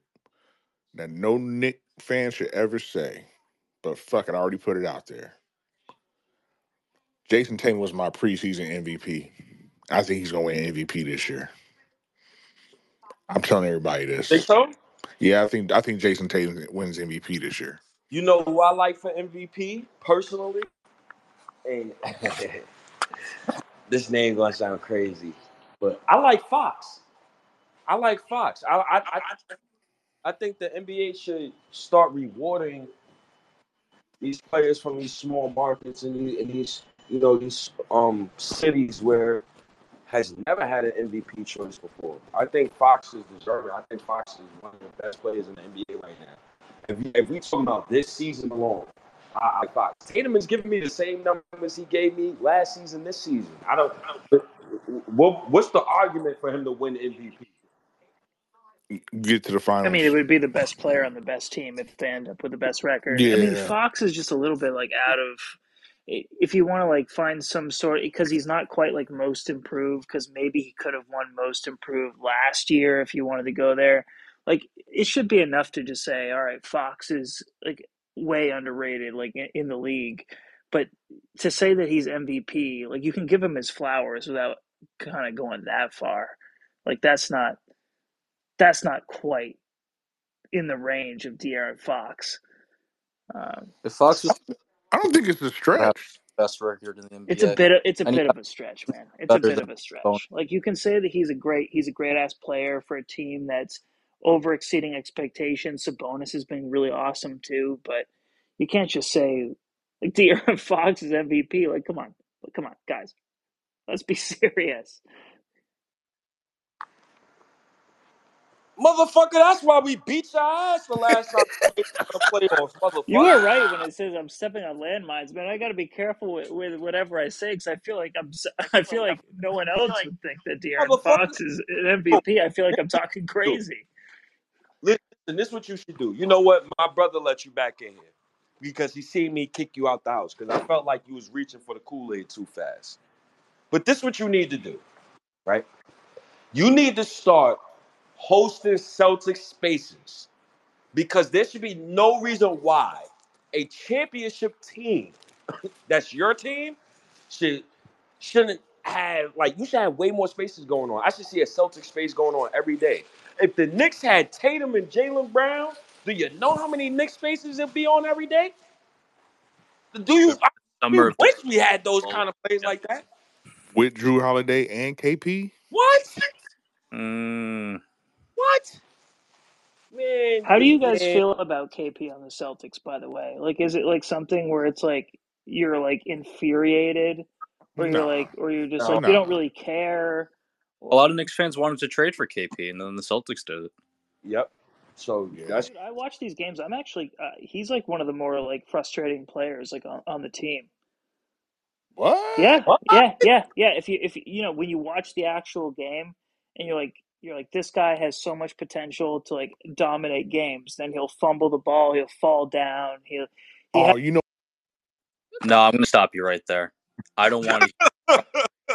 that no Knick fan should ever say, but fuck it, I already put it out there. Jayson Tatum was my preseason MVP. I think he's gonna win MVP this year. I'm telling everybody this. Think so? Yeah, I think I think Jayson Tatum wins MVP this year. You know who I like for MVP personally? And this name gonna sound crazy, but I like Fox. I like Fox. I I I, I think the NBA should start rewarding these players from these small markets and these, and these you know these um cities where has never had an MVP choice before. I think Fox is deserving. I think Fox is one of the best players in the NBA right now. If we, if we talking about this season alone, I, I Fox. Tatum is giving me the same numbers he gave me last season, this season. I don't. What, what's the argument for him to win MVP? Get to the finals. I mean, it would be the best player on the best team if they end up with the best record. I mean, Fox is just a little bit like out of. If you want to like find some sort, because he's not quite like most improved, because maybe he could have won most improved last year if you wanted to go there. Like it should be enough to just say, all right, Fox is like way underrated, like in, the league. But to say that he's MVP, like you can give him his flowers without kind of going that far. Like that's not that's not quite in the range of De'Aaron Fox. Um, If Fox was I don't think it's a have stretch. the best record in the NBA, it's a bit of, it's a and he bit got of a stretch, man. It's a better bit than of a Bonus. stretch. Like you can say that he's a great he's a great ass player for a team that's over exceeding expectations. Sabonis has been really awesome too, but you can't just say like De'Aaron Fox is MVP. Like, come on, come on, guys, let's be serious. Motherfucker, that's why we beat your ass the last time we played the playoffs, motherfucker. You were right when it says I'm stepping on landmines, man. I got to be careful with, with whatever I say because I feel like I'm. I feel like no one else would think that De'Aaron Fox is an MVP. I feel like I'm talking crazy. Listen, this is what you should do. You know what? My brother let you back in here because he seen me kick you out the house because I felt like you was reaching for the Kool-Aid too fast. But this is what you need to do, right? You need to start hosting Celtics spaces because there should be no reason why a championship team that's your team should shouldn't have like you should have way more spaces going on. I should see a Celtics space going on every day. If the Knicks had Tatum and Jaylen Brown, do you know how many Knicks spaces it'd be on every day? Do you? I wish we had those kind of plays like that. With Jrue Holiday and KP? What? Mm, What? Man, How do you guys man. feel about KP on the Celtics? By the way, like, is it like something where it's like you're like infuriated, or you're Nah. like, or you're just No. like you don't really care? a lot of Knicks fans wanted to trade for KP, and then the Celtics did it. Yep. So Yeah. that's Dude, I watch these games. I'm actually uh, he's like one of the more like frustrating players like on, on the team. What? Yeah, What? yeah, yeah, yeah. If you if you know when you watch the actual game and you're like you're like this guy has so much potential to like dominate games, then he'll fumble the ball, he'll fall down, he'll he Oh, you know, No, I'm going to stop you right there. I don't want to.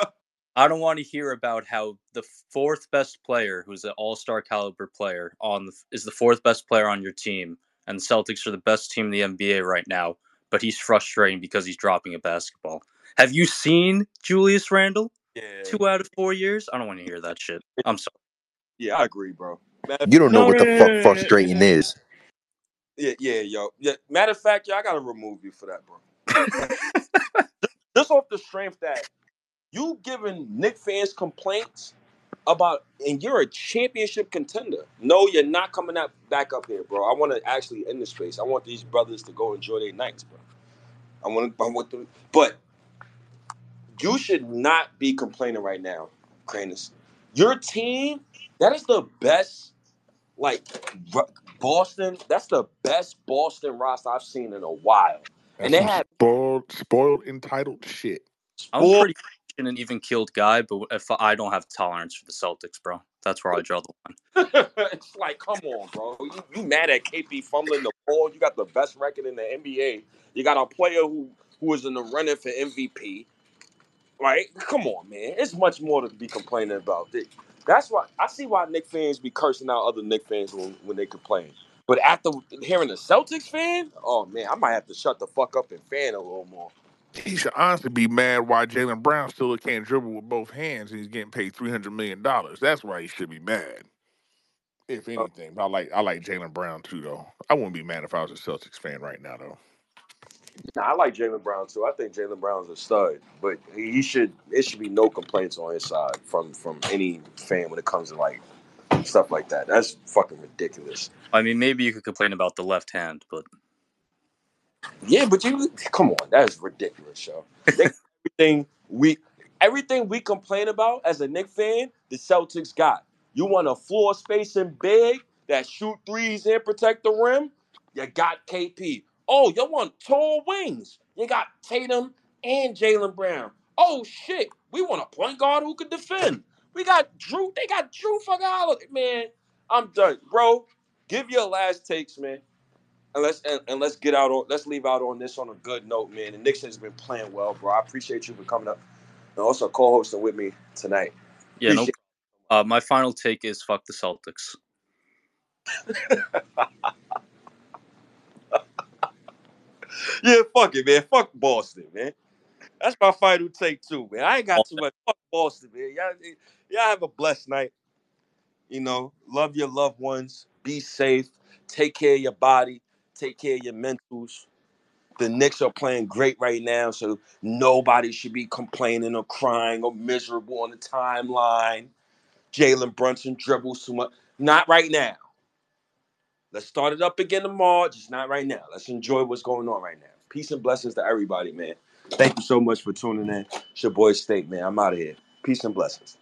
I don't want to hear about how the fourth best player, who's an All-Star caliber player, on the, is the fourth best player on your team, and the Celtics are the best team in the NBA right now. But he's frustrating because he's dropping a basketball. Have you seen Julius Randle yeah. Two out of four years. I don't want to hear that shit. I'm sorry. Yeah, I agree, bro. Matter, You don't know No, what no, the no, fuck no, no, no, frustrating no. is. yeah, yeah, yo. Yeah. Matter of fact, yo, I gotta remove you for that, bro. Just off the strength that you giving Knick fans complaints about, and you're a championship contender. No, you're not coming up back up here, bro. I want to actually end the space. I want these brothers to go enjoy their nights, bro. I want to. I want them, but you should not be complaining right now, Cranus. Your team, that is the best, like r- Boston. That's the best Boston roster I've seen in a while. that's And they had spoiled, spoiled, entitled shit. I'm pretty patient and even keeled guy, but if I don't have tolerance for the Celtics, bro, that's where I draw the line. it's like, come on, bro. You, you mad at KP fumbling the ball? You got the best record in the NBA. You got a player who who is in the running for MVP. Right? Come on, man. It's much more to be complaining about. Th- That's why I see why Knick fans be cursing out other Knick fans when, when they complain. But after hearing the Celtics fan, oh man, I might have to shut the fuck up and fan a little more. He should honestly be mad why Jaylen Brown still can't dribble with both hands and he's getting paid three hundred million dollars. That's why he should be mad. If uh, anything, I like I like Jaylen Brown too, though. I wouldn't be mad if I was a Celtics fan right now, though. I like Jaylen Brown too. I think Jaylen Brown's a stud, but he should. It should be no complaints on his side from from any fan when it comes to like stuff like that. That's fucking ridiculous. I mean, maybe you could complain about the left hand, but Yeah, but you come on, that is ridiculous, yo. Everything we everything we complain about as a Knick fan, the Celtics got. You want a floor spacing big that shoot threes and protect the rim? You got KP. Oh, y'all want tall wings? You got Tatum and Jaylen Brown. Oh shit, we want a point guard who could defend. We got Jrue. They got Jrue fucking Holiday. Man, I'm done, bro. Give your last takes, man. And let's and, and let's get out on let's leave out on this on a good note, man. The Knicks has been playing well, bro. I appreciate you for coming up and also co-hosting with me tonight. yeah, no. Uh, my final take is fuck the Celtics. yeah, fuck it, man. Fuck Boston, man. That's my final take too, man. I ain't got too much. Fuck Boston, man. Y'all, eh, y'all have a blessed night. You know, love your loved ones. Be safe. Take care of your body. Take care of your mentals. The Knicks are playing great right now, so nobody should be complaining or crying or miserable on the timeline. Jalen Brunson dribbles too much. Not right now. Let's start it up again tomorrow. Just not right now. Let's enjoy what's going on right now. Peace and blessings to everybody, man. Thank you so much for tuning in. It's your boy State, man. I'm out of here. Peace and blessings.